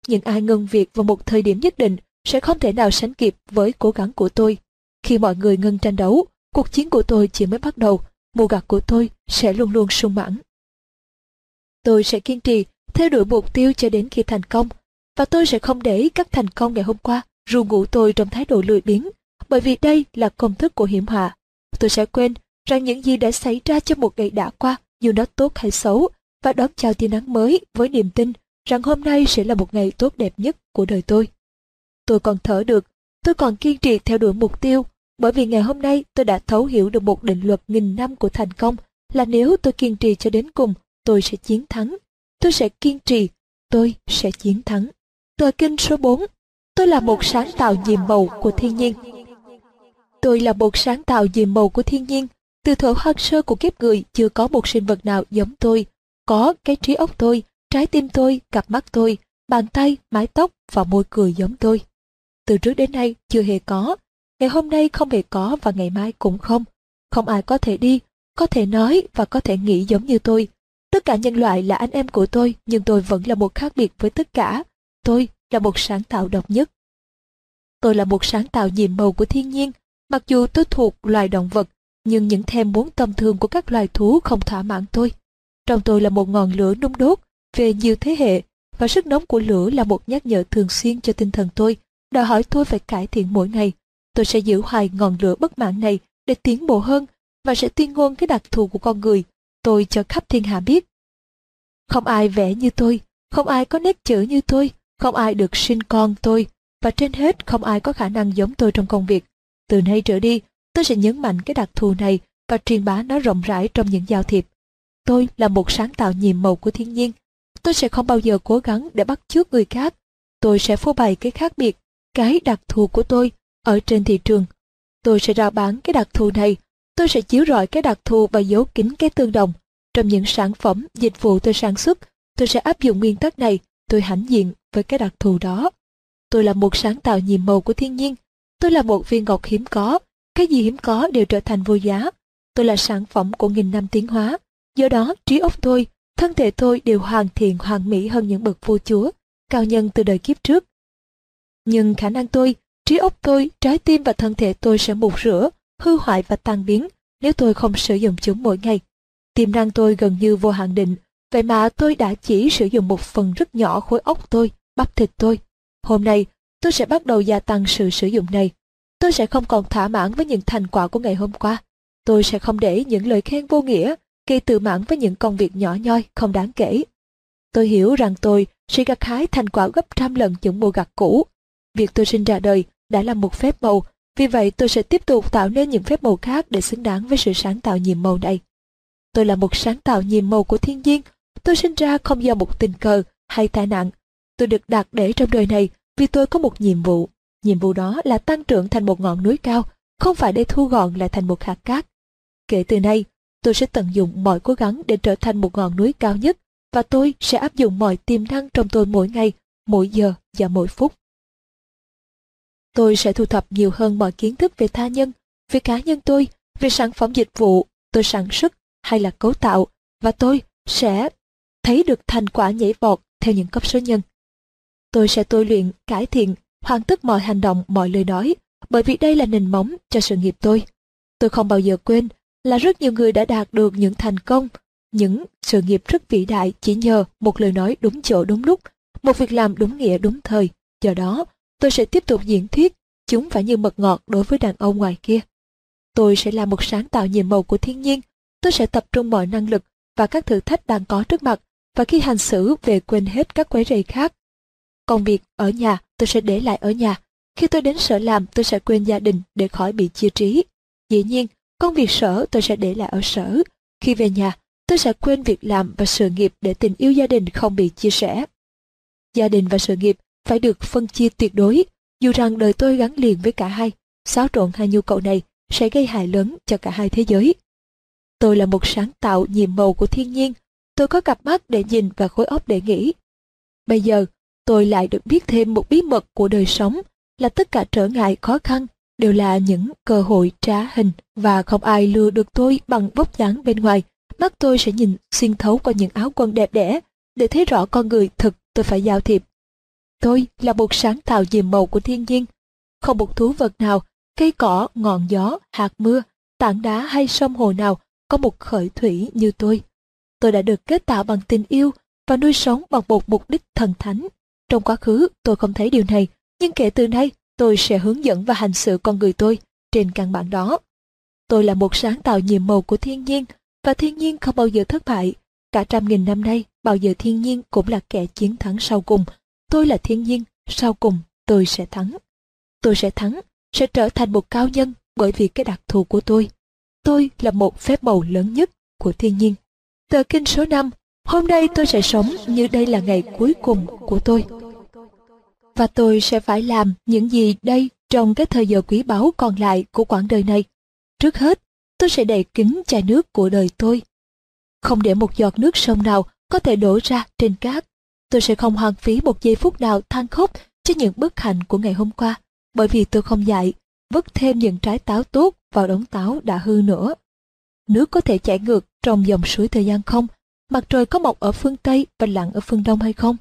Những ai ngừng việc vào một thời điểm nhất định sẽ không thể nào sánh kịp với cố gắng của tôi. Khi mọi người ngừng tranh đấu, cuộc chiến của tôi chỉ mới bắt đầu, mùa gặt của tôi sẽ luôn luôn sung mãn. Tôi sẽ kiên trì, theo đuổi mục tiêu cho đến khi thành công, và tôi sẽ không để các thành công ngày hôm qua ru ngủ tôi trong thái độ lười biếng, bởi vì đây là công thức của hiểm họa. Tôi sẽ quên rằng những gì đã xảy ra trong một ngày đã qua, dù nó tốt hay xấu, và đón chào tia nắng mới với niềm tin rằng hôm nay sẽ là một ngày tốt đẹp nhất của đời tôi. Tôi còn thở được, tôi còn kiên trì theo đuổi mục tiêu, bởi vì ngày hôm nay tôi đã thấu hiểu được một định luật nghìn năm của thành công là nếu tôi kiên trì cho đến cùng, tôi sẽ chiến thắng. Tôi sẽ kiên trì, tôi sẽ chiến thắng. Tờ kinh số 4 Tôi là một sáng tạo nhiệm màu của thiên nhiên. Tôi là một sáng tạo nhiệm màu của thiên nhiên. Từ thuở hoang sơ của kiếp người chưa có một sinh vật nào giống tôi. Có cái trí óc tôi, trái tim tôi, cặp mắt tôi, bàn tay, mái tóc và môi cười giống tôi. Từ trước đến nay chưa hề có, ngày hôm nay không hề có và ngày mai cũng không. Không ai có thể đi, có thể nói và có thể nghĩ giống như tôi. Tất cả nhân loại là anh em của tôi nhưng tôi vẫn là một khác biệt với tất cả. Tôi là một sáng tạo độc nhất. Tôi là một sáng tạo nhiệm màu của thiên nhiên, mặc dù tôi thuộc loài động vật, nhưng những thèm muốn tâm thương của các loài thú không thỏa mãn tôi. Trong tôi là một ngọn lửa nung đốt về nhiều thế hệ, và sức nóng của lửa là một nhắc nhở thường xuyên cho tinh thần tôi, đòi hỏi tôi phải cải thiện mỗi ngày. Tôi sẽ giữ hoài ngọn lửa bất mãn này để tiến bộ hơn và sẽ tuyên ngôn cái đặc thù của con người, tôi cho khắp thiên hạ biết. Không ai vẽ như tôi, không ai có nét chữ như tôi, không ai được sinh con tôi, và trên hết không ai có khả năng giống tôi trong công việc. Từ nay trở đi, tôi sẽ nhấn mạnh cái đặc thù này và truyền bá nó rộng rãi trong những giao thiệp. Tôi là một sáng tạo nhiệm màu của thiên nhiên. Tôi sẽ không bao giờ cố gắng để bắt chước người khác. Tôi sẽ phô bày cái khác biệt, cái đặc thù của tôi ở trên thị trường. Tôi sẽ rao bán cái đặc thù này. Tôi sẽ chiếu rọi cái đặc thù và giấu kín cái tương đồng. Trong những sản phẩm, dịch vụ tôi sản xuất, tôi sẽ áp dụng nguyên tắc này. Tôi hãnh diện với cái đặc thù đó. Tôi là một sáng tạo nhiệm màu của thiên nhiên. Tôi là một viên ngọc hiếm có. Cái gì hiếm có đều trở thành vô giá. Tôi là sản phẩm của nghìn năm tiến hóa. Do đó, trí óc tôi, thân thể tôi đều hoàn thiện hoàn mỹ hơn những bậc vua chúa, cao nhân từ đời kiếp trước. Nhưng khả năng tôi, trí óc tôi, trái tim và thân thể tôi sẽ mục rửa, hư hoại và tan biến nếu tôi không sử dụng chúng mỗi ngày. Tiềm năng tôi gần như vô hạn định, vậy mà tôi đã chỉ sử dụng một phần rất nhỏ khối óc tôi, bắp thịt tôi. Hôm nay, tôi sẽ bắt đầu gia tăng sự sử dụng này. Tôi sẽ không còn thỏa mãn với những thành quả của ngày hôm qua. Tôi sẽ không để những lời khen vô nghĩa gây tự mãn với những công việc nhỏ nhoi không đáng kể. Tôi hiểu rằng tôi sẽ gặt hái thành quả gấp trăm lần những mùa gặt cũ. Việc tôi sinh ra đời đã là một phép màu, vì vậy tôi sẽ tiếp tục tạo nên những phép màu khác để xứng đáng với sự sáng tạo nhiệm màu này. Tôi là một sáng tạo nhiệm màu của thiên nhiên. Tôi sinh ra không do một tình cờ hay tai nạn. Tôi được đặt để trong đời này vì tôi có một nhiệm vụ. Nhiệm vụ đó là tăng trưởng thành một ngọn núi cao, không phải để thu gọn lại thành một hạt cát. Kể từ nay, tôi sẽ tận dụng mọi cố gắng để trở thành một ngọn núi cao nhất và tôi sẽ áp dụng mọi tiềm năng trong tôi mỗi ngày, mỗi giờ và mỗi phút. Tôi sẽ thu thập nhiều hơn mọi kiến thức về tha nhân, về cá nhân tôi, về sản phẩm dịch vụ tôi sản xuất hay là cấu tạo và tôi sẽ thấy được thành quả nhảy vọt theo những cấp số nhân. Tôi sẽ tôi luyện, cải thiện, hoàn tất mọi hành động, mọi lời nói, bởi vì đây là nền móng cho sự nghiệp tôi. Tôi không bao giờ quên là rất nhiều người đã đạt được những thành công, những sự nghiệp rất vĩ đại chỉ nhờ một lời nói đúng chỗ đúng lúc, một việc làm đúng nghĩa đúng thời. Do đó, tôi sẽ tiếp tục diễn thuyết, chúng phải như mật ngọt đối với đàn ông ngoài kia. Tôi sẽ là một sáng tạo nhiệm màu của thiên nhiên, tôi sẽ tập trung mọi năng lực và các thử thách đang có trước mặt, và khi hành xử về quên hết các quấy rầy khác. Công việc ở nhà tôi sẽ để lại ở nhà. Khi tôi đến sở làm tôi sẽ quên gia đình để khỏi bị chia trí. Dĩ nhiên, công việc sở tôi sẽ để lại ở sở. Khi về nhà, tôi sẽ quên việc làm và sự nghiệp để tình yêu gia đình không bị chia sẻ. Gia đình và sự nghiệp phải được phân chia tuyệt đối, dù rằng đời tôi gắn liền với cả hai. Xáo trộn hai nhu cầu này sẽ gây hại lớn cho cả hai thế giới. Tôi là một sáng tạo nhiệm màu của thiên nhiên. Tôi có cặp mắt để nhìn và khối óc để nghĩ. Bây giờ, tôi lại được biết thêm một bí mật của đời sống là tất cả trở ngại khó khăn đều là những cơ hội trá hình và không ai lừa được tôi bằng vóc dáng bên ngoài. Mắt tôi sẽ nhìn xuyên thấu qua những áo quần đẹp đẽ để thấy rõ con người thực tôi phải giao thiệp. Tôi là một sáng tạo diềm màu của thiên nhiên. Không một thú vật nào, cây cỏ, ngọn gió, hạt mưa, tảng đá hay sông hồ nào có một khởi thủy như tôi. Tôi đã được kết tạo bằng tình yêu và nuôi sống bằng một mục đích thần thánh. Trong quá khứ tôi không thấy điều này, nhưng kể từ nay tôi sẽ hướng dẫn và hành xử con người tôi trên căn bản đó. Tôi là một sáng tạo nhiệm màu của thiên nhiên và thiên nhiên không bao giờ thất bại. Cả trăm nghìn năm nay, bao giờ thiên nhiên cũng là kẻ chiến thắng sau cùng. Tôi là thiên nhiên, sau cùng tôi sẽ thắng. Tôi sẽ thắng, sẽ trở thành một cao nhân bởi vì cái đặc thù của tôi. Tôi là một phép màu lớn nhất của thiên nhiên. Tờ kinh số 5, hôm nay tôi sẽ sống như đây là ngày cuối cùng của tôi. Và tôi sẽ phải làm những gì đây trong cái thời giờ quý báu còn lại của quãng đời này. Trước hết, tôi sẽ đầy kính chai nước của đời tôi. Không để một giọt nước sông nào có thể đổ ra trên cát. Tôi sẽ không hoang phí một giây phút nào than khóc cho những bất hạnh của ngày hôm qua, bởi vì tôi không dạy, vứt thêm những trái táo tốt vào đống táo đã hư nữa. Nước có thể chảy ngược trong dòng suối thời gian không? Mặt trời có mọc ở phương Tây và lặn ở phương Đông hay không?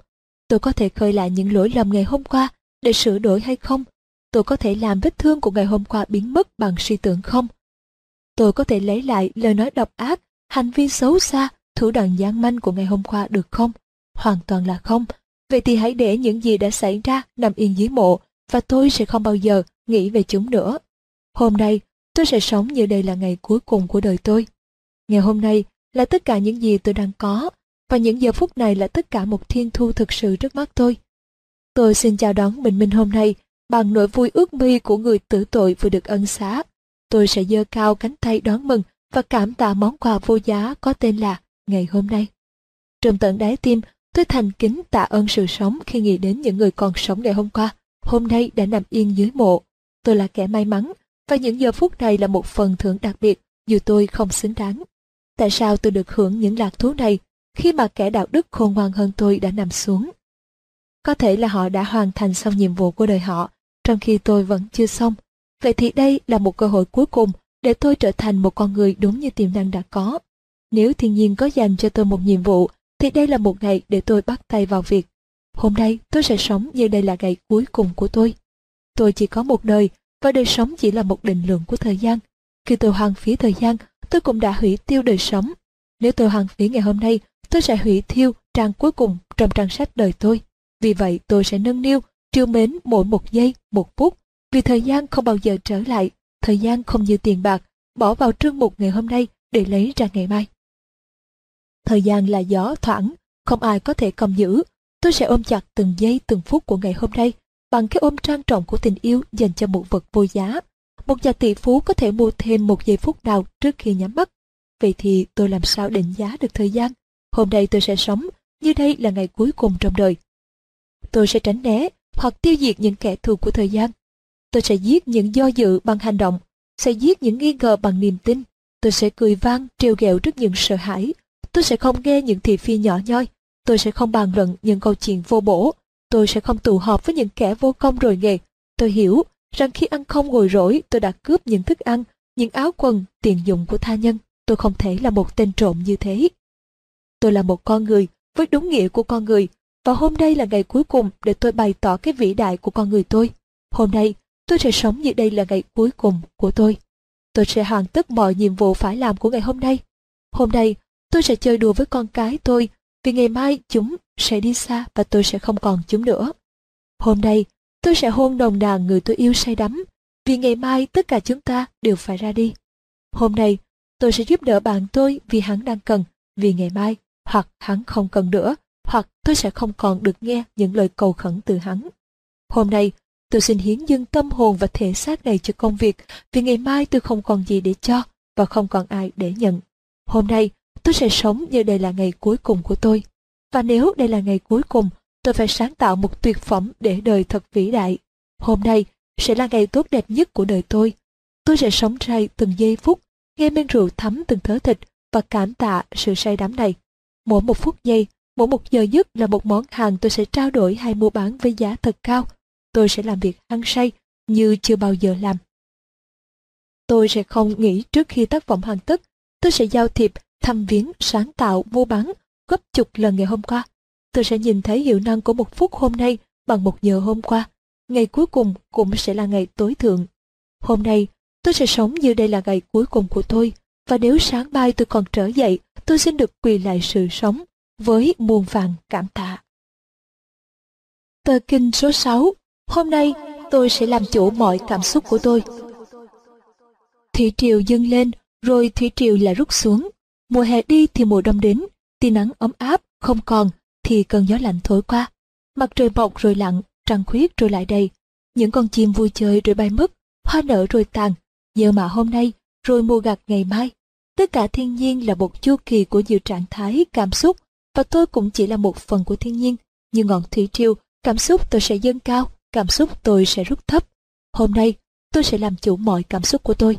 Tôi có thể khơi lại những lỗi lầm ngày hôm qua để sửa đổi hay không? Tôi có thể làm vết thương của ngày hôm qua biến mất bằng suy tưởng không? Tôi có thể lấy lại lời nói độc ác, hành vi xấu xa, thủ đoạn gian manh của ngày hôm qua được không? Hoàn toàn là không. Vậy thì hãy để những gì đã xảy ra nằm yên dưới mộ và tôi sẽ không bao giờ nghĩ về chúng nữa. Hôm nay, tôi sẽ sống như đây là ngày cuối cùng của đời tôi. Ngày hôm nay là tất cả những gì tôi đang có và những giờ phút này là tất cả một thiên thu thực sự trước mắt tôi. Tôi xin chào đón bình minh hôm nay bằng nỗi vui ước mi của người tử tội vừa được ân xá. Tôi sẽ giơ cao cánh tay đón mừng và cảm tạ món quà vô giá có tên là ngày hôm nay. Trong tận đáy tim, tôi thành kính tạ ơn sự sống khi nghĩ đến những người còn sống ngày hôm qua, hôm nay đã nằm yên dưới mộ. Tôi là kẻ may mắn, và những giờ phút này là một phần thưởng đặc biệt, dù tôi không xứng đáng. Tại sao tôi được hưởng những lạc thú này khi mà kẻ đạo đức khôn ngoan hơn tôi đã nằm xuống? Có thể là họ đã hoàn thành xong nhiệm vụ của đời họ, trong khi tôi vẫn chưa xong. Vậy thì đây là một cơ hội cuối cùng để tôi trở thành một con người đúng như tiềm năng đã có. Nếu thiên nhiên có dành cho tôi một nhiệm vụ, thì đây là một ngày để tôi bắt tay vào việc. Hôm nay tôi sẽ sống như đây là ngày cuối cùng của tôi. Tôi chỉ có một đời, và đời sống chỉ là một định lượng của thời gian. Khi tôi hoang phí thời gian, tôi cũng đã hủy tiêu đời sống. Nếu tôi hoang phí ngày hôm nay, tôi sẽ hủy thiêu trang cuối cùng trong trang sách đời tôi. Vì vậy tôi sẽ nâng niu, trêu mến mỗi một giây, một phút. Vì thời gian không bao giờ trở lại, thời gian không như tiền bạc, bỏ vào trương mục ngày hôm nay để lấy ra ngày mai. Thời gian là gió thoảng, không ai có thể cầm giữ. Tôi sẽ ôm chặt từng giây từng phút của ngày hôm nay bằng cái ôm trang trọng của tình yêu dành cho một vật vô giá. Một nhà tỷ phú có thể mua thêm một giây phút nào trước khi nhắm mắt. Vậy thì tôi làm sao định giá được thời gian? Hôm nay tôi sẽ sống, như đây là ngày cuối cùng trong đời. Tôi sẽ tránh né hoặc tiêu diệt những kẻ thù của thời gian. Tôi sẽ giết những do dự bằng hành động, sẽ giết những nghi ngờ bằng niềm tin. Tôi sẽ cười vang, trêu ghẹo trước những sợ hãi. Tôi sẽ không nghe những thị phi nhỏ nhoi. Tôi sẽ không bàn luận những câu chuyện vô bổ. Tôi sẽ không tụ họp với những kẻ vô công rồi nghề. Tôi hiểu rằng khi ăn không ngồi rỗi tôi đã cướp những thức ăn, những áo quần, tiền dụng của tha nhân. Tôi không thể là một tên trộm như thế. Tôi là một con người với đúng nghĩa của con người và hôm nay là ngày cuối cùng để tôi bày tỏ cái vĩ đại của con người tôi. Hôm nay tôi sẽ sống như đây là ngày cuối cùng của tôi. Tôi sẽ hoàn tất mọi nhiệm vụ phải làm của ngày hôm nay. Hôm nay tôi sẽ chơi đùa với con cái tôi vì ngày mai chúng sẽ đi xa và tôi sẽ không còn chúng nữa. Hôm nay, tôi sẽ hôn đồng đàn người tôi yêu say đắm, vì ngày mai tất cả chúng ta đều phải ra đi. Hôm nay, tôi sẽ giúp đỡ bạn tôi vì hắn đang cần, vì ngày mai, hoặc hắn không cần nữa, hoặc tôi sẽ không còn được nghe những lời cầu khẩn từ hắn. Hôm nay, tôi xin hiến dâng tâm hồn và thể xác này cho công việc, vì ngày mai tôi không còn gì để cho và không còn ai để nhận. Hôm nay, tôi sẽ sống như đây là ngày cuối cùng của tôi. Và nếu đây là ngày cuối cùng, tôi phải sáng tạo một tuyệt phẩm để đời thật vĩ đại. Hôm nay sẽ là ngày tốt đẹp nhất của đời tôi. Tôi sẽ sống trai từng giây phút, nghe men rượu thấm từng thớ thịt và cảm tạ sự say đắm này. Mỗi một phút giây, mỗi một giờ nhất là một món hàng tôi sẽ trao đổi hay mua bán với giá thật cao. Tôi sẽ làm việc hăng say như chưa bao giờ làm. Tôi sẽ không nghĩ trước khi tác phẩm hoàn tất, tôi sẽ giao thiệp, thăm viếng, sáng tạo, mua bán gấp chục lần ngày hôm qua. Tôi sẽ nhìn thấy hiệu năng của một phút hôm nay bằng một giờ hôm qua. Ngày cuối cùng cũng sẽ là ngày tối thượng. Hôm nay, tôi sẽ sống như đây là ngày cuối cùng của tôi. Và nếu sáng mai tôi còn trở dậy, tôi xin được quỳ lại sự sống với muôn vàng cảm tạ. Tờ kinh số 6 Hôm nay tôi sẽ làm chủ mọi cảm xúc của tôi. Thủy triều dâng lên, rồi thủy triều lại rút xuống. Mùa hè đi thì mùa đông đến, tia nắng ấm áp không còn thì cơn gió lạnh thổi qua. Mặt trời mọc rồi lặn, trăng khuyết rồi lại đầy. Những con chim vui chơi rồi bay mất, hoa nở rồi tàn. Giờ mà hôm nay, rồi mùa gặt ngày mai. Tất cả thiên nhiên là một chu kỳ của nhiều trạng thái, cảm xúc, và tôi cũng chỉ là một phần của thiên nhiên. Như ngọn thủy triều, cảm xúc tôi sẽ dâng cao, cảm xúc tôi sẽ rút thấp. Hôm nay, tôi sẽ làm chủ mọi cảm xúc của tôi.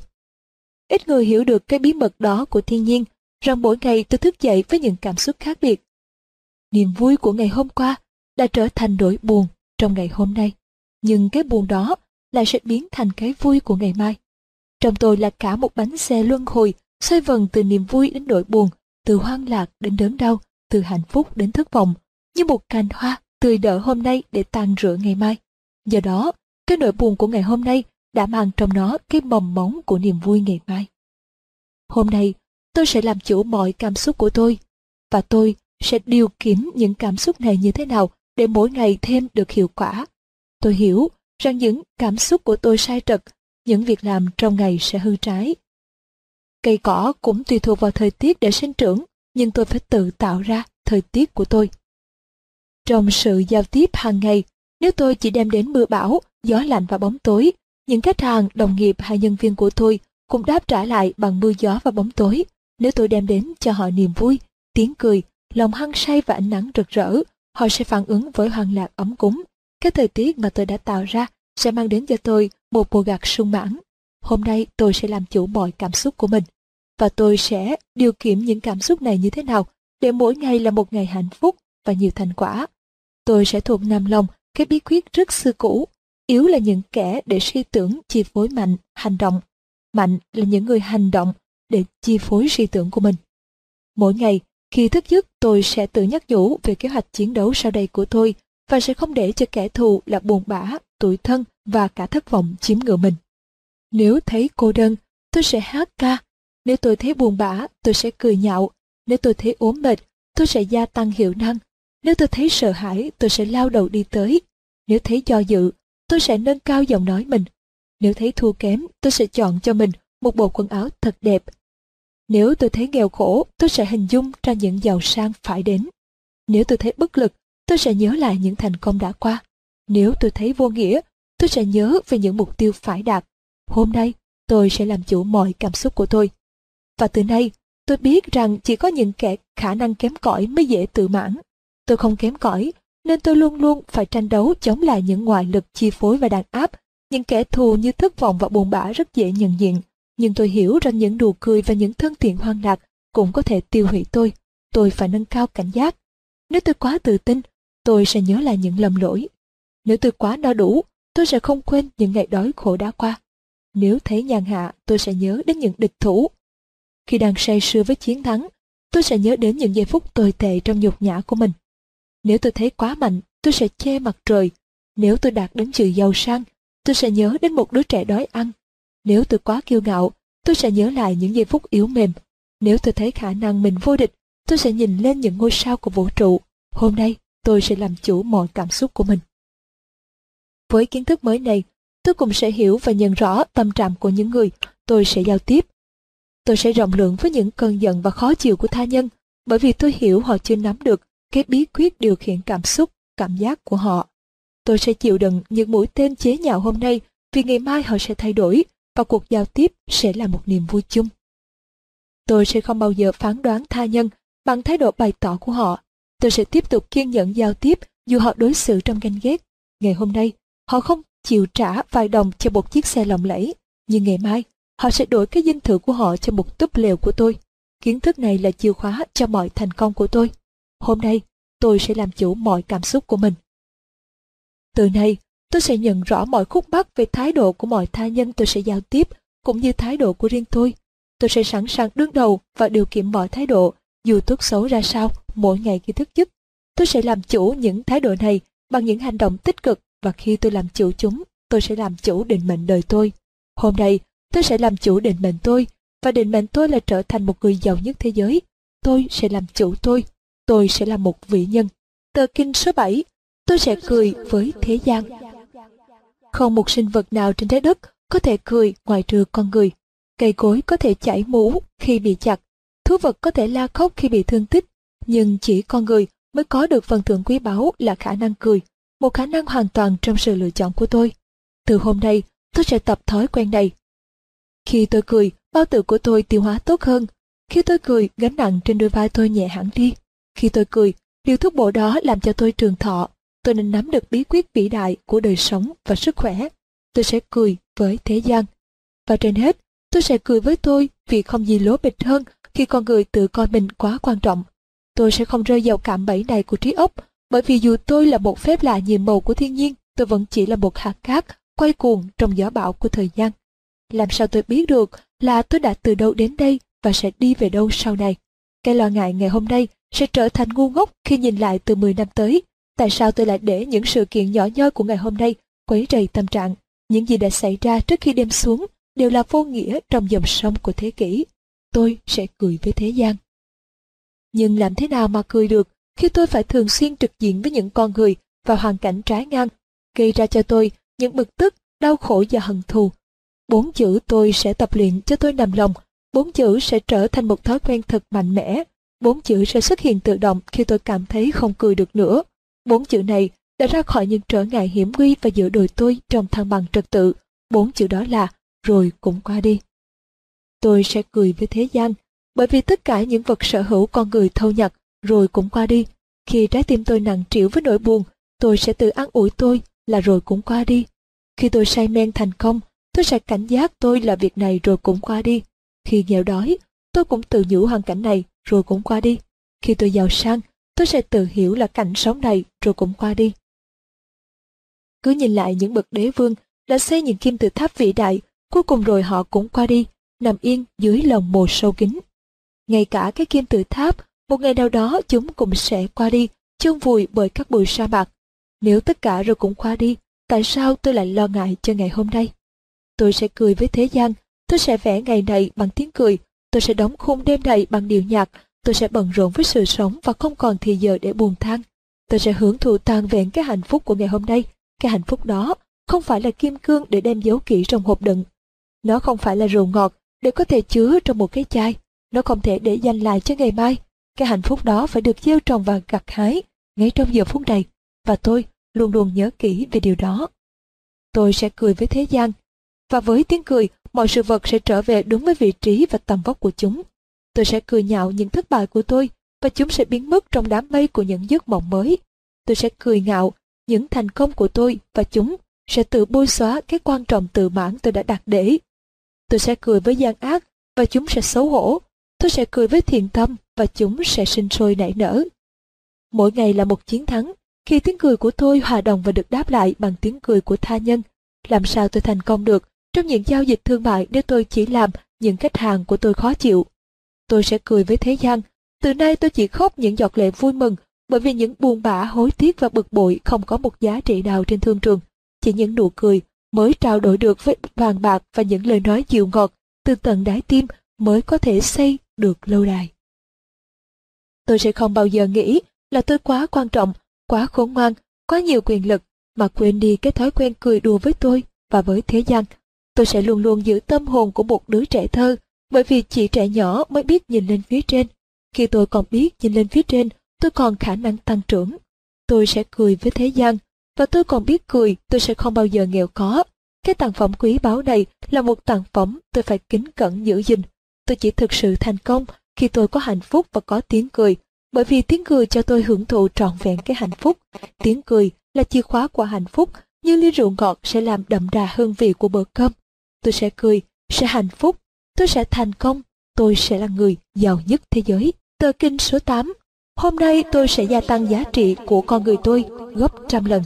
Ít người hiểu được cái bí mật đó của thiên nhiên, rằng mỗi ngày tôi thức dậy với những cảm xúc khác biệt. Niềm vui của ngày hôm qua đã trở thành nỗi buồn trong ngày hôm nay, nhưng cái buồn đó lại sẽ biến thành cái vui của ngày mai. Trong tôi là cả một bánh xe luân hồi, xoay vần từ niềm vui đến nỗi buồn, từ hoang lạc đến đớn đau, từ hạnh phúc đến thất vọng, như một cành hoa tươi đỡ hôm nay để tàn rửa ngày mai. Do đó, cái nỗi buồn của ngày hôm nay đã mang trong nó cái mầm móng của niềm vui ngày mai. Hôm nay, tôi sẽ làm chủ mọi cảm xúc của tôi, và tôi sẽ điều khiển những cảm xúc này như thế nào để mỗi ngày thêm được hiệu quả. Tôi hiểu rằng những cảm xúc của tôi sai trật, những việc làm trong ngày sẽ hư trái. Cây cỏ cũng tùy thuộc vào thời tiết để sinh trưởng, nhưng tôi phải tự tạo ra thời tiết của tôi. Trong sự giao tiếp hàng ngày, nếu tôi chỉ đem đến mưa bão, gió lạnh và bóng tối, những khách hàng, đồng nghiệp hay nhân viên của tôi cũng đáp trả lại bằng mưa gió và bóng tối. Nếu tôi đem đến cho họ niềm vui, tiếng cười, lòng hăng say và ánh nắng rực rỡ, họ sẽ phản ứng với hoàng lạc ấm cúng. Cái thời tiết mà tôi đã tạo ra sẽ mang đến cho tôi một mùa gặt sung mãn. Hôm nay tôi sẽ làm chủ mọi cảm xúc của mình. Và tôi sẽ điều khiển những cảm xúc này như thế nào để mỗi ngày là một ngày hạnh phúc và nhiều thành quả. Tôi sẽ thuộc nằm lòng cái bí quyết rất xưa cũ. Yếu là những kẻ để suy tưởng chi phối mạnh, hành động. Mạnh là những người hành động để chi phối suy tưởng của mình. Mỗi ngày, khi thức giấc tôi sẽ tự nhắc nhủ về kế hoạch chiến đấu sau đây của tôi và sẽ không để cho kẻ thù là buồn bã, tủi thân và cả thất vọng chiếm ngựa mình. Nếu thấy cô đơn, tôi sẽ hát ca. Nếu tôi thấy buồn bã, tôi sẽ cười nhạo. Nếu tôi thấy ốm mệt, tôi sẽ gia tăng hiệu năng. Nếu tôi thấy sợ hãi, tôi sẽ lao đầu đi tới. Nếu thấy do dự, tôi sẽ nâng cao giọng nói mình. Nếu thấy thua kém, tôi sẽ chọn cho mình một bộ quần áo thật đẹp. Nếu tôi thấy nghèo khổ, tôi sẽ hình dung ra những giàu sang phải đến. Nếu tôi thấy bất lực, tôi sẽ nhớ lại những thành công đã qua. Nếu tôi thấy vô nghĩa, tôi sẽ nhớ về những mục tiêu phải đạt. Hôm nay, tôi sẽ làm chủ mọi cảm xúc của tôi. Và từ nay, tôi biết rằng chỉ có những kẻ khả năng kém cỏi mới dễ tự mãn. Tôi không kém cỏi, nên tôi luôn luôn phải tranh đấu chống lại những ngoại lực chi phối và đàn áp. Những kẻ thù như thất vọng và buồn bã rất dễ nhận diện, nhưng tôi hiểu rằng những đùa cười và những thân thiện hoang lạc cũng có thể tiêu hủy tôi. Tôi phải nâng cao cảnh giác. Nếu tôi quá tự tin, tôi sẽ nhớ lại những lầm lỗi. Nếu tôi quá no đủ, tôi sẽ không quên những ngày đói khổ đã qua. Nếu thấy nhàn hạ, tôi sẽ nhớ đến những địch thủ. Khi đang say sưa với chiến thắng, tôi sẽ nhớ đến những giây phút tồi tệ trong nhục nhã của mình. Nếu tôi thấy quá mạnh, tôi sẽ che mặt trời. Nếu tôi đạt đến sự giàu sang, tôi sẽ nhớ đến một đứa trẻ đói ăn. Nếu tôi quá kiêu ngạo, tôi sẽ nhớ lại những giây phút yếu mềm. Nếu tôi thấy khả năng mình vô địch, tôi sẽ nhìn lên những ngôi sao của vũ trụ. Hôm nay, tôi sẽ làm chủ mọi cảm xúc của mình. Với kiến thức mới này, tôi cũng sẽ hiểu và nhận rõ tâm trạng của những người tôi sẽ giao tiếp. Tôi sẽ rộng lượng với những cơn giận và khó chịu của tha nhân, bởi vì tôi hiểu họ chưa nắm được cái bí quyết điều khiển cảm xúc, cảm giác của họ. Tôi sẽ chịu đựng những mũi tên chế nhạo hôm nay vì ngày mai họ sẽ thay đổi và cuộc giao tiếp sẽ là một niềm vui chung. Tôi sẽ không bao giờ phán đoán tha nhân bằng thái độ bày tỏ của họ. Tôi sẽ tiếp tục kiên nhẫn giao tiếp dù họ đối xử trong ganh ghét. Ngày hôm nay, họ không chịu trả vài đồng cho một chiếc xe lộng lẫy, nhưng ngày mai, họ sẽ đổi cái dinh thự của họ cho một túp lều của tôi. Kiến thức này là chìa khóa cho mọi thành công của tôi. Hôm nay, tôi sẽ làm chủ mọi cảm xúc của mình. Từ nay, tôi sẽ nhận rõ mọi khúc mắc về thái độ của mọi tha nhân tôi sẽ giao tiếp, cũng như thái độ của riêng tôi. Tôi sẽ sẵn sàng đương đầu và điều khiển mọi thái độ, dù tốt xấu ra sao, mỗi ngày khi thức giấc. Tôi sẽ làm chủ những thái độ này bằng những hành động tích cực và khi tôi làm chủ chúng, tôi sẽ làm chủ định mệnh đời tôi. Hôm nay, tôi sẽ làm chủ định mệnh tôi, và định mệnh tôi là trở thành một người giàu nhất thế giới. Tôi sẽ làm chủ tôi, tôi sẽ là một vị nhân. Tờ kinh số 7, tôi sẽ cười với thế gian. Không một sinh vật nào trên trái đất có thể cười ngoài trừ con người. Cây cối có thể chảy mũ khi bị chặt, thú vật có thể la khóc khi bị thương tích, nhưng chỉ con người mới có được phần thưởng quý báu là khả năng cười, một khả năng hoàn toàn trong sự lựa chọn của tôi. Từ hôm nay, tôi sẽ tập thói quen này. Khi tôi cười, bao tử của tôi tiêu hóa tốt hơn. Khi tôi cười, gánh nặng trên đôi vai tôi nhẹ hẳn đi. Khi tôi cười, liều thuốc bổ đó làm cho tôi trường thọ. Tôi nên nắm được bí quyết vĩ đại của đời sống và sức khỏe. Tôi sẽ cười với thế gian. Và trên hết, tôi sẽ cười với tôi vì không gì lố bịch hơn khi con người tự coi mình quá quan trọng. Tôi sẽ không rơi vào cạm bẫy này của trí óc, bởi vì dù tôi là một phép lạ nhiệm màu của thiên nhiên, tôi vẫn chỉ là một hạt cát quay cuồng trong gió bão của thời gian. Làm sao tôi biết được là tôi đã từ đâu đến đây và sẽ đi về đâu sau này? Cái lo ngại ngày hôm nay sẽ trở thành ngu ngốc khi nhìn lại từ 10 năm tới. Tại sao tôi lại để những sự kiện nhỏ nhoi của ngày hôm nay quấy rầy tâm trạng? Những gì đã xảy ra trước khi đêm xuống đều là vô nghĩa trong dòng sông của thế kỷ. Tôi sẽ cười với thế gian. Nhưng làm thế nào mà cười được khi tôi phải thường xuyên trực diện với những con người và hoàn cảnh trái ngang, gây ra cho tôi những bực tức, đau khổ và hận thù. Bốn chữ tôi sẽ tập luyện cho tôi nằm lòng, bốn chữ sẽ trở thành một thói quen thật mạnh mẽ, bốn chữ sẽ xuất hiện tự động khi tôi cảm thấy không cười được nữa. Bốn chữ này đã ra khỏi những trở ngại hiểm nguy và giữa đồi tôi trong thăng bằng trật tự. Bốn chữ đó là rồi cũng qua đi. Tôi sẽ cười với thế gian, bởi vì tất cả những vật sở hữu con người thâu nhặt rồi cũng qua đi. Khi trái tim tôi nặng trĩu với nỗi buồn, tôi sẽ tự an ủi tôi là rồi cũng qua đi. Khi tôi say men thành công, tôi sẽ cảnh giác tôi là việc này rồi cũng qua đi. Khi nghèo đói, tôi cũng tự nhủ hoàn cảnh này rồi cũng qua đi. Khi tôi giàu sang, tôi sẽ tự hiểu là cảnh sống này rồi cũng qua đi. Cứ nhìn lại những bậc đế vương đã xây những kim tự tháp vĩ đại, cuối cùng rồi họ cũng qua đi, nằm yên dưới lòng mồ sâu kín. Ngay cả cái kim tự tháp, một ngày nào đó chúng cũng sẽ qua đi, chôn vùi bởi các bụi sa mạc. Nếu tất cả rồi cũng qua đi, tại sao tôi lại lo ngại cho ngày hôm nay? Tôi sẽ cười với thế gian, tôi sẽ vẽ ngày này bằng tiếng cười, tôi sẽ đóng khung đêm này bằng điệu nhạc, tôi sẽ bận rộn với sự sống và không còn thì giờ để buồn than. Tôi sẽ hưởng thụ toàn vẹn cái hạnh phúc của ngày hôm nay. Cái hạnh phúc đó không phải là kim cương để đem giấu kỹ trong hộp đựng. Nó không phải là rượu ngọt để có thể chứa trong một cái chai. Nó không thể để dành lại cho ngày mai. Cái hạnh phúc đó phải được gieo trồng và gặt hái ngay trong giờ phút này. Và tôi luôn luôn nhớ kỹ về điều đó. Tôi sẽ cười với thế gian. Và với tiếng cười, mọi sự vật sẽ trở về đúng với vị trí và tầm vóc của chúng. Tôi sẽ cười nhạo những thất bại của tôi và chúng sẽ biến mất trong đám mây của những giấc mộng mới. Tôi sẽ cười ngạo những thành công của tôi và chúng sẽ tự bôi xóa cái quan trọng tự mãn tôi đã đặt để. Tôi sẽ cười với gian ác và chúng sẽ xấu hổ. Tôi sẽ cười với thiện tâm và chúng sẽ sinh sôi nảy nở. Mỗi ngày là một chiến thắng, khi tiếng cười của tôi hòa đồng và được đáp lại bằng tiếng cười của tha nhân. Làm sao tôi thành công được trong những giao dịch thương mại nếu tôi chỉ làm những khách hàng của tôi khó chịu? Tôi sẽ cười với thế gian. Từ nay tôi chỉ khóc những giọt lệ vui mừng bởi vì những buồn bã, hối tiếc và bực bội không có một giá trị nào trên thương trường. Chỉ những nụ cười mới trao đổi được với vàng bạc và những lời nói dịu ngọt từ tận đáy tim mới có thể xây được lâu đài. Tôi sẽ không bao giờ nghĩ là tôi quá quan trọng, quá khốn ngoan, quá nhiều quyền lực mà quên đi cái thói quen cười đùa với tôi và với thế gian. Tôi sẽ luôn luôn giữ tâm hồn của một đứa trẻ thơ bởi vì chỉ trẻ nhỏ mới biết nhìn lên phía trên. Khi tôi còn biết nhìn lên phía trên, tôi còn khả năng tăng trưởng. Tôi sẽ cười với thế gian, và tôi còn biết cười tôi sẽ không bao giờ nghèo có. Cái tặng phẩm quý báu này là một tặng phẩm tôi phải kính cẩn giữ gìn. Tôi chỉ thực sự thành công khi tôi có hạnh phúc và có tiếng cười, bởi vì tiếng cười cho tôi hưởng thụ trọn vẹn cái hạnh phúc. Tiếng cười là chìa khóa của hạnh phúc, như ly rượu ngọt sẽ làm đậm đà hương vị của bữa cơm. Tôi sẽ cười, sẽ hạnh phúc, tôi sẽ thành công, tôi sẽ là người giàu nhất thế giới. Tờ kinh số 8 Hôm nay tôi sẽ gia tăng giá trị của con người tôi gấp trăm lần.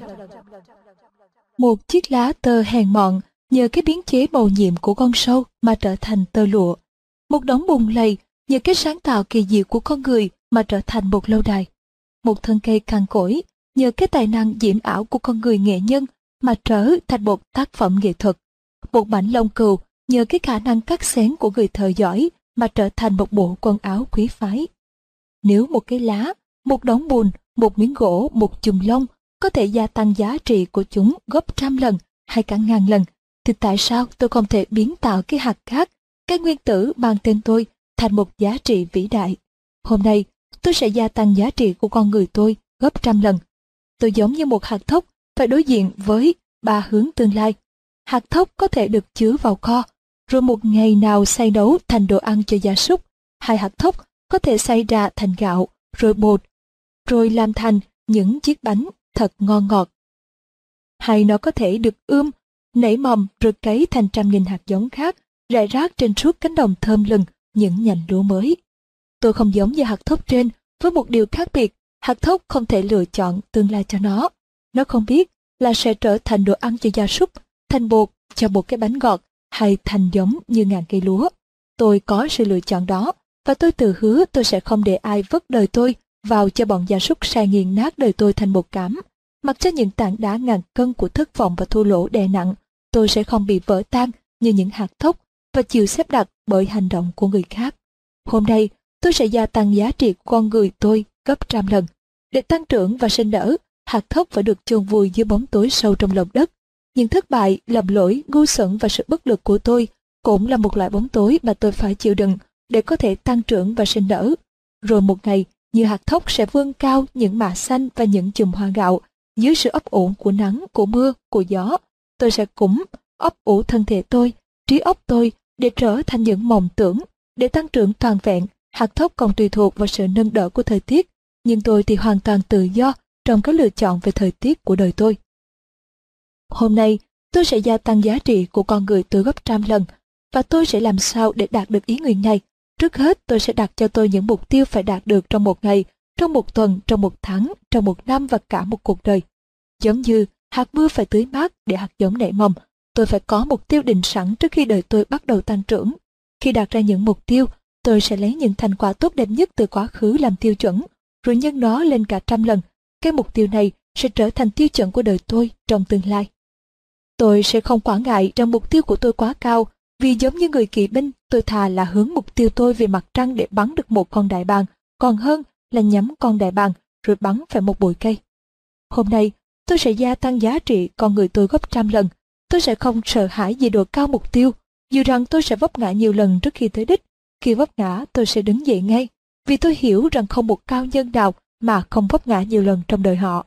Một chiếc lá tơ hèn mọn nhờ cái biến chế màu nhiệm của con sâu mà trở thành tơ lụa. Một đống bùn lầy nhờ cái sáng tạo kỳ diệu của con người mà trở thành một lâu đài. Một thân cây cằn cỗi nhờ cái tài năng diễn ảo của con người nghệ nhân mà trở thành một tác phẩm nghệ thuật. Một mảnh lông cừu nhờ cái khả năng cắt xén của người thợ giỏi mà trở thành một bộ quần áo quý phái. Nếu một cái lá, một đống bùn, một miếng gỗ, một chùm lông có thể gia tăng giá trị của chúng gấp trăm lần hay cả ngàn lần, thì tại sao tôi không thể biến tạo cái hạt cát, cái nguyên tử mang tên tôi thành một giá trị vĩ đại? Hôm nay, tôi sẽ gia tăng giá trị của con người tôi gấp trăm lần. Tôi giống như một hạt thóc phải đối diện với ba hướng tương lai. Hạt thóc có thể được chứa vào kho, rồi một ngày nào xay nấu thành đồ ăn cho gia súc. Hai hạt thóc có thể xay ra thành gạo, rồi bột, rồi làm thành những chiếc bánh thật ngon ngọt. Hay nó có thể được ươm, nảy mầm rồi cấy thành trăm nghìn hạt giống khác, rải rác trên suốt cánh đồng thơm lừng những nhành lúa mới. Tôi không giống như hạt thóc trên, với một điều khác biệt, hạt thóc không thể lựa chọn tương lai cho nó. Nó không biết là sẽ trở thành đồ ăn cho gia súc, thành bột cho một cái bánh ngọt hay thành giống như ngàn cây lúa. Tôi có sự lựa chọn đó và tôi tự hứa tôi sẽ không để ai vứt đời tôi vào cho bọn gia súc sai nghiền nát đời tôi thành bột cám. Mặc cho những tảng đá ngàn cân của thất vọng và thua lỗ đè nặng, tôi sẽ không bị vỡ tan như những hạt thóc và chịu xếp đặt bởi hành động của người khác. Hôm nay, tôi sẽ gia tăng giá trị của con người tôi gấp trăm lần. Để tăng trưởng và sinh nở, hạt thóc phải được chôn vùi dưới bóng tối sâu trong lòng đất. Những thất bại, lầm lỗi, ngu xuẩn và sự bất lực của tôi cũng là một loại bóng tối mà tôi phải chịu đựng để có thể tăng trưởng và sinh nở. Rồi một ngày, như hạt thóc sẽ vươn cao những mạ xanh và những chùm hoa gạo dưới sự ấp ủ của nắng, của mưa, của gió. Tôi sẽ cũng ấp ủ thân thể tôi, trí óc tôi để trở thành những mộng tưởng, để tăng trưởng toàn vẹn. Hạt thóc còn tùy thuộc vào sự nâng đỡ của thời tiết, nhưng tôi thì hoàn toàn tự do trong các lựa chọn về thời tiết của đời tôi. Hôm nay, tôi sẽ gia tăng giá trị của con người từ gấp trăm lần, và tôi sẽ làm sao để đạt được ý nguyện này Trước hết tôi sẽ đặt cho tôi những mục tiêu phải đạt được trong một ngày, trong một tuần, trong một tháng, trong một năm và cả một cuộc đời. Giống như hạt mưa phải tưới mát để hạt giống nảy mầm, tôi phải có mục tiêu định sẵn trước khi đời tôi bắt đầu tăng trưởng. Khi đạt ra những mục tiêu, tôi sẽ lấy những thành quả tốt đẹp nhất từ quá khứ làm tiêu chuẩn, rồi nhân nó lên cả trăm lần. Cái mục tiêu này sẽ trở thành tiêu chuẩn của đời tôi trong tương lai. Tôi sẽ không quản ngại rằng mục tiêu của tôi quá cao vì giống như người kỵ binh, tôi thà là hướng mục tiêu tôi về mặt trăng để bắn được một con đại bàng, còn hơn là nhắm con đại bàng rồi bắn phải một bụi cây. Hôm nay, tôi sẽ gia tăng giá trị con người tôi gấp trăm lần. Tôi sẽ không sợ hãi vì độ cao mục tiêu, dù rằng tôi sẽ vấp ngã nhiều lần trước khi tới đích. Khi vấp ngã, tôi sẽ đứng dậy ngay, vì tôi hiểu rằng không một cao nhân nào mà không vấp ngã nhiều lần trong đời họ.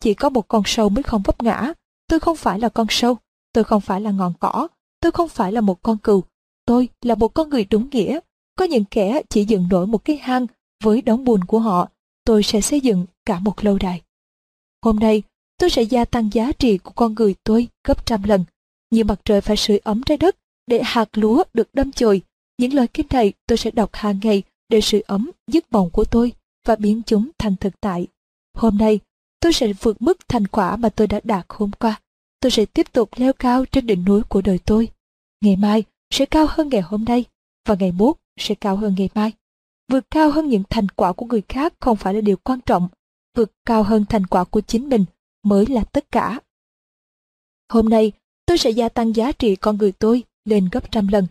Chỉ có một con sâu mới không vấp ngã. Tôi không phải là con sâu, tôi không phải là ngọn cỏ, Tôi không phải là một con cừu, tôi là một con người đúng nghĩa. Có những kẻ chỉ dựng nổi một cái hang với đống bùn của họ, tôi sẽ xây dựng cả một lâu đài. Hôm nay, tôi sẽ gia tăng giá trị của con người tôi gấp trăm lần. Như mặt trời phải sưởi ấm trái đất để hạt lúa được đâm chồi. Những lời kinh này tôi sẽ đọc hàng ngày để sưởi ấm giấc mộng của tôi và biến chúng thành thực tại. Hôm nay, tôi sẽ vượt mức thành quả mà tôi đã đạt hôm qua tôi sẽ tiếp tục leo cao trên đỉnh núi của đời tôi. Ngày mai sẽ cao hơn ngày hôm nay, và ngày mốt sẽ cao hơn ngày mai. Vượt cao hơn những thành quả của người khác không phải là điều quan trọng, vượt cao hơn thành quả của chính mình mới là tất cả. Hôm nay, tôi sẽ gia tăng giá trị con người tôi lên gấp trăm lần.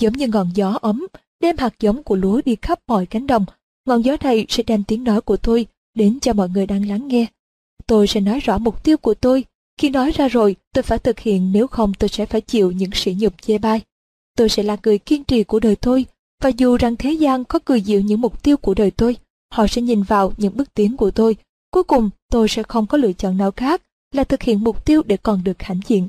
Giống như ngọn gió ấm, đem hạt giống của lúa đi khắp mọi cánh đồng, ngọn gió này sẽ đem tiếng nói của tôi đến cho mọi người đang lắng nghe. Tôi sẽ nói rõ mục tiêu của tôi khi nói ra rồi, tôi phải thực hiện nếu không tôi sẽ phải chịu những sỉ nhục chê bai. Tôi sẽ là người kiên trì của đời tôi, và dù rằng thế gian có cười dịu những mục tiêu của đời tôi, Họ sẽ nhìn vào những bước tiến của tôi. Cuối cùng, tôi sẽ không có lựa chọn nào khác là thực hiện mục tiêu để còn được hãnh diện.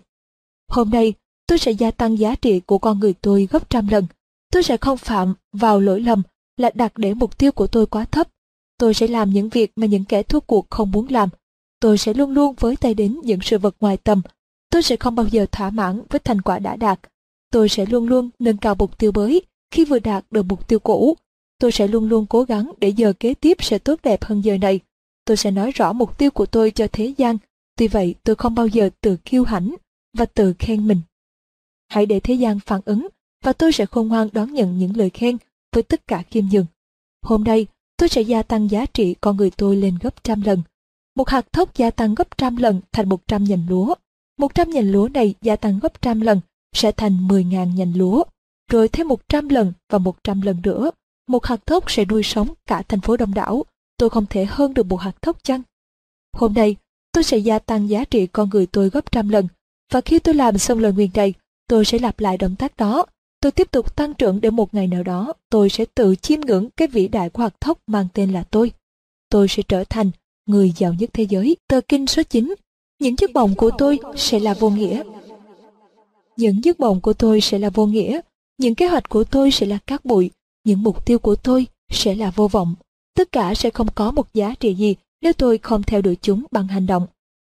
Hôm nay, tôi sẽ gia tăng giá trị của con người tôi gấp trăm lần. Tôi sẽ không phạm vào lỗi lầm là đặt để mục tiêu của tôi quá thấp. Tôi sẽ làm những việc mà những kẻ thua cuộc không muốn làm. Tôi sẽ luôn luôn với tay đến những sự vật ngoài tầm. Tôi sẽ không bao giờ thỏa mãn với thành quả đã đạt. Tôi sẽ luôn luôn nâng cao mục tiêu mới khi vừa đạt được mục tiêu cũ. Tôi sẽ luôn luôn cố gắng để giờ kế tiếp sẽ tốt đẹp hơn giờ này. Tôi sẽ nói rõ mục tiêu của tôi cho thế gian. Tuy vậy tôi không bao giờ tự kiêu hãnh và tự khen mình. Hãy để thế gian phản ứng và tôi sẽ khôn ngoan đón nhận những lời khen với tất cả khiêm nhường. Hôm nay, tôi sẽ gia tăng giá trị con người tôi lên gấp trăm lần. Một hạt thóc gia tăng gấp trăm lần thành một trăm nhành lúa. Một trăm nhành lúa này gia tăng gấp trăm lần sẽ thành mười ngàn nhành lúa. Rồi thêm một trăm lần và một trăm lần nữa. Một hạt thóc sẽ nuôi sống cả thành phố đông đảo. Tôi không thể hơn được một hạt thóc chăng? Hôm nay, tôi sẽ gia tăng giá trị con người tôi gấp trăm lần. Và khi tôi làm xong lời nguyện này, tôi sẽ lặp lại động tác đó tôi tiếp tục tăng trưởng để một ngày nào đó tôi sẽ tự chiêm ngưỡng cái vĩ đại của hạt thóc mang tên là tôi. Tôi sẽ trở thành người giàu nhất thế giới. Tờ kinh số 9. Những giấc mộng của tôi sẽ là vô nghĩa. Những giấc mộng của tôi sẽ là vô nghĩa. Những kế hoạch của tôi sẽ là cát bụi. Những mục tiêu của tôi sẽ là vô vọng. Tất cả sẽ không có một giá trị gì nếu tôi không theo đuổi chúng bằng hành động.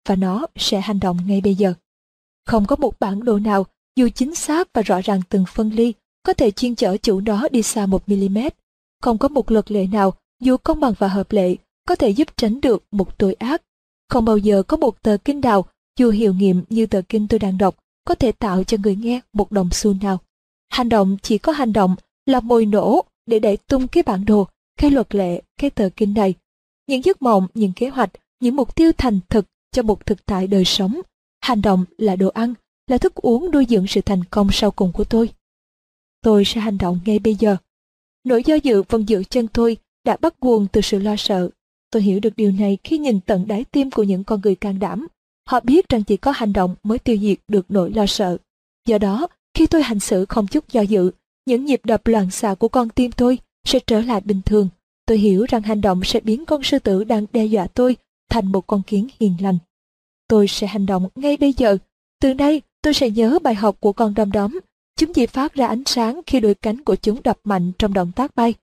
Và nó sẽ hành động ngay bây giờ. Không có một bản đồ nào dù chính xác và rõ ràng từng phân ly, có thể chuyên chở chủ đó đi xa một mm. Không có một luật lệ nào, dù công bằng và hợp lệ, có thể giúp tránh được một tội ác. Không bao giờ có một tờ kinh đào, dù hiệu nghiệm như tờ kinh tôi đang đọc, có thể tạo cho người nghe một đồng xu nào. Hành động chỉ có hành động là mồi nổ để đẩy tung cái bản đồ, cái luật lệ, cái tờ kinh này. Những giấc mộng, những kế hoạch, những mục tiêu thành thực cho một thực tại đời sống. Hành động là đồ ăn, là thức uống nuôi dưỡng sự thành công sau cùng của tôi. Tôi sẽ hành động ngay bây giờ. Nỗi do dự vẫn giữ chân tôi đã bắt nguồn từ sự lo sợ. Tôi hiểu được điều này khi nhìn tận đáy tim của những con người can đảm. Họ biết rằng chỉ có hành động mới tiêu diệt được nỗi lo sợ. Do đó, khi tôi hành xử không chút do dự, những nhịp đập loạn xạ của con tim tôi sẽ trở lại bình thường. Tôi hiểu rằng hành động sẽ biến con sư tử đang đe dọa tôi thành một con kiến hiền lành. Tôi sẽ hành động ngay bây giờ. Từ nay, Tôi sẽ nhớ bài học của con đom đóm. Chúng chỉ phát ra ánh sáng khi đôi cánh của chúng đập mạnh trong động tác bay.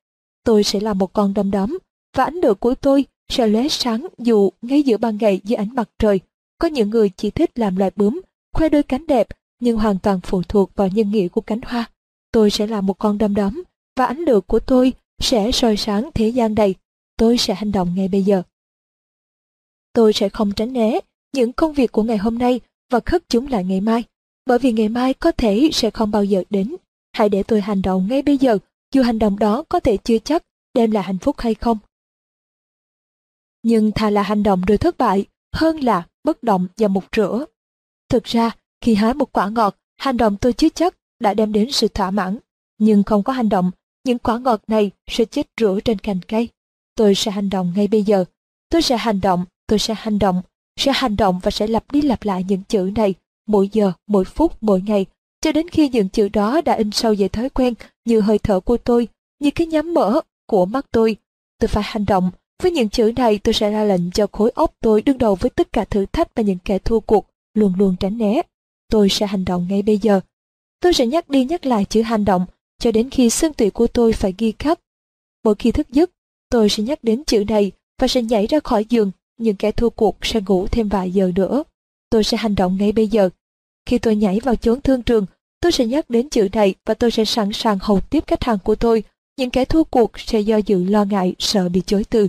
Tôi sẽ là một con đom đóm, và ánh lửa của tôi sẽ lóe sáng dù ngay giữa ban ngày dưới ánh mặt trời. Có những người chỉ thích làm loài bướm, khoe đôi cánh đẹp, nhưng hoàn toàn phụ thuộc vào nhân nghĩa của cánh hoa. Tôi sẽ là một con đom đóm, và ánh lửa của tôi sẽ soi sáng thế gian này. Tôi sẽ hành động ngay bây giờ. Tôi sẽ không tránh né những công việc của ngày hôm nay và khất chúng lại ngày mai bởi vì ngày mai có thể sẽ không bao giờ đến. Hãy để tôi hành động ngay bây giờ, dù hành động đó có thể chưa chắc đem lại hạnh phúc hay không. Nhưng thà là hành động rồi thất bại, hơn là bất động và mục rửa. Thực ra, khi hái một quả ngọt, hành động tôi chưa chắc đã đem đến sự thỏa mãn. Nhưng không có hành động, những quả ngọt này sẽ chết rửa trên cành cây. Tôi sẽ hành động ngay bây giờ. Tôi sẽ hành động, tôi sẽ hành động, sẽ hành động và sẽ lặp đi lặp lại những chữ này mỗi giờ, mỗi phút, mỗi ngày, cho đến khi những chữ đó đã in sâu về thói quen như hơi thở của tôi, như cái nhắm mở của mắt tôi. Tôi phải hành động. Với những chữ này tôi sẽ ra lệnh cho khối óc tôi đương đầu với tất cả thử thách và những kẻ thua cuộc, luôn luôn tránh né. Tôi sẽ hành động ngay bây giờ. Tôi sẽ nhắc đi nhắc lại chữ hành động cho đến khi xương tủy của tôi phải ghi khắc. Mỗi khi thức giấc, tôi sẽ nhắc đến chữ này và sẽ nhảy ra khỏi giường, những kẻ thua cuộc sẽ ngủ thêm vài giờ nữa tôi sẽ hành động ngay bây giờ. Khi tôi nhảy vào chốn thương trường, tôi sẽ nhắc đến chữ này và tôi sẽ sẵn sàng hầu tiếp khách hàng của tôi. Những kẻ thua cuộc sẽ do dự lo ngại, sợ bị chối từ.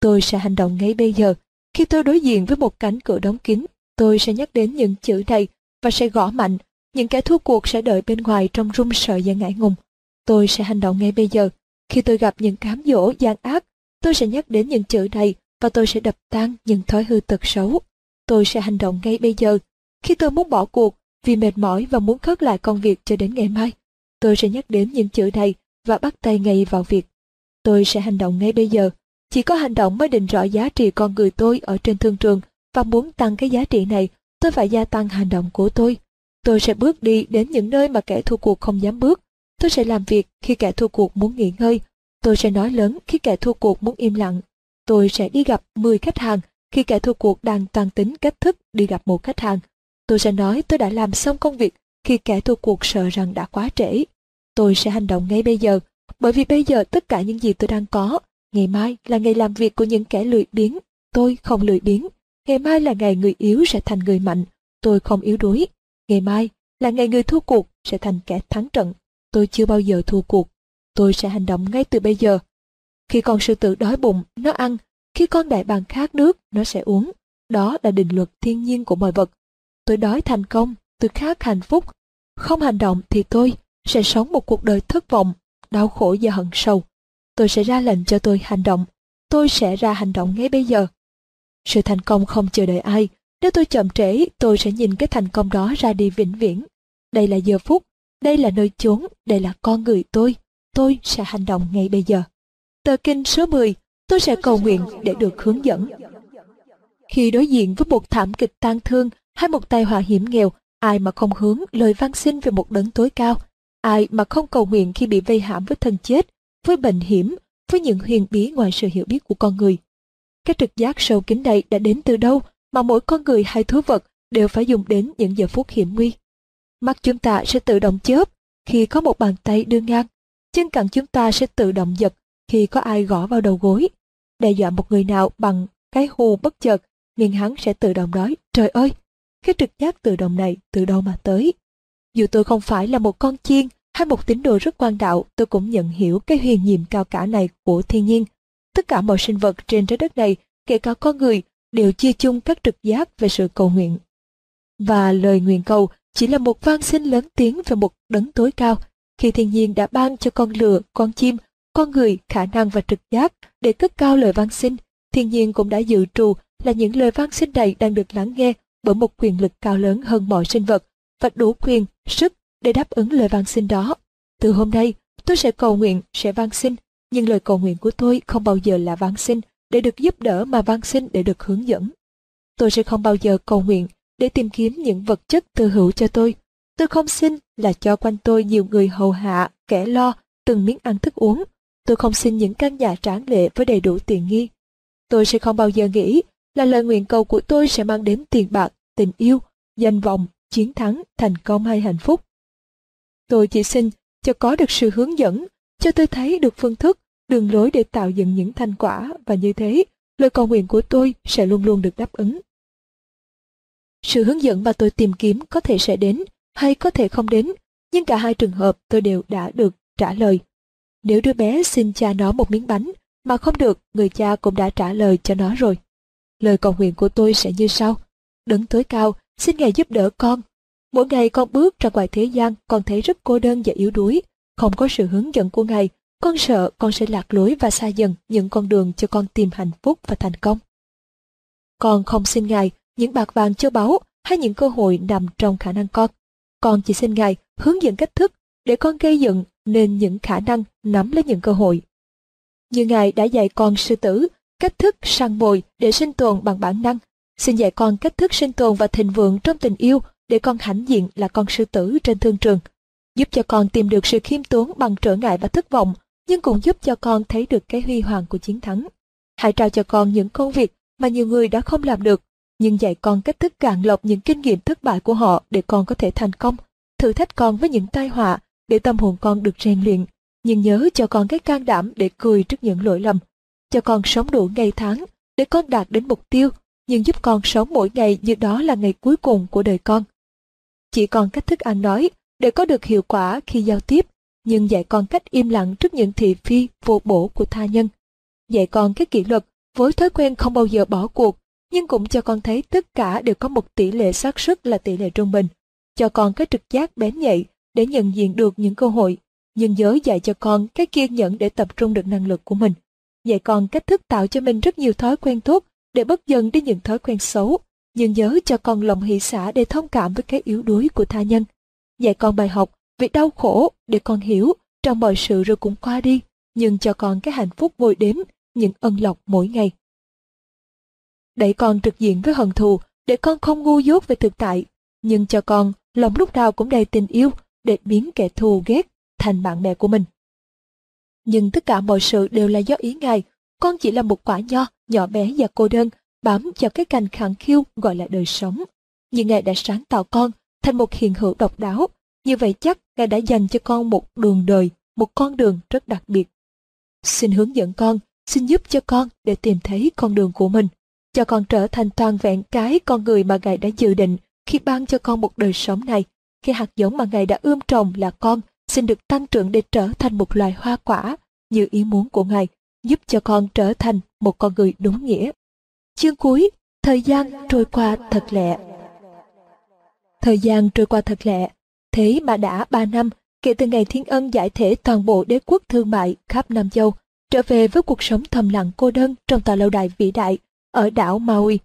Tôi sẽ hành động ngay bây giờ. Khi tôi đối diện với một cánh cửa đóng kín, tôi sẽ nhắc đến những chữ này và sẽ gõ mạnh. Những kẻ thua cuộc sẽ đợi bên ngoài trong run sợ và ngại ngùng. Tôi sẽ hành động ngay bây giờ. Khi tôi gặp những cám dỗ, gian ác, tôi sẽ nhắc đến những chữ này và tôi sẽ đập tan những thói hư tật xấu tôi sẽ hành động ngay bây giờ. Khi tôi muốn bỏ cuộc vì mệt mỏi và muốn khớt lại công việc cho đến ngày mai, tôi sẽ nhắc đến những chữ này và bắt tay ngay vào việc. Tôi sẽ hành động ngay bây giờ. Chỉ có hành động mới định rõ giá trị con người tôi ở trên thương trường và muốn tăng cái giá trị này, tôi phải gia tăng hành động của tôi. Tôi sẽ bước đi đến những nơi mà kẻ thua cuộc không dám bước. Tôi sẽ làm việc khi kẻ thua cuộc muốn nghỉ ngơi. Tôi sẽ nói lớn khi kẻ thua cuộc muốn im lặng. Tôi sẽ đi gặp 10 khách hàng khi kẻ thua cuộc đang toàn tính cách thức đi gặp một khách hàng. Tôi sẽ nói tôi đã làm xong công việc khi kẻ thua cuộc sợ rằng đã quá trễ. Tôi sẽ hành động ngay bây giờ, bởi vì bây giờ tất cả những gì tôi đang có, ngày mai là ngày làm việc của những kẻ lười biếng. Tôi không lười biếng. Ngày mai là ngày người yếu sẽ thành người mạnh. Tôi không yếu đuối. Ngày mai là ngày người thua cuộc sẽ thành kẻ thắng trận. Tôi chưa bao giờ thua cuộc. Tôi sẽ hành động ngay từ bây giờ. Khi con sư tử đói bụng, nó ăn. Khi con đại bàng khát nước, nó sẽ uống. Đó là định luật thiên nhiên của mọi vật. Tôi đói thành công, tôi khát hạnh phúc. Không hành động thì tôi sẽ sống một cuộc đời thất vọng, đau khổ và hận sâu. Tôi sẽ ra lệnh cho tôi hành động. Tôi sẽ ra hành động ngay bây giờ. Sự thành công không chờ đợi ai. Nếu tôi chậm trễ, tôi sẽ nhìn cái thành công đó ra đi vĩnh viễn. Đây là giờ phút, đây là nơi chốn, đây là con người tôi. Tôi sẽ hành động ngay bây giờ. Tờ kinh số 10, tôi sẽ cầu nguyện để được hướng dẫn. Khi đối diện với một thảm kịch tang thương hay một tai họa hiểm nghèo, ai mà không hướng lời van xin về một đấng tối cao, ai mà không cầu nguyện khi bị vây hãm với thân chết, với bệnh hiểm, với những huyền bí ngoài sự hiểu biết của con người. Cái trực giác sâu kín này đã đến từ đâu mà mỗi con người hay thú vật đều phải dùng đến những giờ phút hiểm nguy. Mắt chúng ta sẽ tự động chớp khi có một bàn tay đưa ngang, chân cẳng chúng ta sẽ tự động giật khi có ai gõ vào đầu gối. Đe dọa một người nào bằng cái hù bất chợt, miệng hắn sẽ tự động nói, trời ơi, cái trực giác tự động này từ đâu mà tới. Dù tôi không phải là một con chiên hay một tín đồ rất quan đạo, tôi cũng nhận hiểu cái huyền nhiệm cao cả này của thiên nhiên. Tất cả mọi sinh vật trên trái đất này, kể cả con người, đều chia chung các trực giác về sự cầu nguyện. Và lời nguyện cầu chỉ là một vang sinh lớn tiếng về một đấng tối cao, khi thiên nhiên đã ban cho con lừa, con chim, con người khả năng và trực giác để cất cao lời vang sinh, thiên nhiên cũng đã dự trù là những lời vang sinh này đang được lắng nghe bởi một quyền lực cao lớn hơn mọi sinh vật và đủ quyền, sức để đáp ứng lời vang xin đó. Từ hôm nay, tôi sẽ cầu nguyện, sẽ vang xin, nhưng lời cầu nguyện của tôi không bao giờ là vang xin để được giúp đỡ mà vang xin để được hướng dẫn. Tôi sẽ không bao giờ cầu nguyện để tìm kiếm những vật chất từ hữu cho tôi. Tôi không xin là cho quanh tôi nhiều người hầu hạ, kẻ lo, từng miếng ăn thức uống. Tôi không xin những căn nhà tráng lệ với đầy đủ tiện nghi. Tôi sẽ không bao giờ nghĩ là lời nguyện cầu của tôi sẽ mang đến tiền bạc, tình yêu, danh vọng, chiến thắng, thành công hay hạnh phúc. Tôi chỉ xin cho có được sự hướng dẫn, cho tôi thấy được phương thức, đường lối để tạo dựng những thành quả và như thế, lời cầu nguyện của tôi sẽ luôn luôn được đáp ứng. Sự hướng dẫn mà tôi tìm kiếm có thể sẽ đến hay có thể không đến, nhưng cả hai trường hợp tôi đều đã được trả lời. Nếu đứa bé xin cha nó một miếng bánh mà không được, người cha cũng đã trả lời cho nó rồi. Lời cầu nguyện của tôi sẽ như sau. Đấng tối cao, xin Ngài giúp đỡ con Mỗi ngày con bước ra ngoài thế gian, con thấy rất cô đơn và yếu đuối. Không có sự hướng dẫn của Ngài, con sợ con sẽ lạc lối và xa dần những con đường cho con tìm hạnh phúc và thành công. Con không xin Ngài những bạc vàng châu báu hay những cơ hội nằm trong khả năng con. Con chỉ xin Ngài hướng dẫn cách thức để con gây dựng nên những khả năng nắm lấy những cơ hội. Như Ngài đã dạy con sư tử cách thức săn mồi để sinh tồn bằng bản năng, xin dạy con cách thức sinh tồn và thịnh vượng trong tình yêu để con hãnh diện là con sư tử trên thương trường, giúp cho con tìm được sự khiêm tốn bằng trở ngại và thất vọng, nhưng cũng giúp cho con thấy được cái huy hoàng của chiến thắng. Hãy trao cho con những công việc mà nhiều người đã không làm được, nhưng dạy con cách thức cạn lọc những kinh nghiệm thất bại của họ để con có thể thành công. Thử thách con với những tai họa để tâm hồn con được rèn luyện, nhưng nhớ cho con cái can đảm để cười trước những lỗi lầm. Cho con sống đủ ngày tháng để con đạt đến mục tiêu, nhưng giúp con sống mỗi ngày như đó là ngày cuối cùng của đời con chỉ còn cách thức ăn nói để có được hiệu quả khi giao tiếp, nhưng dạy con cách im lặng trước những thị phi vô bổ của tha nhân. Dạy con cái kỷ luật với thói quen không bao giờ bỏ cuộc, nhưng cũng cho con thấy tất cả đều có một tỷ lệ xác suất là tỷ lệ trung bình. Cho con cái trực giác bén nhạy để nhận diện được những cơ hội, nhưng nhớ dạy cho con cái kiên nhẫn để tập trung được năng lực của mình. Dạy con cách thức tạo cho mình rất nhiều thói quen tốt để bất dần đi những thói quen xấu nhưng nhớ cho con lòng hỷ xã để thông cảm với cái yếu đuối của tha nhân. Dạy con bài học vì đau khổ để con hiểu trong mọi sự rồi cũng qua đi, nhưng cho con cái hạnh phúc ngồi đếm, những ân lộc mỗi ngày. Đẩy con trực diện với hận thù để con không ngu dốt về thực tại, nhưng cho con lòng lúc nào cũng đầy tình yêu để biến kẻ thù ghét thành bạn bè của mình. Nhưng tất cả mọi sự đều là do ý Ngài. Con chỉ là một quả nho, nhỏ bé và cô đơn, bám vào cái cành khẳng khiu gọi là đời sống. Nhưng Ngài đã sáng tạo con thành một hiện hữu độc đáo. Như vậy chắc Ngài đã dành cho con một đường đời, một con đường rất đặc biệt. Xin hướng dẫn con, xin giúp cho con để tìm thấy con đường của mình. Cho con trở thành toàn vẹn cái con người mà Ngài đã dự định khi ban cho con một đời sống này. khi hạt giống mà Ngài đã ươm trồng là con xin được tăng trưởng để trở thành một loài hoa quả như ý muốn của Ngài, giúp cho con trở thành một con người đúng nghĩa. Chương cuối, thời gian trôi qua thật lẹ. Thời gian trôi qua thật lẹ, thế mà đã ba năm kể từ ngày Thiên Ân giải thể toàn bộ đế quốc thương mại khắp Nam Châu, trở về với cuộc sống thầm lặng cô đơn trong tòa lâu đài vĩ đại ở đảo Maui.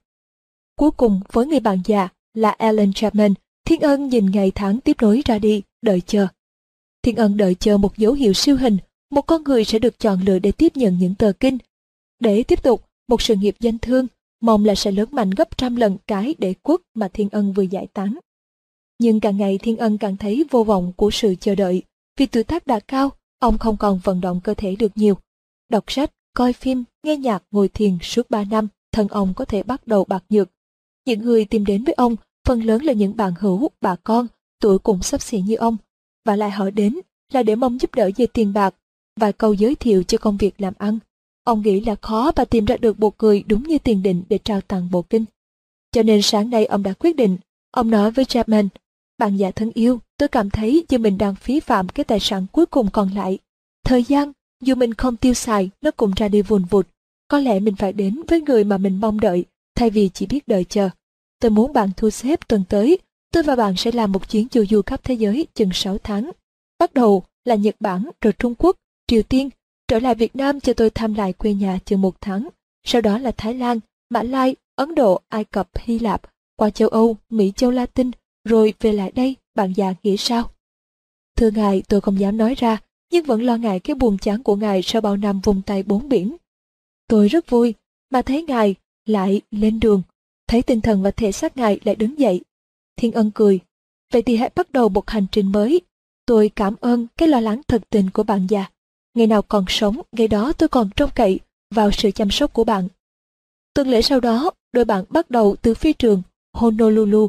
Cuối cùng với người bạn già là Alan Chapman, Thiên Ân nhìn ngày tháng tiếp nối ra đi, đợi chờ. Thiên Ân đợi chờ một dấu hiệu siêu hình, một con người sẽ được chọn lựa để tiếp nhận những tờ kinh. Để tiếp tục một sự nghiệp danh thương, mong là sẽ lớn mạnh gấp trăm lần cái đế quốc mà Thiên Ân vừa giải tán. Nhưng càng ngày Thiên Ân càng thấy vô vọng của sự chờ đợi, vì tuổi tác đã cao, ông không còn vận động cơ thể được nhiều. Đọc sách, coi phim, nghe nhạc, ngồi thiền suốt ba năm, thân ông có thể bắt đầu bạc nhược. Những người tìm đến với ông phần lớn là những bạn hữu, bà con, tuổi cũng sắp xỉ như ông, và lại họ đến là để mong giúp đỡ về tiền bạc, vài câu giới thiệu cho công việc làm ăn. Ông nghĩ là khó và tìm ra được một người đúng như tiền định để trao tặng bộ kinh. Cho nên sáng nay ông đã quyết định, ông nói với Chapman, bạn già thân yêu, tôi cảm thấy như mình đang phí phạm cái tài sản cuối cùng còn lại. Thời gian, dù mình không tiêu xài, nó cũng ra đi vùn vụt. Có lẽ mình phải đến với người mà mình mong đợi, thay vì chỉ biết đợi chờ. Tôi muốn bạn thu xếp tuần tới, tôi và bạn sẽ làm một chuyến chu du khắp thế giới chừng 6 tháng. Bắt đầu là Nhật Bản, rồi Trung Quốc, Triều Tiên, trở lại Việt Nam cho tôi thăm lại quê nhà chừng một tháng. Sau đó là Thái Lan, Mã Lai, Ấn Độ, Ai Cập, Hy Lạp, qua châu Âu, Mỹ châu Latin, rồi về lại đây, bạn già nghĩ sao? Thưa ngài, tôi không dám nói ra, nhưng vẫn lo ngại cái buồn chán của ngài sau bao năm vùng tay bốn biển. Tôi rất vui, mà thấy ngài lại lên đường, thấy tinh thần và thể xác ngài lại đứng dậy. Thiên ân cười, vậy thì hãy bắt đầu một hành trình mới. Tôi cảm ơn cái lo lắng thật tình của bạn già. Ngày nào còn sống, ngày đó tôi còn trông cậy vào sự chăm sóc của bạn. Tuần lễ sau đó, đôi bạn bắt đầu từ phi trường Honolulu.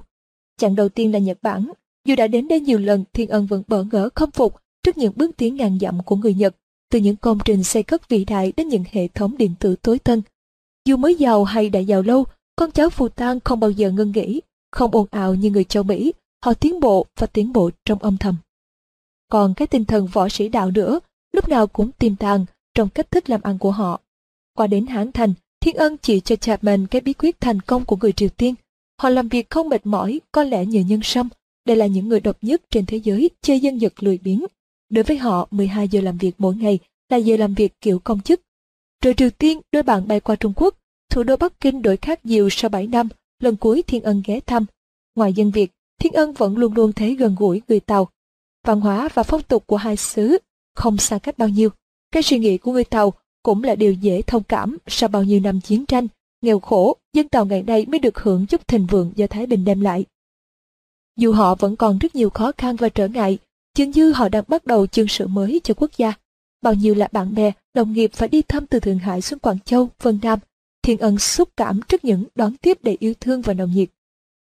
Chặng đầu tiên là Nhật Bản. Dù đã đến đây nhiều lần, Thiên Ân vẫn bỡ ngỡ không phục trước những bước tiến ngàn dặm của người Nhật, từ những công trình xây cất vĩ đại đến những hệ thống điện tử tối tân. Dù mới giàu hay đã giàu lâu, con cháu phù tang không bao giờ ngưng nghỉ, không ồn ào như người châu Mỹ, họ tiến bộ và tiến bộ trong âm thầm. Còn cái tinh thần võ sĩ đạo nữa, lúc nào cũng tiềm tàng trong cách thức làm ăn của họ. Qua đến Hán Thành, Thiên Ân chỉ cho Chapman cái bí quyết thành công của người Triều Tiên. Họ làm việc không mệt mỏi, có lẽ nhờ nhân sâm. Đây là những người độc nhất trên thế giới chơi dân dật lười biếng. Đối với họ, 12 giờ làm việc mỗi ngày là giờ làm việc kiểu công chức. Rồi Triều Tiên, đôi bạn bay qua Trung Quốc, thủ đô Bắc Kinh đổi khác nhiều sau 7 năm, lần cuối Thiên Ân ghé thăm. Ngoài dân Việt, Thiên Ân vẫn luôn luôn thấy gần gũi người Tàu. Văn hóa và phong tục của hai xứ không xa cách bao nhiêu. Cái suy nghĩ của người Tàu cũng là điều dễ thông cảm sau bao nhiêu năm chiến tranh, nghèo khổ, dân Tàu ngày nay mới được hưởng chút thịnh vượng do Thái Bình đem lại. Dù họ vẫn còn rất nhiều khó khăn và trở ngại, dường như họ đang bắt đầu chương sử mới cho quốc gia. Bao nhiêu là bạn bè, đồng nghiệp phải đi thăm từ Thượng Hải xuống Quảng Châu, Vân Nam, Thiên Ân xúc cảm trước những đón tiếp đầy yêu thương và nồng nhiệt.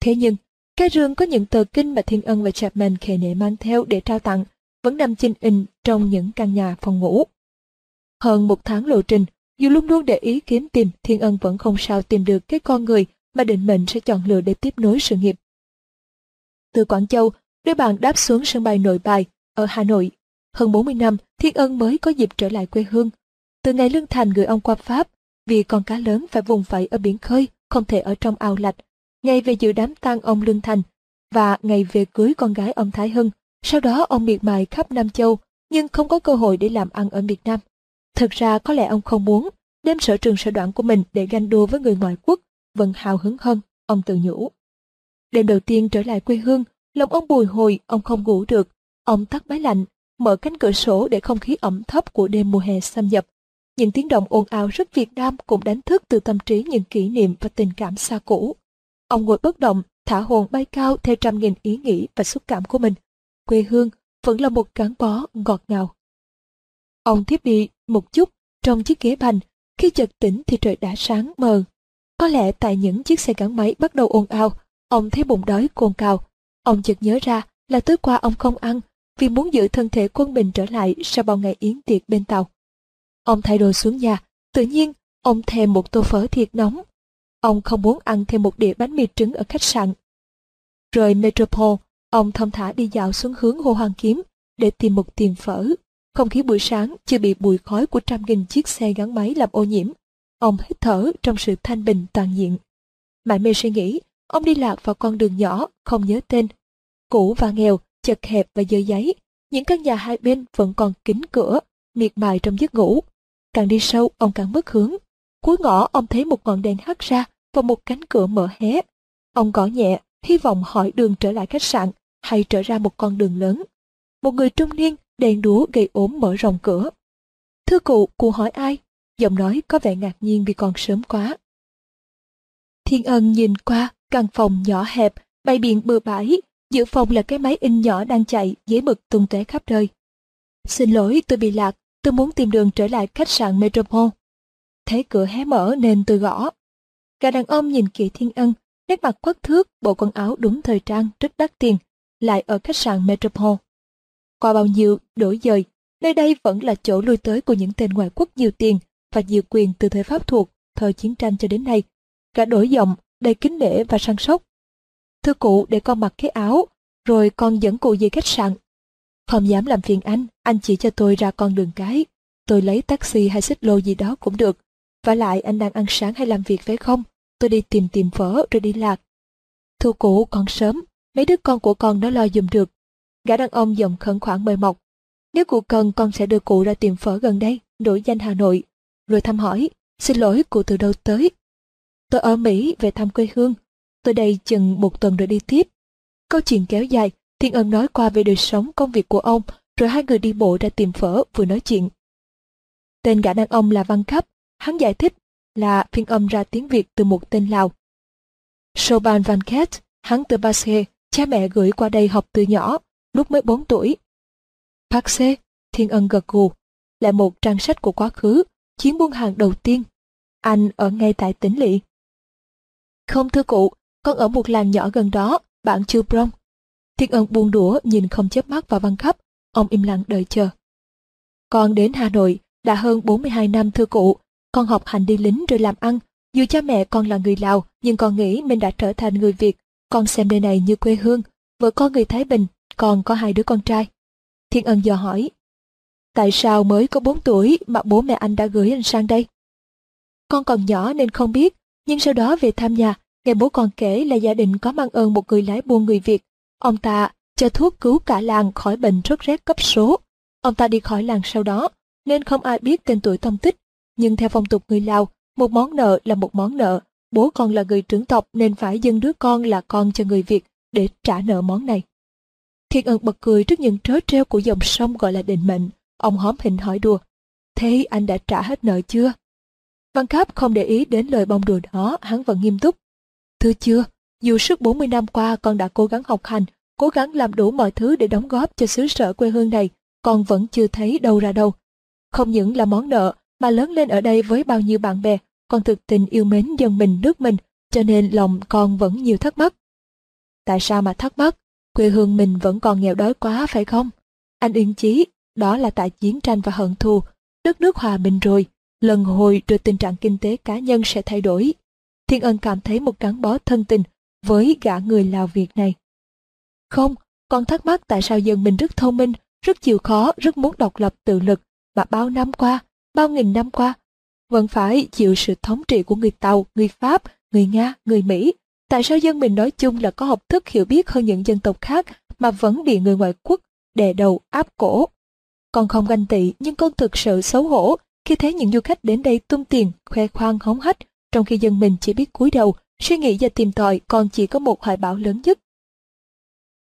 Thế nhưng, cái rương có những tờ kinh mà Thiên Ân và Chapman khề nệ mang theo để trao tặng, vẫn nằm chinh in trong những căn nhà phòng ngủ. Hơn một tháng lộ trình, dù luôn luôn để ý kiếm tìm, Thiên Ân vẫn không sao tìm được cái con người mà định mệnh sẽ chọn lựa để tiếp nối sự nghiệp. Từ Quảng Châu, đôi bạn đáp xuống sân bay nội bài ở Hà Nội. Hơn 40 năm, Thiên Ân mới có dịp trở lại quê hương. Từ ngày Lương Thành gửi ông qua Pháp, vì con cá lớn phải vùng vẫy ở biển khơi, không thể ở trong ao lạch. Ngày về dự đám tang ông Lương Thành và ngày về cưới con gái ông Thái Hưng. Sau đó ông miệt mài khắp Nam Châu, nhưng không có cơ hội để làm ăn ở Việt Nam. Thực ra có lẽ ông không muốn đem sở trường sở đoạn của mình để ganh đua với người ngoại quốc, vẫn hào hứng hơn, ông tự nhủ. Đêm đầu tiên trở lại quê hương, lòng ông bùi hồi, ông không ngủ được. Ông tắt máy lạnh, mở cánh cửa sổ để không khí ẩm thấp của đêm mùa hè xâm nhập. Những tiếng động ồn ào rất Việt Nam cũng đánh thức từ tâm trí những kỷ niệm và tình cảm xa cũ. Ông ngồi bất động, thả hồn bay cao theo trăm nghìn ý nghĩ và xúc cảm của mình. Quê hương vẫn là một gắn bó ngọt ngào. Ông thiếp đi một chút trong chiếc ghế bành, khi chợt tỉnh thì trời đã sáng mờ. Có lẽ tại những chiếc xe gắn máy bắt đầu ồn ào, ông thấy bụng đói cồn cào. Ông chợt nhớ ra là tối qua ông không ăn vì muốn giữ thân thể quân bình trở lại sau bao ngày yến tiệc bên tàu. Ông thay đồ xuống nhà, tự nhiên ông thèm một tô phở thiệt nóng. Ông không muốn ăn thêm một đĩa bánh mì trứng ở khách sạn. Rồi Metropole, ông thông thả đi dạo xuống hướng Hồ Hoàng Kiếm để tìm một tiệm phở. Không khí buổi sáng chưa bị bụi khói của trăm nghìn chiếc xe gắn máy làm ô nhiễm. Ông hít thở trong sự thanh bình toàn diện. Mãi mê suy nghĩ, ông đi lạc vào con đường nhỏ, không nhớ tên. Cũ và nghèo, chật hẹp và dơ giấy. Những căn nhà hai bên vẫn còn kính cửa, miệt mài trong giấc ngủ. Càng đi sâu, ông càng mất hướng. Cuối ngõ, ông thấy một ngọn đèn hắt ra và một cánh cửa mở hé. Ông gõ nhẹ, hy vọng hỏi đường trở lại khách sạn hay trở ra một con đường lớn. Một người trung niên đèn đúa gây ốm mở rộng cửa. Thưa cụ, cụ hỏi ai? Giọng nói có vẻ ngạc nhiên vì còn sớm quá. Thiên ân nhìn qua, căn phòng nhỏ hẹp, bày biện bừa bãi, giữa phòng là cái máy in nhỏ đang chạy, giấy mực tung tóe khắp nơi. Xin lỗi, tôi bị lạc, tôi muốn tìm đường trở lại khách sạn Metropole. Thấy cửa hé mở nên tôi gõ. Gã đàn ông nhìn kỹ Thiên Ân, nét mặt quất thước, bộ quần áo đúng thời trang, rất đắt tiền, lại ở khách sạn Metropole. Qua bao nhiêu đổi dời, nơi đây vẫn là chỗ lui tới của những tên ngoại quốc nhiều tiền và nhiều quyền từ thời Pháp thuộc, thời chiến tranh cho đến nay. Cả đổi giọng, đầy kính nể và săn sóc. Thưa cụ để con mặc cái áo, rồi con dẫn cụ về khách sạn. Không dám làm phiền anh, anh chỉ cho tôi ra con đường cái. Tôi lấy taxi hay xích lô gì đó cũng được. Và lại anh đang ăn sáng hay làm việc phải không? Tôi đi tìm tìm phở rồi đi lạc. Thưa cụ còn sớm, mấy đứa con của con nó lo dùm được. Gã đàn ông giọng khẩn khoản mời mọc. Nếu cụ cần con sẽ đưa cụ ra tìm phở gần đây, đổi danh Hà Nội. Rồi thăm hỏi, xin lỗi cụ từ đâu tới. Tôi ở Mỹ về thăm quê hương. Tôi đây chừng một tuần rồi đi tiếp. Câu chuyện kéo dài, Thiên Ân nói qua về đời sống công việc của ông, rồi hai người đi bộ ra tìm phở vừa nói chuyện. Tên gã đàn ông là Văn Khắp, hắn giải thích là phiên âm ra tiếng Việt từ một tên Lào. Soban Van Ket, hắn từ Bashe, cha mẹ gửi qua đây học từ nhỏ, lúc mới 4 tuổi. Paxe, Thiên Ân gật gù, là một trang sách của quá khứ, chuyến buôn hàng đầu tiên. Anh ở ngay tại tỉnh Lị, không thưa cụ, con ở một làng nhỏ gần đó, bạn chưa Brong. Thiên Ân buông đũa nhìn không chớp mắt vào văn khắp, ông im lặng đợi chờ. Con đến Hà Nội đã hơn 42 năm thưa cụ, con học hành đi lính rồi làm ăn. Dù cha mẹ con là người Lào, nhưng con nghĩ mình đã trở thành người Việt. Con xem nơi này như quê hương. Vợ con người Thái Bình, còn có hai đứa con trai. Thiên Ân dò hỏi, tại sao mới có 4 tuổi mà bố mẹ anh đã gửi anh sang đây? Con còn nhỏ nên không biết, nhưng sau đó về thăm nhà, nghe bố con kể là gia đình có mang ơn một người lái buôn người Việt. Ông ta cho thuốc cứu cả làng khỏi bệnh sốt rét cấp số. Ông ta đi khỏi làng sau đó, nên không ai biết tên tuổi tông tích. Nhưng theo phong tục người Lào, một món nợ là một món nợ. Bố con là người trưởng tộc nên phải dâng đứa con là con cho người Việt để trả nợ món này. Thiên ân bật cười trước những trớ treo của dòng sông gọi là định mệnh. Ông hóm hình hỏi đùa. Thế anh đã trả hết nợ chưa? Văn Cáp không để ý đến lời bông đùa đó, hắn vẫn nghiêm túc. Thưa chưa, dù suốt 40 năm qua con đã cố gắng học hành, cố gắng làm đủ mọi thứ để đóng góp cho xứ sở quê hương này, con vẫn chưa thấy đâu ra đâu. Không những là món nợ, mà lớn lên ở đây với bao nhiêu bạn bè, con thực tình yêu mến dân mình nước mình, cho nên lòng con vẫn nhiều thắc mắc. Tại sao mà thắc mắc? Quê hương mình vẫn còn nghèo đói quá phải không? Anh yên chí, đó là tại chiến tranh và hận thù. Đất nước hòa bình rồi, lần hồi rồi tình trạng kinh tế cá nhân sẽ thay đổi. Thiên Ân cảm thấy một gắn bó thân tình với gã người Lào Việt này. Không, con thắc mắc tại sao dân mình rất thông minh, rất chịu khó, rất muốn độc lập tự lực, mà bao năm qua, bao nghìn năm qua, vẫn phải chịu sự thống trị của người Tàu, người Pháp, người Nga, người Mỹ. Tại sao dân mình nói chung là có học thức hiểu biết hơn những dân tộc khác mà vẫn bị người ngoại quốc đè đầu áp cổ? Con không ganh tị nhưng con thực sự xấu hổ khi thấy những du khách đến đây tung tiền, khoe khoang hóng hách, trong khi dân mình chỉ biết cúi đầu, suy nghĩ và tìm tòi còn chỉ có một hoài bão lớn nhất.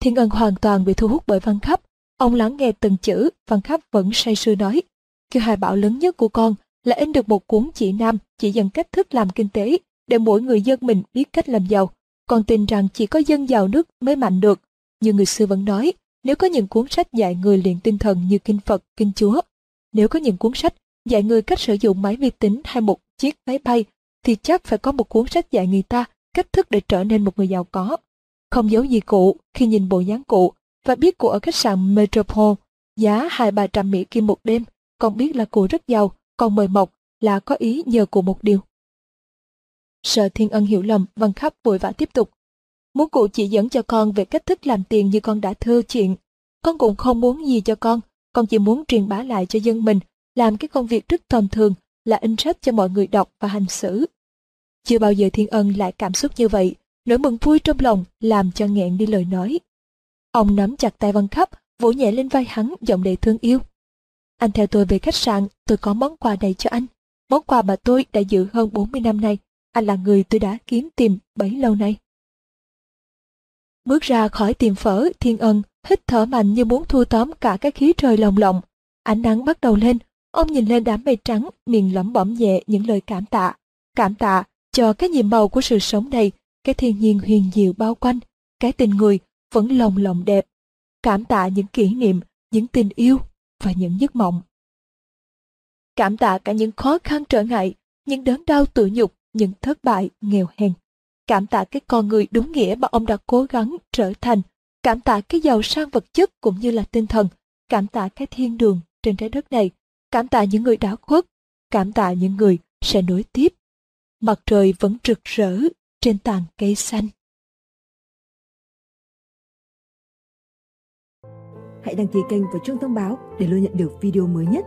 Thiên Ân hoàn toàn bị thu hút bởi văn khắp. Ông lắng nghe từng chữ, văn khắp vẫn say sưa nói. Kêu hoài bão lớn nhất của con là in được một cuốn chỉ nam chỉ dẫn cách thức làm kinh tế để mỗi người dân mình biết cách làm giàu. Con tin rằng chỉ có dân giàu nước mới mạnh được. Như người xưa vẫn nói, nếu có những cuốn sách dạy người luyện tinh thần như Kinh Phật, Kinh Chúa, Nếu có những cuốn sách dạy người cách sử dụng máy vi tính hay một chiếc máy bay, thì chắc phải có một cuốn sách dạy người ta cách thức để trở nên một người giàu có. Không giấu gì cụ khi nhìn bộ dáng cụ và biết cụ ở khách sạn Metropole giá hai ba trăm mỹ kim một đêm, còn biết là cụ rất giàu, còn mời mọc là có ý nhờ cụ một điều. Sợ Thiên Ân hiểu lầm, Văn Khắp vội vã tiếp tục. Muốn cụ chỉ dẫn cho con về cách thức làm tiền như con đã thưa chuyện. Con cũng không muốn gì cho con, con chỉ muốn truyền bá lại cho dân mình, làm cái công việc rất tầm thường là in sách cho mọi người đọc và hành xử. Chưa bao giờ Thiên Ân lại cảm xúc như vậy, nỗi mừng vui trong lòng làm cho nghẹn đi lời nói. Ông nắm chặt tay Văn Khắp, vỗ nhẹ lên vai hắn giọng đầy thương yêu. Anh theo tôi về khách sạn, tôi có món quà này cho anh. Món quà mà tôi đã giữ hơn 40 năm nay. Anh là người tôi đã kiếm tìm bấy lâu nay. Bước ra khỏi tiệm phở, Thiên Ân hít thở mạnh như muốn thu tóm cả cái khí trời lồng lộng. Ánh nắng bắt đầu lên, ông nhìn lên đám mây trắng, miệng lẩm bẩm nhẹ những lời cảm tạ. Cảm tạ cho cái nhiệm màu của sự sống này, cái thiên nhiên huyền diệu bao quanh, cái tình người vẫn lồng lộng đẹp. Cảm tạ những kỷ niệm, những tình yêu và những giấc mộng. Cảm tạ cả những khó khăn trở ngại, những đớn đau tự nhục, những thất bại, nghèo hèn. Cảm tạ cái con người đúng nghĩa mà ông đã cố gắng trở thành. Cảm tạ cái giàu sang vật chất cũng như là tinh thần. Cảm tạ cái thiên đường trên trái đất này. Cảm tạ những người đã khuất. Cảm tạ những người sẽ nối tiếp. Mặt trời vẫn rực rỡ trên tàn cây xanh. Hãy đăng ký kênh và chuông thông báo để luôn nhận được video mới nhất